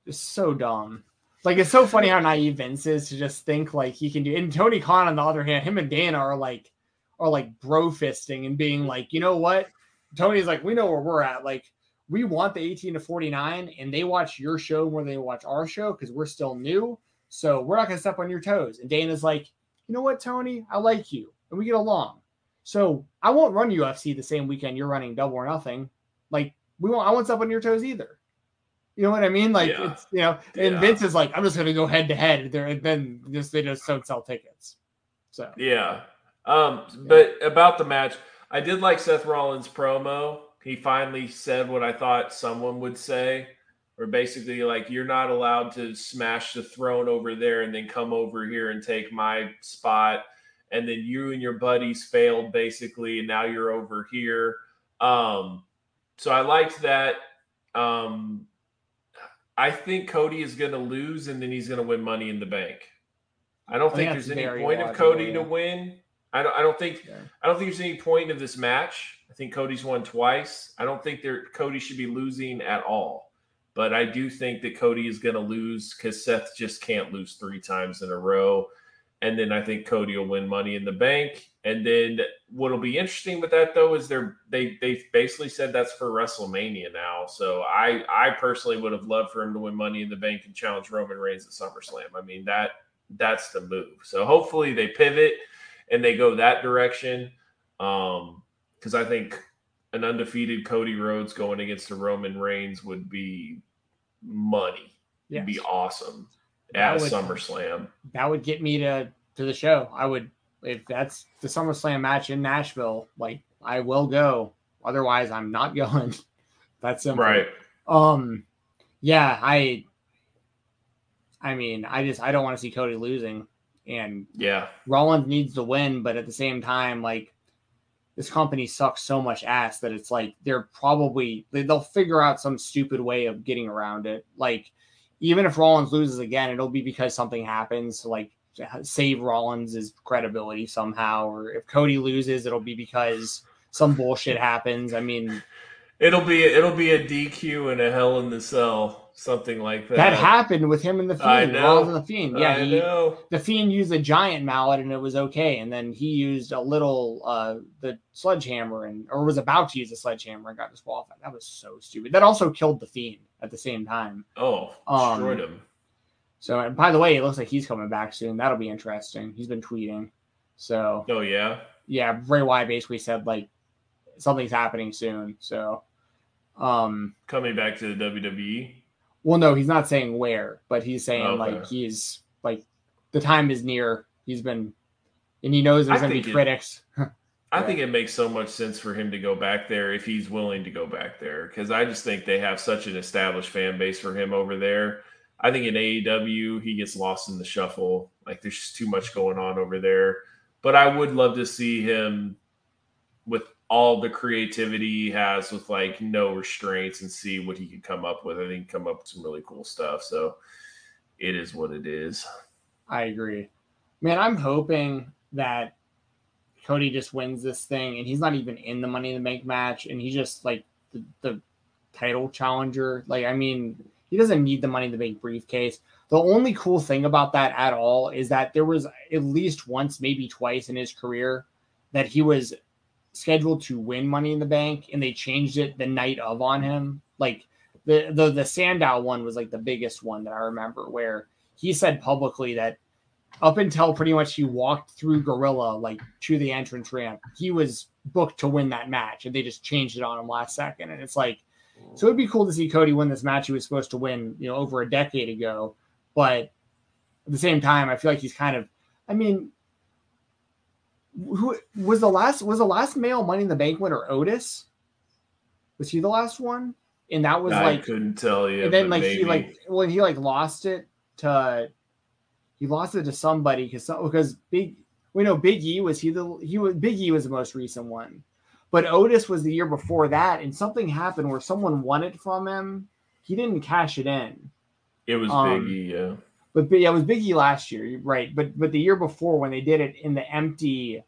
It's so dumb. Like it's so funny how naive Vince is to just think like he can do. And Tony Khan, on the other hand, him and Dana are like are like bro fisting and being like, you know what? Tony's like, we know where we're at. Like we want the 18 to 49, and they watch your show more than they watch our show because we're still new. So we're not gonna step on your toes. And Dana's like, you know what, Tony? I like you and we get along. So I won't run UFC the same weekend you're running double or nothing. Like we won't I won't step on your toes either. You know what I mean? Like Yeah. it's you know, and Yeah. Vince is like, I'm just gonna go head to head there, and then just they just don't sell tickets. So Yeah. Um, but about the match, I did like Seth Rollins' promo. He finally said what I thought someone would say, or basically like you're not allowed to smash the throne over there and then come over here and take my spot. And then you and your buddies failed basically, and now you're over here. Um, so I liked that. Um, I think Cody is going to lose, and then he's going to win Money in the Bank. I don't I think think there's any point of Cody to yeah. win. I don't. I don't think. Yeah. I don't think there's any point of this match. I think Cody's won twice. I don't think there Cody should be losing at all. But I do think that Cody is going to lose because Seth just can't lose three times in a row. And then I think Cody will win Money in the Bank. And then what'll be interesting with that though is they're they they basically said that's for WrestleMania now. So I I personally would have loved for him to win Money in the Bank and challenge Roman Reigns at SummerSlam. I mean that that's the move. So hopefully they pivot and they go that direction. Um, because I think an undefeated Cody Rhodes going against a Roman Reigns would be money. yeah, It'd be awesome That at would- SummerSlam. that would get me to to the show. I would if that's the SummerSlam match in Nashville. Like I will go. Otherwise, I'm not going. That's simple. Right. Um, yeah, I, I mean, I just I don't want to see Cody losing, and Yeah. Rollins needs to win, but at the same time, like this company sucks so much ass that it's like they're probably they- they'll figure out some stupid way of getting around it. Like even if Rollins loses again, it'll be because something happens to like save Rollins' credibility somehow, or if Cody loses, it'll be because some bullshit happens. I mean, It'll be it'll be a DQ and a Hell in the Cell, something like that. that happened with him and the I Fiend. know. And the Fiend. Yeah, I he, know. the Fiend used a giant mallet and it was okay, and then he used a little uh the sledgehammer and or was about to use a sledgehammer and got disqualified. That was so stupid. That also killed the Fiend at the same time. Oh, Um, destroyed him. So, and by the way, it looks like he's coming back soon. That'll be interesting. He's been tweeting. So, Oh yeah. yeah, Bray Wyatt basically said like something's happening soon. So, um, Coming back to the. WWE. Well, no, he's not saying where, but he's saying Okay. like he's like the time is near. He's been, and he knows there's going to be it- critics. I think it makes so much sense for him to go back there if he's willing to go back there because I just think they have such an established fan base for him over there. I think in AEW he gets lost in the shuffle. Like there's just too much going on over there. But I would love to see him with all the creativity he has with like no restraints and see what he could come up with. I think come up with some really cool stuff. So it is what it is. I agree. Man, I'm hoping that Cody just wins this thing and he's not even in the Money in the Bank match and he's just like the, the title challenger. Like, I mean, he doesn't need the Money in the Bank briefcase. The only cool thing about that at all is that there was at least once, maybe twice in his career that he was scheduled to win Money in the Bank and they changed it the night of on him. Like the the the Sandow one was like the biggest one that I remember where he said publicly that up until pretty much he walked through Gorilla like to the entrance ramp, he was booked to win that match, and they just changed it on him last second. And it's like, so it'd be cool to see Cody win this match he was supposed to win, you know, over a decade ago. But at the same time, I feel like he's kind of, I mean, who was the last was the last male Money in the Bank winner Otis? Was he the last one? And that was I like I couldn't tell you. and then like he like when he like lost it to he lost it to somebody because because big we know Big E was he the he was Big E was the most recent one, but Otis was the year before that, and something happened where someone won it from him. He didn't cash it in, it was um, Biggie. Yeah. But yeah, it was Big E last year, right? But but the year before when they did it in the empty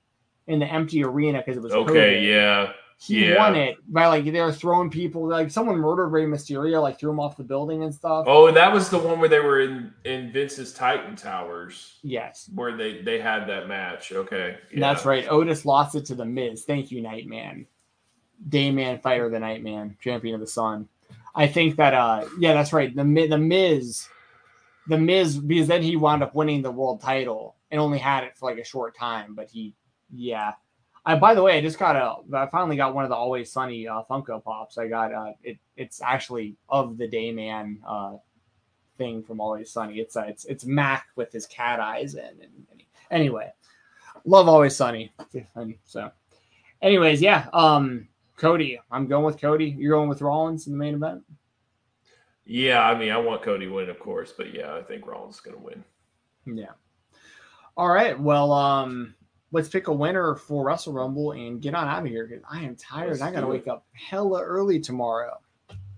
in the empty arena because it was Okay. COVID, Yeah. he yeah. won it by like they were throwing people like someone murdered Rey Mysterio, like threw him off the building and stuff. Oh, that was the one where they were in in Vince's Titan Towers, Yes, where they they had that match. Okay, And That's right. Otis lost it to the Miz. Thank you, Nightman. Dayman fighter of the Nightman, champion of the Sun. I think that uh yeah, that's right. The the Miz, the Miz because then he wound up winning the world title and only had it for like a short time. But he, yeah. I by the way, I just got a. I finally got one of the Always Sunny uh, Funko Pops. I got uh it. It's actually of the Dayman uh thing from Always Sunny. It's uh, it's it's Mac with his cat eyes in. And, and anyway, love Always Sunny. So, anyways, yeah. Um, Cody, I'm going with Cody. You're going with Rollins in the main event. Yeah, I mean, I want Cody to win, of course, but yeah, I think Rollins is going to win. Yeah. All right. Well, um, let's pick a winner for Wrestle Rumble and get on out of here because I am tired. Let's I got to wake up hella early tomorrow.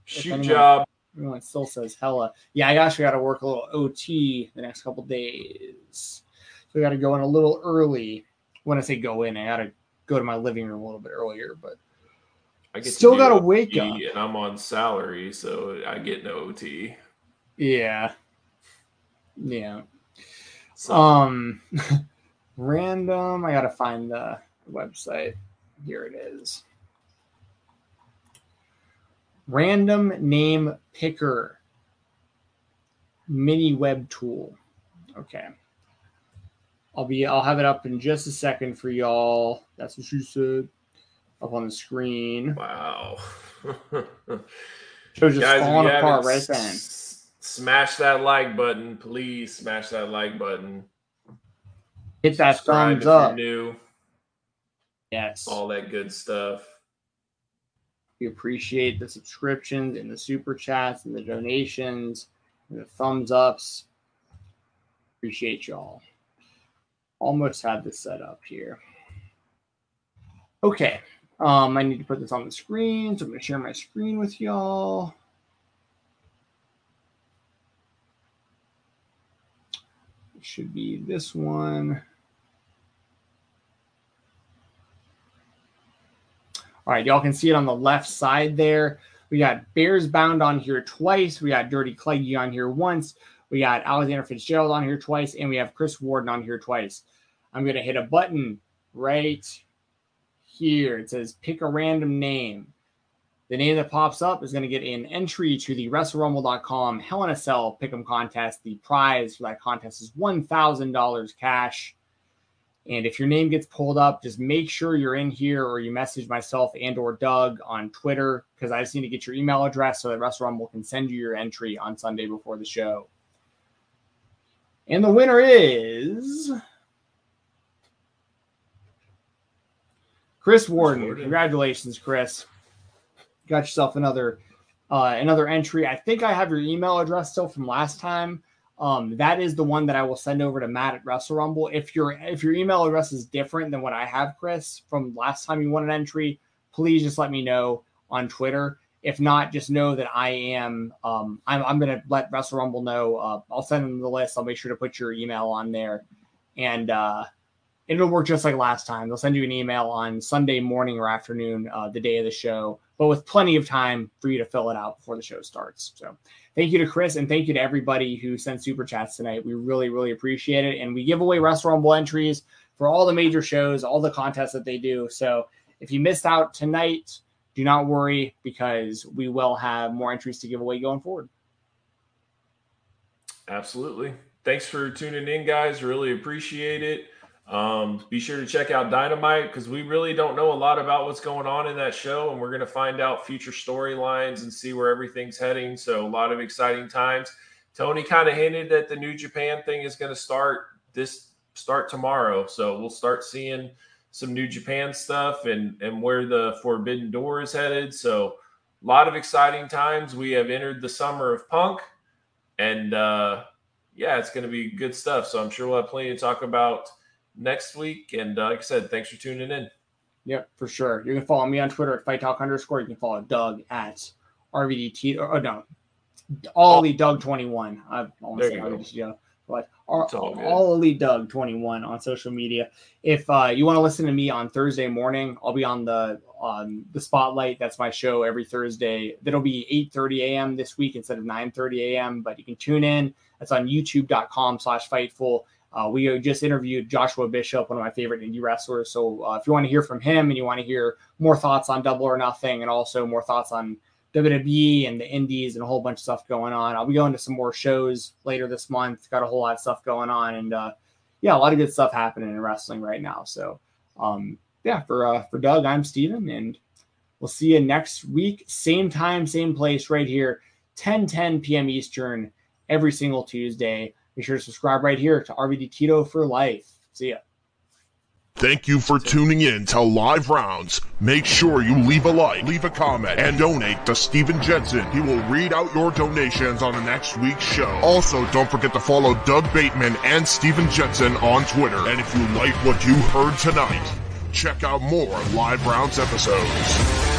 Shoot anyone- job. Everyone still says hella. Yeah, I actually got to work a little OT the next couple days. So I got to go in a little early. When I say go in, I got to go to my living room a little bit earlier, but I get Still do gotta OT, wake up. and I'm on salary, so I get no OT. yeah. Yeah. So Um, random. I gotta find the website. Here it is. Random name picker mini web tool. Okay. I'll be. I'll have it up in just a second for y'all. That's what she said. Up on the screen. wow. Show just Guys, falling apart right then. s- smash that like button, please. Smash that like button. Hit that Subscribe thumbs up. New, Yes. all that good stuff. We appreciate the subscriptions and the super chats and the donations and the thumbs ups. Appreciate y'all. Almost had this set up here. Okay. Um, I need to put this on the screen, so I'm going to share my screen with y'all. It should be this one. All right, y'all can see it on the left side there. We got Bears Bound on here twice. We got Dirty Cleggy on here once. We got Alexander Fitzgerald on here twice, and we have Chris Warden on here twice. I'm going to hit a button right here. It says pick a random name. The name that pops up is going to get an entry to the WrestleRumble.com Hell in a Cell Pick'em contest. The prize for that contest is $1,000 cash. And if your name gets pulled up, just make sure you're in here or you message myself and or Doug on Twitter because I just need to get your email address so that Wrestle Rumble can send you your entry on Sunday before the show. And the winner is Chris Warden. Warden. Congratulations, Chris. Got yourself another uh, another entry. I think I have your email address still from last time. Um, that is the one that I will send over to Matt at Wrestle Rumble. If your if your email address is different than what I have, Chris, from last time you won an entry, please just let me know on Twitter. If not, just know that I am. Um, I'm, I'm going to let Wrestle Rumble know. Uh, I'll send them the list. I'll make sure to put your email on there, and uh, it'll work just like last time. They'll send you an email on Sunday morning or afternoon, uh, the day of the show, but with plenty of time for you to fill it out before the show starts. So thank you to Chris and thank you to everybody who sent super chats tonight. We really, really appreciate it. And we give away Rumble entries for all the major shows, all the contests that they do. So if you missed out tonight, do not worry because we will have more entries to give away going forward. Absolutely. Thanks for tuning in, guys. Really appreciate it. Um, be sure to check out Dynamite because we really don't know a lot about what's going on in that show, and we're going to find out future storylines and see where everything's heading. So, a lot of exciting times. Tony kind of hinted that the New Japan thing is going to start this start tomorrow, so we'll start seeing some New Japan stuff and and where the Forbidden Door is headed. So, a lot of exciting times. We have entered the summer of Punk, and uh, yeah, it's going to be good stuff. So, I'm sure we'll have plenty to talk about next week. And uh, like I said, thanks for tuning in. Yep, for sure. You can follow me on Twitter at Fight Talk underscore. You can follow Doug at RVDT. Or, oh, no, All Elite Doug 21. I almost said RVDT. But all, all Elite Doug 21 on social media. If uh, you want to listen to me on Thursday morning, I'll be on the on the Spotlight. That's my show every Thursday. That'll be 8:30 a.m. this week instead of 9:30 a.m. But you can tune in. That's on YouTube.com/slash Fightful. Uh, we just interviewed Joshua Bishop, one of my favorite indie wrestlers. So uh, if you want to hear from him and you want to hear more thoughts on Double or Nothing and also more thoughts on WWE and the Indies and a whole bunch of stuff going on, I'll be going to some more shows later this month. Got a whole lot of stuff going on, and uh, yeah, a lot of good stuff happening in wrestling right now. So um, yeah, for uh, for Doug, I'm Steven, and we'll see you next week, same time, same place, right here, 10 10 p.m. Eastern, every single Tuesday. Be sure to subscribe right here to RVD Tito for life. See ya. Thank you for tuning in to Live Rounds. Make sure you leave a like, leave a comment, and donate to Steven Jensen. He will read out your donations on the next week's show. Also, don't forget to follow Doug Bateman and Steven Jensen on Twitter. And if you like what you heard tonight, check out more Live Rounds episodes.